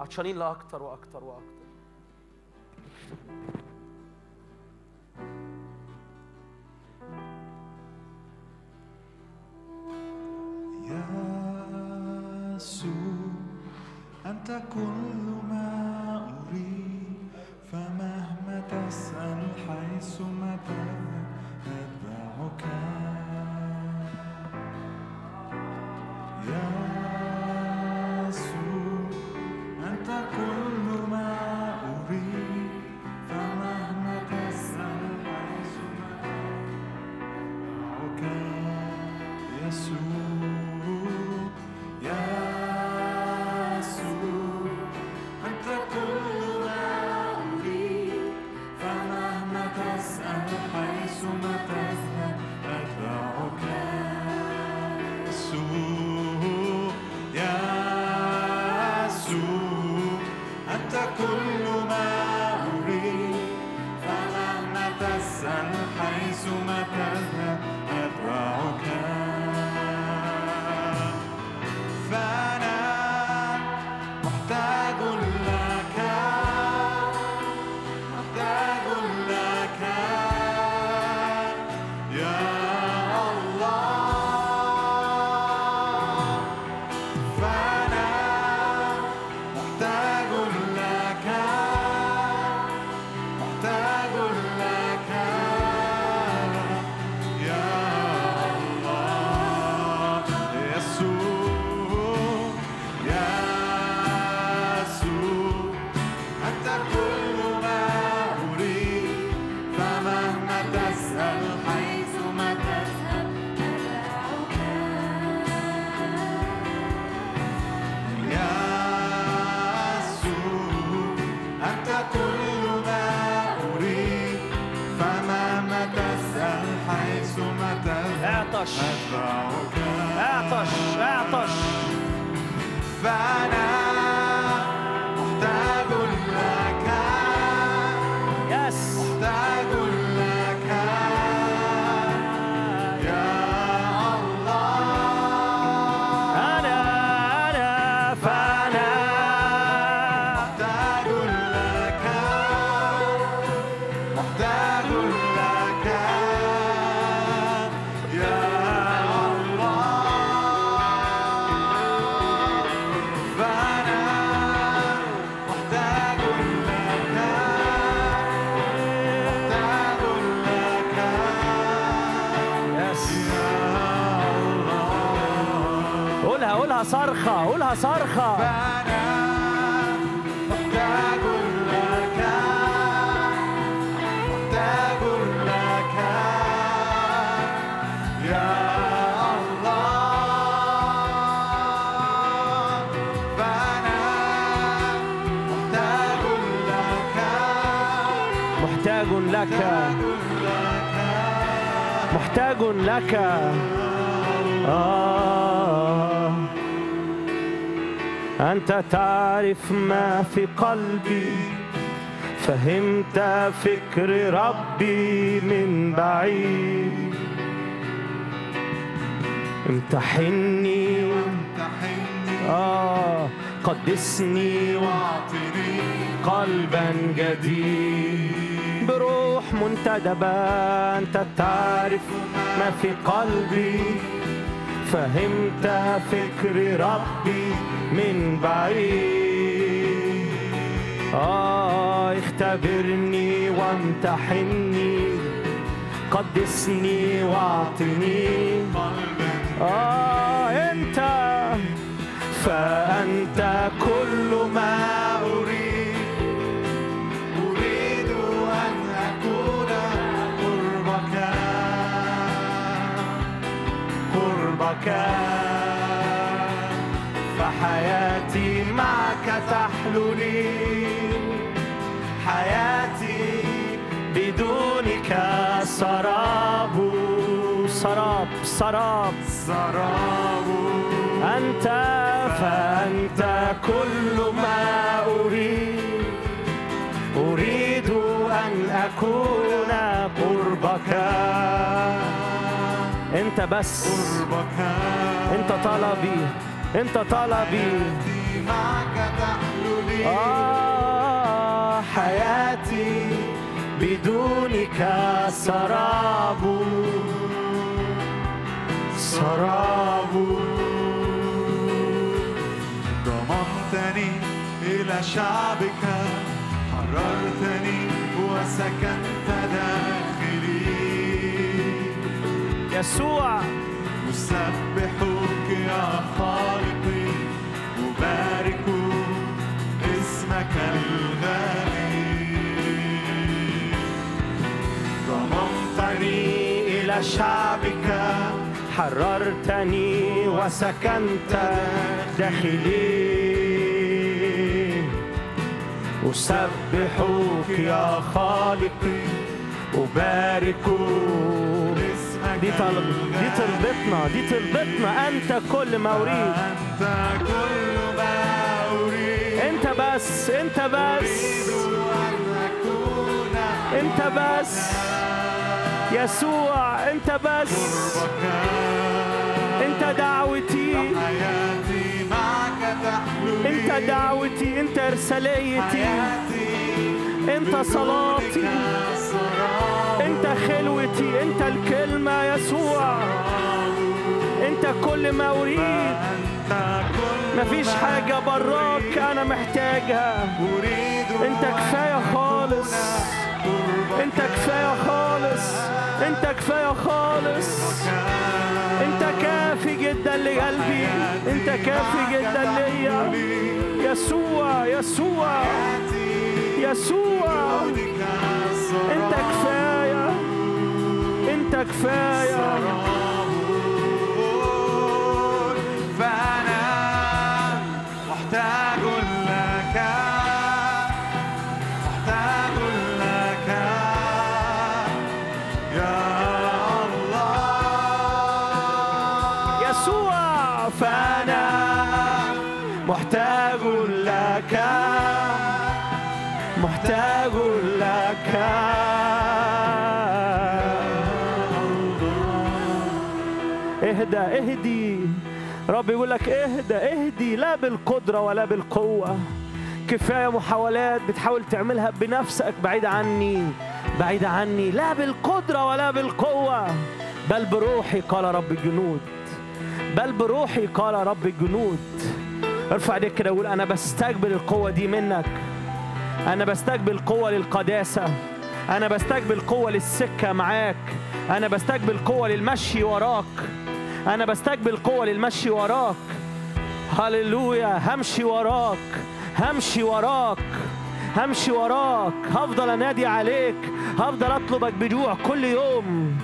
عطشانين لاكتر وأكتر وأكتر. يسوع أنت كل ما أريد فمهما تسأل حيث ما أتبعك يسوع أنت تعرف ما في قلبي فهمت فكر ربي من بعيد. امتحني امتحني آه قدسني واعطني قلبا جديد. بروح منتدبة أنت تعرف ما في قلبي فهمت فكر ربي من بعيد. آه اختبرني وامتحني قدسني واعطني. آه أنت فأنت كل ما أريد. أريد أن أكون قربك. قربك. فحياتي معك تحلو لي حياتي بدونك سراب. سراب سراب. سراب. أنت فأنت كل ما أريد. أريد أن أكون قربك. أنت بس. قربك. أنت طلبي. أنت طلبي حياتي معك تحلو لي آه حياتي بدونك سراب. سراب. ضممتني إلى شعبك حررتني وسكنت داخلي. يسوع. شعبك حررتني وسكنت داخلي. أسبحك يا خالقي أبارك دي طلب دي تربطنا دي تربطنا أنت كل ما أريد أنت كل ما أريد أنت بس أنت بس. أنت بس. يسوع أنت بس. أنت دعوتي. أنت دعوتي أنت إرساليتي. حياتي أنت صلاتي. أنت خلوتي أنت الكلمة يسوع. أنت كل ما كل مفيش ما حاجة براك أنا محتاجها. أريد أنت كفاية خالص. أنت كفاية خالص. أنت كفاية خالص. أنت كافي جدا لقلبي. أنت كافي جدا ليا. يسوع يسوع يسوع. أنت كفاية أنت كفاية اهدى اهدي. رب يقول لك اهدى اهدي. لا بالقدرة ولا بالقوة. كفاية محاولات بتحاول تعملها بنفسك. بعيد عني بعيد عني. لا بالقدرة ولا بالقوة. بل بروحي قال رب الجنود بل بروحي قال رب الجنود ارفع ايديك كده وقول أنا بستقبل القوة دي منك. أنا بستقبل قوة للقداسة. أنا بستقبل قوة للسكة معاك. أنا بستقبل قوة للمشي وراك. أنا بستقبل قوة للمشي وراك. هللويا همشي وراك. همشي وراك. همشي وراك. هفضل أنادي عليك. هفضل أطلبك بجوع كل يوم.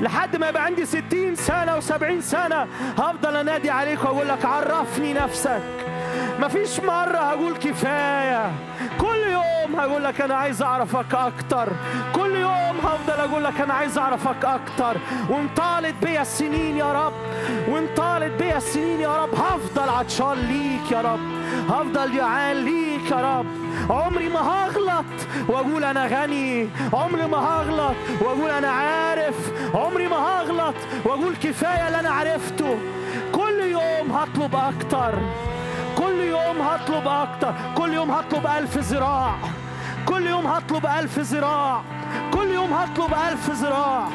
لحد ما يبقى عندي ستين سنة وسبعين سنة هفضل أنادي عليك وأقول لك عرفني نفسك. مفيش مرة هقول كفاية. كل يوم هقول لك أنا عايز أعرفك أكتر. كل يوم هفضل أقول لك أنا عايز أعرفك أكتر. وانطالت بيا السنين يا رب. وانطالت بيا السنين يا رب. هفضل عطشان ليك يا رب. هفضل جعان ليك يا رب. عمري ما هغلط وأقول أنا غني. عمري ما هغلط وأقول أنا عارف. عمري ما هغلط وأقول كفاية اللي أنا عرفته. كل يوم هطلب أكتر. يوم هطلب أكتر كل يوم هطلب ألف ذراع كل يوم هطلب ألف ذراع كل يوم هطلب ألف ذراع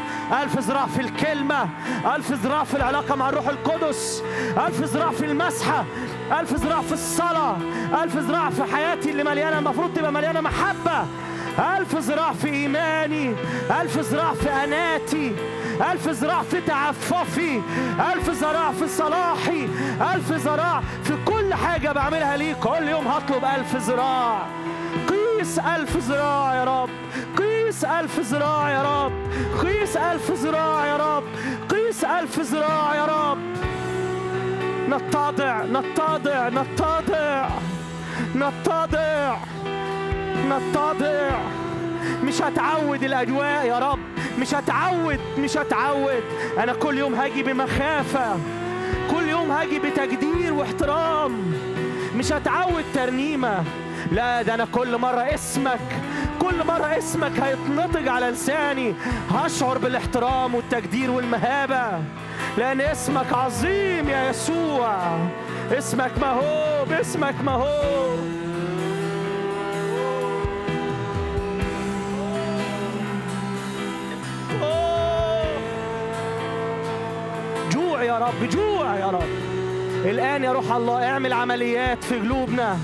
ألف ذراع في الكلمة ألف ذراع في العلاقة مع الروح القدس ألف ذراع في المسحة ألف ذراع في الصلاة ألف ذراع في حياتي اللي مليانة المفروض تبقى مليانة محبة ألف ذراع في إيماني ألف ذراع في أناتي ألف ذراع في تعففي ألف ذراع في صلاحي ألف ذراع في كل حاجة بعملها ليك كل يوم هطلب ألف ذراع قيس ألف ذراع يا رب. قيس ألف ذراع يا رب. قيس ألف ذراع يا رب. قيس ألف ذراع يا رب. نتضع نتضع نتضع. نتضع. نتضع. مش هتعود الأجواء يا رب. مش هتعود مش هتعود. أنا كل يوم هاجي بمخافة. كل يوم هاجي بتقدير واحترام. مش هتعود ترنيمة. لا ده أنا كل مرة اسمك كل مرة اسمك هيتنطق على لساني. هشعر بالاحترام والتقدير والمهابة. لأن اسمك عظيم يا يسوع. اسمك مهوب اسمك مهوب. يا رب جوع يا رب. الآن يا روح الله اعمل عمليات في قلوبنا.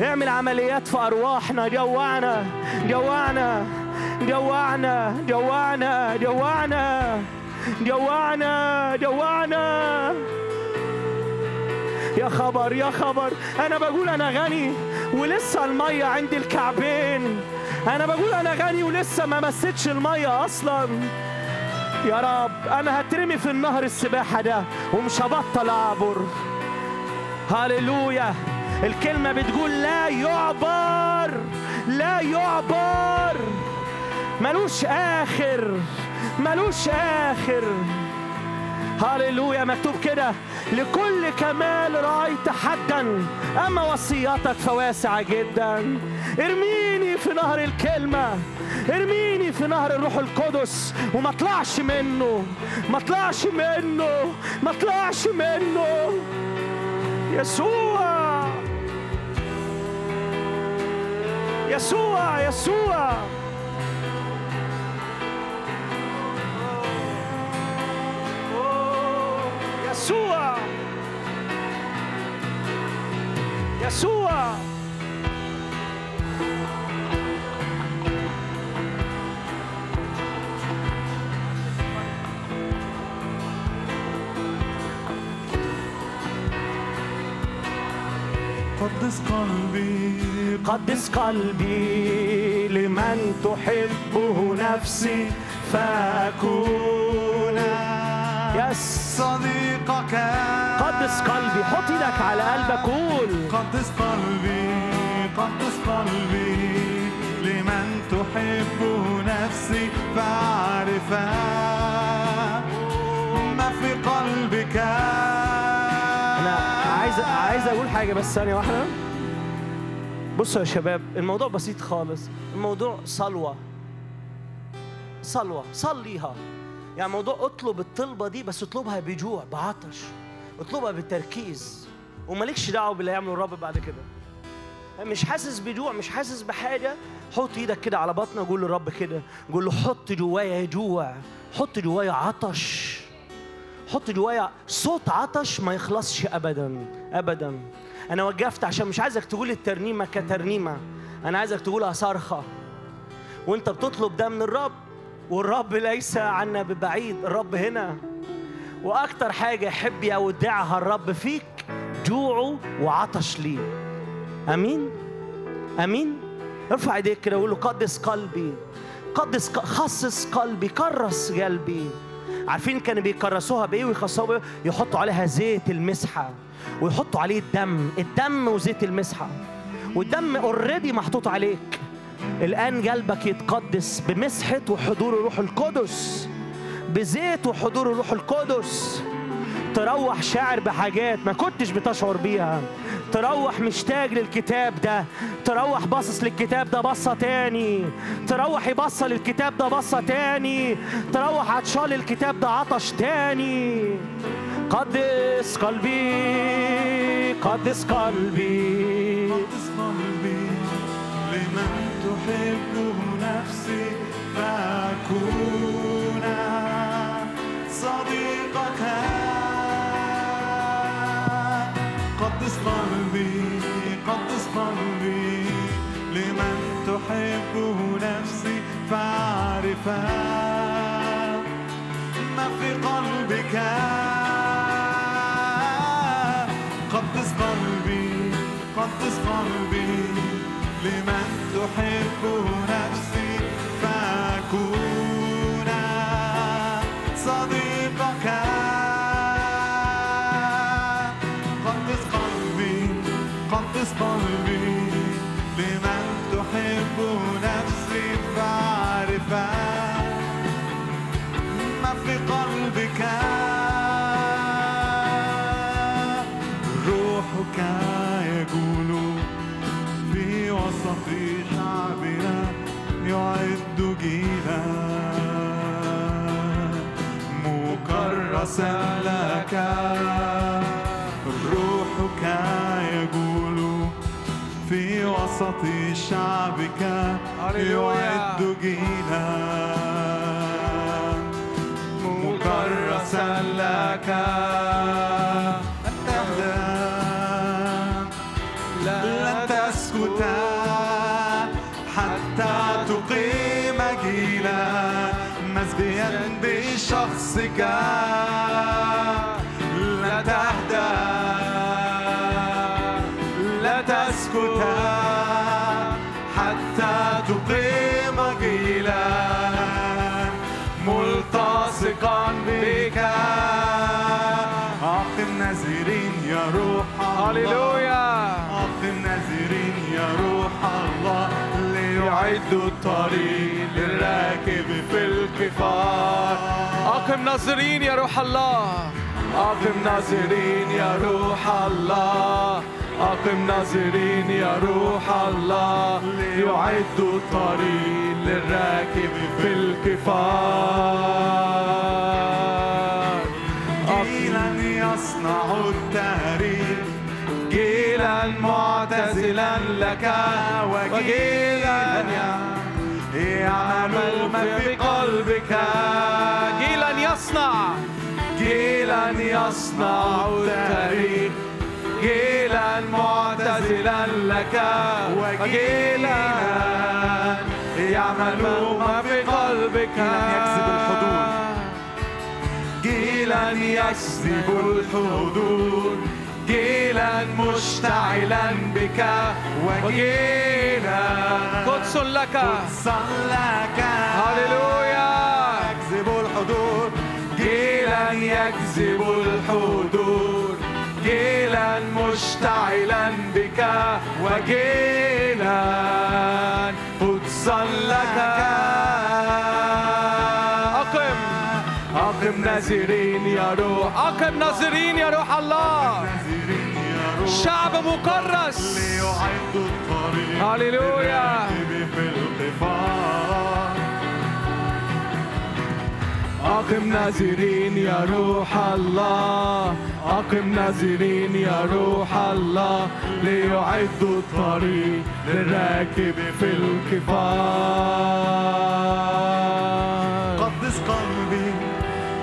اعمل عمليات في أرواحنا. جوعنا جوعنا جوعنا جوعنا جوعنا جوعنا جوعنا. يا خبر يا خبر. أنا بقول أنا غني ولسه المية عندي الكعبين. أنا بقول أنا غني ولسه ما مستش المية أصلاً. يا رب أنا هترمي في النهر السباحة ده ومش هبطل اعبر هللويا الكلمة بتقول لا يعبر لا يعبر. ملوش آخر ملوش آخر. هللويا مكتوب كده لكل كمال رأيت حدا أما وصياتك فواسعة جدا. ارميني في نهر الكلمة ارميني في نهر الروح القدس وما اطلعش منه ما اطلعش منه ما اطلعش منه. يسوع يسوع يسوع. يسوع يسوع قدس قلبي قدس قلبي لمن تحبه نفسي فأكون. يس صديقك. قدس قلبي حط إيدك على قلبك قول. قدس قلبي قدس قلبي لمن تحبه نفسي فاعرفا. ما في قلبك. أنا عايز عايز أقول حاجة بس ثانية واحدة. بصوا يا شباب الموضوع بسيط خالص. الموضوع صلوة. صلوة صليها. يعني موضوع اطلب الطلبة دي بس اطلبها بجوع بعطش. اطلبها بالتركيز. ومالكش دعوة باللي هيعمله الرب بعد كده. مش حاسس بجوع مش حاسس بحاجة. حط إيدك كده على بطنك قول للرب كده. قول له حط جوايا جوع. حط جوايا عطش. حط جوايا صوت عطش ما يخلصش ابدا. ابدا. أنا وقفت عشان مش عايزك تقول الترنيمة كترنيمة. أنا عايزك تقولها صرخه وأنت بتطلب ده من الرب. والرب ليس عنا ببعيد. الرب هنا. وأكتر حاجة يحب يودعها الرب فيك جوعه وعطش ليه. آمين؟ آمين؟ ارفع ايديك كده وقول له قدس قلبي. قدس خصص قلبي كرس قلبي. عارفين كانوا بيكرسوها بإيه؟ ويخصوها بإيه؟ يحطوا عليها زيت المسحة. ويحطوا عليه الدم. الدم وزيت المسحة. والدم اوريدي محطوط عليك. الآن قلبك يتقدس بمسحة وحضور الروح القدس بزيت وحضور الروح القدس. تروح شاعر بحاجات ما كنتش بتشعر بيها. تروح مشتاق للكتاب ده. تروح باصص للكتاب ده بصة تاني. تروح يبص للكتاب ده بصة تاني. تروح عطشان للكتاب ده عطش تاني. قدس قلبي قدس قلبي قدس قلبي. ما في قلبك. قدس قلبي قدس قلبي لمن تحبه نفسي فأكون صديقك. قدس قلبي قدس قلبي لمن تحبه نفسي فأعرفها جيلا مكرسا لك. روحك يقول في وسط شعبك يعد جيلا. مكرسا لك. بشخصك لا تهدى لا تسكت حتى تقيم جيلا ملتصقا بك. أقم نازرين يا روح الله. هللويا. أقم نازرين يا روح الله. ليعد الطريق. ناظرين يا روح الله. أقم ناظرين يا روح الله. أقم ناظرين يا روح الله. ليعد الطريق للراكب في القفار جيلا يصنع التاريخ. جيلا معتزلا لك وجيلا يعمل ما في قلبك. جيلا جيلا يصنع التاريخ. جيلا معتزلا لك. وجيلا يعمل ما في قلبك. جيلاً يجذب الحضور. جيلا مشتعلا بك. وجيلا قدس لك. صلك هللويا. يجذب الحضور جيلا يجذب الحضور جيلا مشتعلا بك وجيلا قدسا لك. أقم. أقم نازرين يا روح. أقم ناظرين يا روح الله. نازرين شعب مكرس هللويا. أقم نازرين يا روح الله. أقم نازرين يا روح الله. ليعد الطريق للراكب في القفار قدس قلبي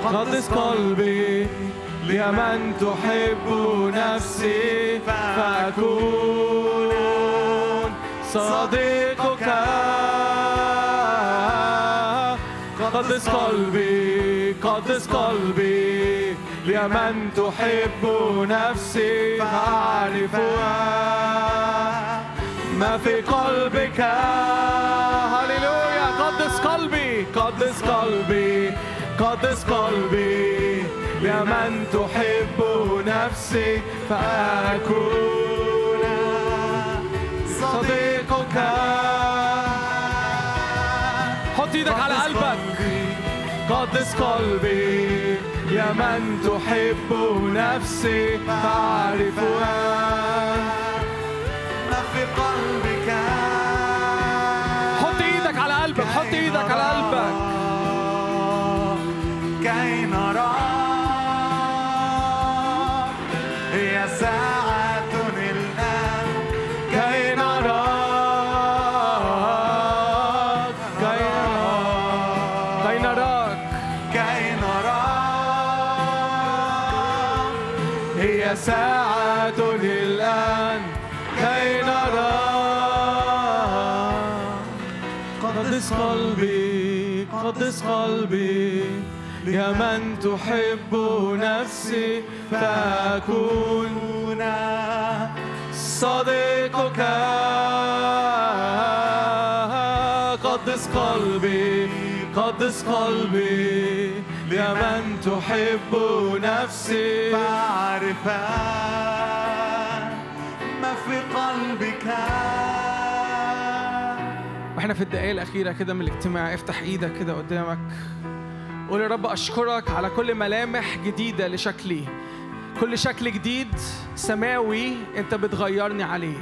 قدس قلبي لمن تحب نفسي فأكون صديقك. قدس قلبي قدس قلبي يا من تحب نفسي فأعرفها. ما في قلبك. هللويا. قدس قلبي قدس قلبي قدس قلبي يا من تحب نفسي فأكون صديقك. حط إيدك على قلبك. قدس قلبي يا من تحب نفسي فأعرفها ما في قلبك. حط إيدك على قلبك حط إيدك على قلبك. كي نراك هي ساعة الآن كي نراك قدس قلبي قدس قلبي يا من تحب نفسي فأكون صديقك. قدس قلبي قدس قلبي يا من تحب نفسي. فأعرفها ما في قلبك. وإحنا في الدقايق الأخيرة كده من الاجتماع افتح إيدك كده قدامك. قول يا رب أشكرك على كل ملامح جديدة لشكلي. كل شكل جديد سماوي أنت بتغيرني عليه.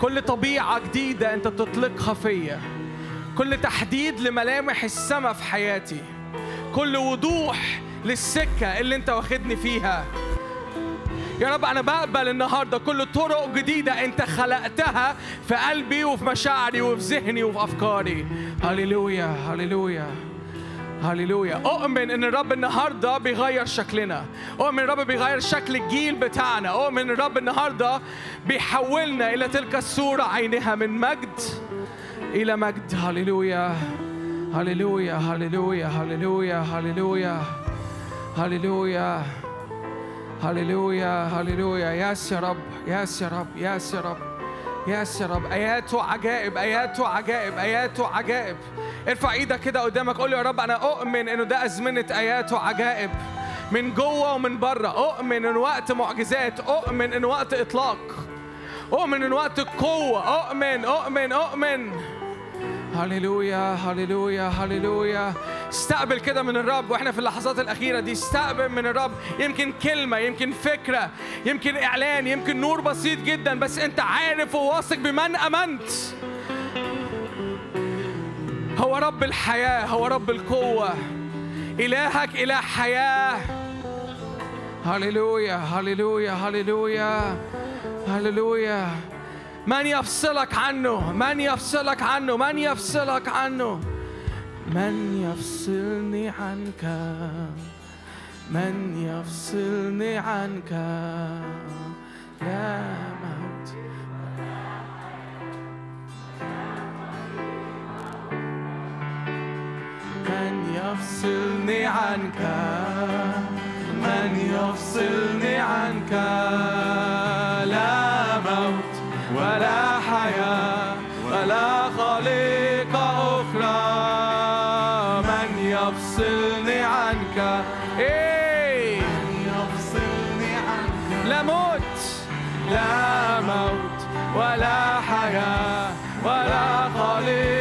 كل طبيعة جديدة أنت بتطلقها فيا. كل تحديد لملامح السماء في حياتي. كل وضوح للسكة اللي أنت واخدني فيها. يا رب أنا بقبل النهاردة كل طرق جديدة أنت خلقتها في قلبي وفي مشاعري وفي ذهني وفي أفكاري. هللويا هللويا هللويا. أؤمن إن الرب النهاردة بيغير شكلنا. أؤمن الرب بيغير شكل الجيل بتاعنا. أؤمن الرب النهاردة بيحولنا إلى تلك الصورة عينها من مجد إلى مجد. هللويا. هللويا هللويا هللويا هللويا هللويا هللويا هللويا يا رب يا رب يا رب يا رب اياته عجائب اياته عجائب اياته عجائب ارفع إيدك كده قدامك قول يا رب أنا أؤمن إنه ده أزمنة اياته عجائب من جوه ومن بره أؤمن إن وقت معجزات أؤمن إن وقت إطلاق. أؤمن إن وقت القوه أؤمن أؤمن أؤمن. هللويا هللويا هللويا. استقبل كده من الرب وإحنا في اللحظات الأخيرة دي. استقبل من الرب. يمكن كلمة يمكن فكرة يمكن إعلان يمكن نور بسيط جدا بس أنت عارف وواثق بمن أمنت. هو رب الحياة هو رب القوة. إلهك إله حياة. هللويا هللويا هللويا هللويا. من يفصلك عنه؟ من يفصلك عنه؟ من يفصلك عنه؟ من يفصلني عنك؟ من يفصلني عنك؟ لا موت من يفصلني عنك؟ من يفصلني عنك؟ لا موت ولا حياة ولا خليقة أخرى. من يفصلني عنك؟ إيه. يفصلني عنك. لا موت. لا موت ولا حياة ولا خليقة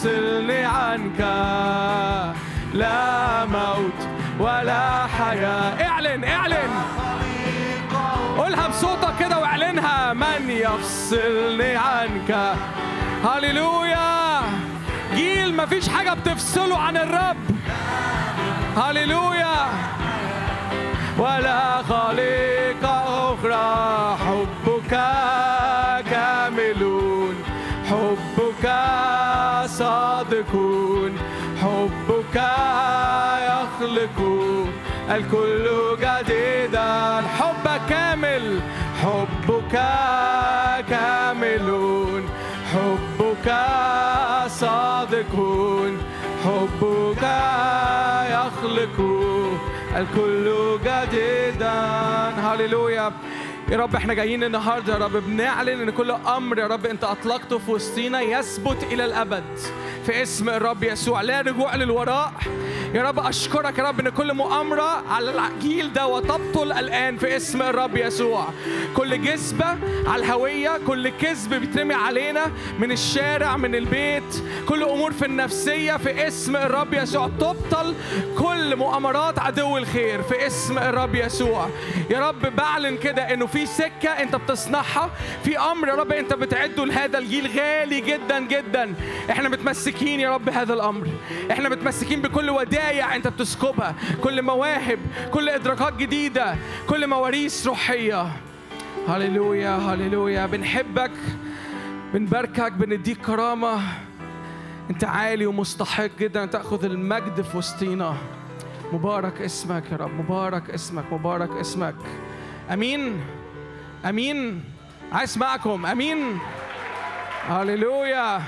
يفصلني عنك. لا موت ولا حياة. اعلن اعلن. قولها بصوتك كده واعلنها. من يفصلني عنك؟ هللويا. جيل مفيش حاجة بتفصله عن الرب. هللويا. ولا خليقة أخرى. حبك كاملون. حبك صادقون حبك يخلق الكل جديدا حبك كامل حبك كاملون. حبك صادقون حبك يخلق الكل جديدا هللويا. يا رب إحنا جايين النهارده يا رب بنعلن إن كل أمر يا رب أنت أطلقته في وسطينا يثبت إلى الأبد. في اسم الرب يسوع لا رجوع للوراء. يا رب أشكرك يا رب إن كل مؤامرة على الجيل ده وتبطل الآن في اسم الرب يسوع. كل جذبه على الهوية كل كذب بيترمي علينا من الشارع من البيت. كل أمور في النفسية في اسم الرب يسوع تبطل كل مؤامرات عدو الخير في اسم الرب يسوع. يا رب بعلن كده إنه في سكة انت بتصنعها. في أمر يا رب انت بتعده لهذا الجيل غالي جدا جدا. إحنا متمسكين يا رب هذا الأمر. إحنا متمسكين بكل ودايع انت بتسكبها. كل مواهب كل إدراكات جديدة كل مواريث روحية. هللويا هللويا. بنحبك بنباركك بنديك كرامة. انت عالي ومستحق جدا. ان تأخذ المجد في وسطينا. مبارك اسمك يا رب. مبارك اسمك مبارك اسمك. أمين. أمين. عايز اسمعكم. أمين. هللويا.